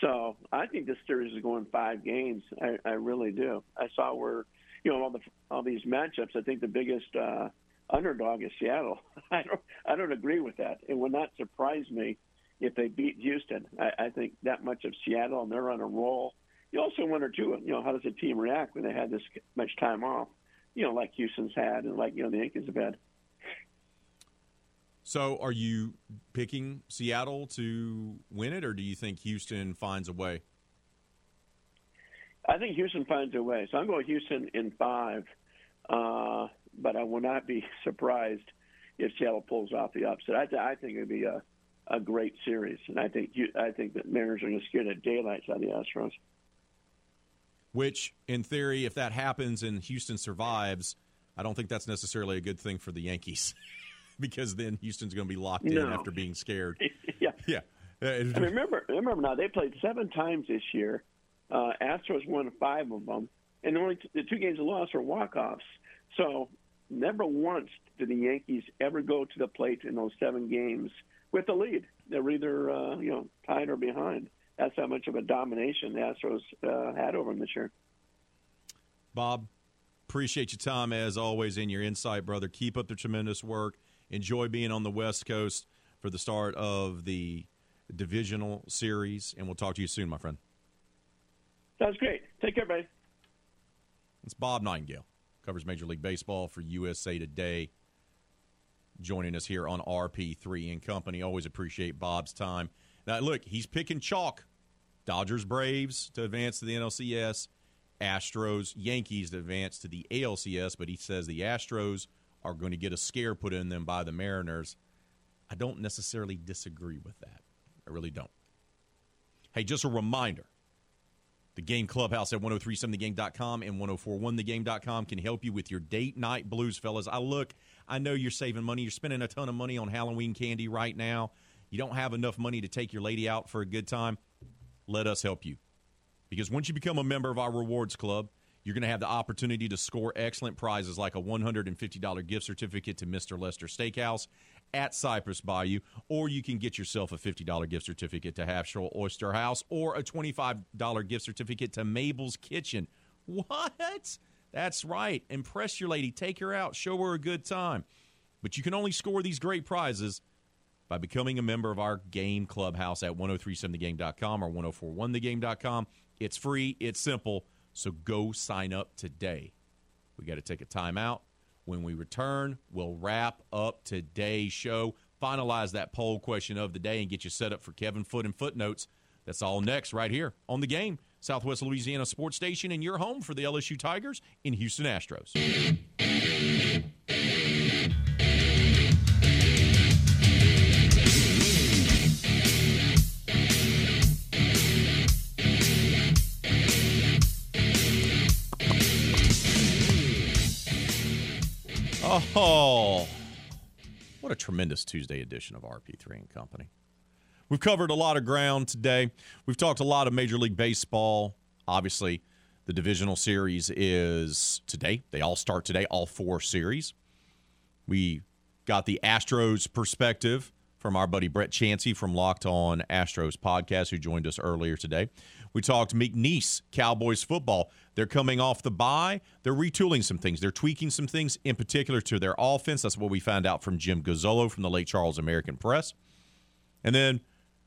So I think this series is going five games. I, I really do. I saw where you know all the all these matchups. I think the biggest uh, underdog is Seattle. I don't I don't agree with that. It would not surprise me if they beat Houston. I, I think that much of Seattle and they're on a roll. You also wonder too, you know, how does the team react when they had this much time off? you know, like Houston's had and like, you know, the Yankees have had. So are you picking Seattle to win it, or do you think Houston finds a way? I think Houston finds a way. So I'm going Houston in five, uh, but I will not be surprised if Seattle pulls off the upset. I, th- I think it'd be a, a great series, and I think I think that Mariners are going to scare the daylights out of the Astros which, in theory, if that happens and Houston survives, I don't think that's necessarily a good thing for the Yankees because then Houston's going to be locked no. in after being scared. yeah. Yeah. I mean, remember, remember now, they played seven times this year. Uh, Astros won five of them, and only t- the two games they lost were walk-offs. So never once did the Yankees ever go to the plate in those seven games with the lead. They were either uh, you know tied or behind that's how much of a domination the Astros uh, had over them this year. Bob, appreciate your time as always and your insight, brother. Keep up the tremendous work. Enjoy being on the West Coast for the start of the divisional series, and we'll talk to you soon, my friend. Sounds great. Take care, buddy. It's Bob Nightingale, covers Major League Baseball for USA Today, joining us here on RP3 and Company. Always appreciate Bob's time. Now, look, he's picking chalk Dodgers, Braves to advance to the NLCS, Astros, Yankees to advance to the ALCS, but he says the Astros are going to get a scare put in them by the Mariners. I don't necessarily disagree with that. I really don't. Hey, just a reminder the game clubhouse at 1037thegame.com and 1041thegame.com can help you with your date night blues, fellas. I look, I know you're saving money. You're spending a ton of money on Halloween candy right now. You don't have enough money to take your lady out for a good time let us help you. Because once you become a member of our rewards club, you're going to have the opportunity to score excellent prizes like a $150 gift certificate to Mr. Lester Steakhouse at Cypress Bayou, or you can get yourself a $50 gift certificate to Half Shell Oyster House, or a $25 gift certificate to Mabel's Kitchen. What? That's right. Impress your lady, take her out, show her a good time. But you can only score these great prizes by becoming a member of our game clubhouse at 1037thegame.com or 1041thegame.com. It's free, it's simple. So go sign up today. We got to take a timeout. When we return, we'll wrap up today's show, finalize that poll question of the day, and get you set up for Kevin Foote and Footnotes. That's all next, right here on the game. Southwest Louisiana Sports Station, and your home for the LSU Tigers in Houston Astros. Oh, what a tremendous Tuesday edition of RP3 and Company. We've covered a lot of ground today. We've talked a lot of Major League Baseball. Obviously, the divisional series is today. They all start today, all four series. We got the Astros perspective from our buddy Brett Chansey from Locked On Astros podcast, who joined us earlier today. We talked McNeese Cowboys football. They're coming off the bye. They're retooling some things. They're tweaking some things, in particular to their offense. That's what we found out from Jim Gazzolo from the Lake Charles American Press. And then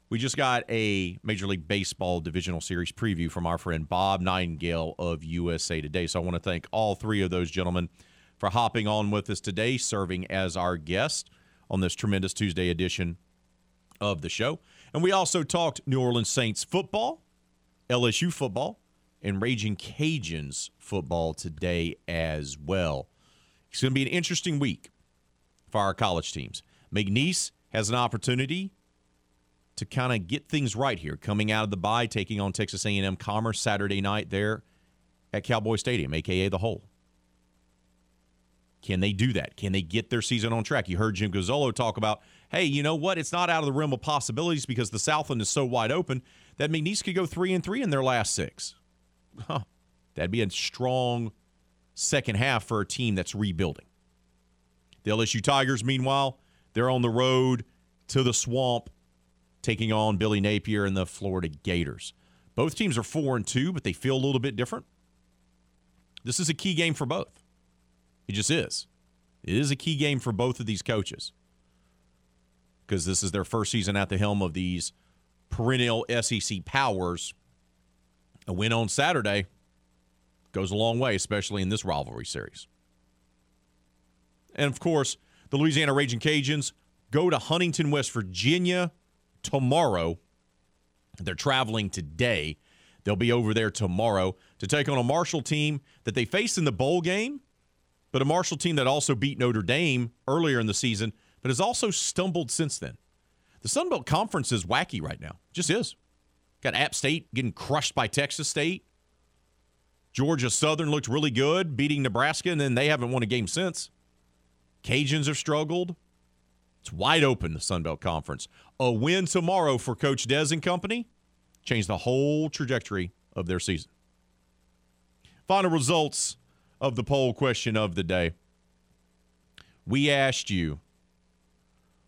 we just got a Major League Baseball divisional series preview from our friend Bob Nightingale of USA Today. So I want to thank all three of those gentlemen for hopping on with us today, serving as our guest on this tremendous Tuesday edition of the show. And we also talked New Orleans Saints football, LSU football, and Raging Cajuns football today as well. It's going to be an interesting week for our college teams. McNeese has an opportunity to kind of get things right here, coming out of the bye, taking on Texas A&M Commerce Saturday night there at Cowboy Stadium, aka the Hole. Can they do that? Can they get their season on track? You heard Jim Gazzolo talk about, hey, you know what? It's not out of the realm of possibilities because the Southland is so wide open that McNeese could go three and three in their last six. Huh. That'd be a strong second half for a team that's rebuilding. The LSU Tigers, meanwhile, they're on the road to the swamp, taking on Billy Napier and the Florida Gators. Both teams are four and two, but they feel a little bit different. This is a key game for both. It just is. It is a key game for both of these coaches because this is their first season at the helm of these perennial SEC powers. A win on Saturday goes a long way, especially in this rivalry series. And of course, the Louisiana Raging Cajuns go to Huntington, West Virginia tomorrow. They're traveling today. They'll be over there tomorrow to take on a Marshall team that they faced in the bowl game, but a Marshall team that also beat Notre Dame earlier in the season, but has also stumbled since then. The Sun Belt Conference is wacky right now. Just is. Got App State getting crushed by Texas State. Georgia Southern looked really good, beating Nebraska, and then they haven't won a game since. Cajuns have struggled. It's wide open, the Sun Belt Conference. A win tomorrow for Coach Dez and company changed the whole trajectory of their season. Final results of the poll question of the day. We asked you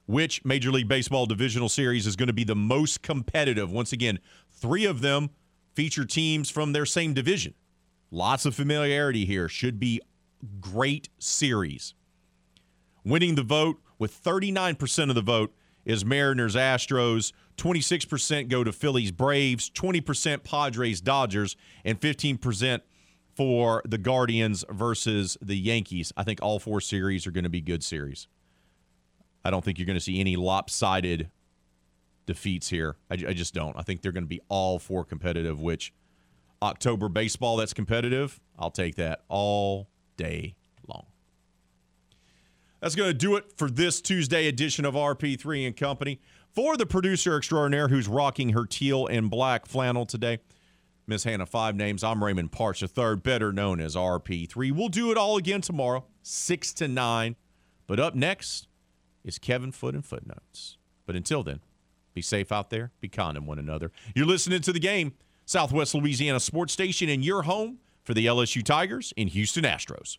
which Major League Baseball divisional series is going to be the most competitive. Once again, three of them feature teams from their same division. Lots of familiarity here. Should be great series. Winning the vote with 39% of the vote is Mariners Astros. 26% go to Phillies Braves, 20% Padres Dodgers, and 15% for the Guardians versus the Yankees. I think all four series are going to be good series. I don't think you're going to see any lopsided defeats here. I, I just don't. I think they're going to be all four competitive, which October baseball that's competitive, I'll take that all day long. That's going to do it for this Tuesday edition of RP3 and Company. For the producer extraordinaire who's rocking her teal and black flannel today, Miss Hannah Five Names, I'm Raymond Parks III, better known as RP3. We'll do it all again tomorrow, 6 to 9. But up next is Kevin Foote and Footnotes. But until then, be safe out there, be kind to one another. You're listening to the game, Southwest Louisiana Sports Station, and your home for the LSU Tigers in Houston Astros.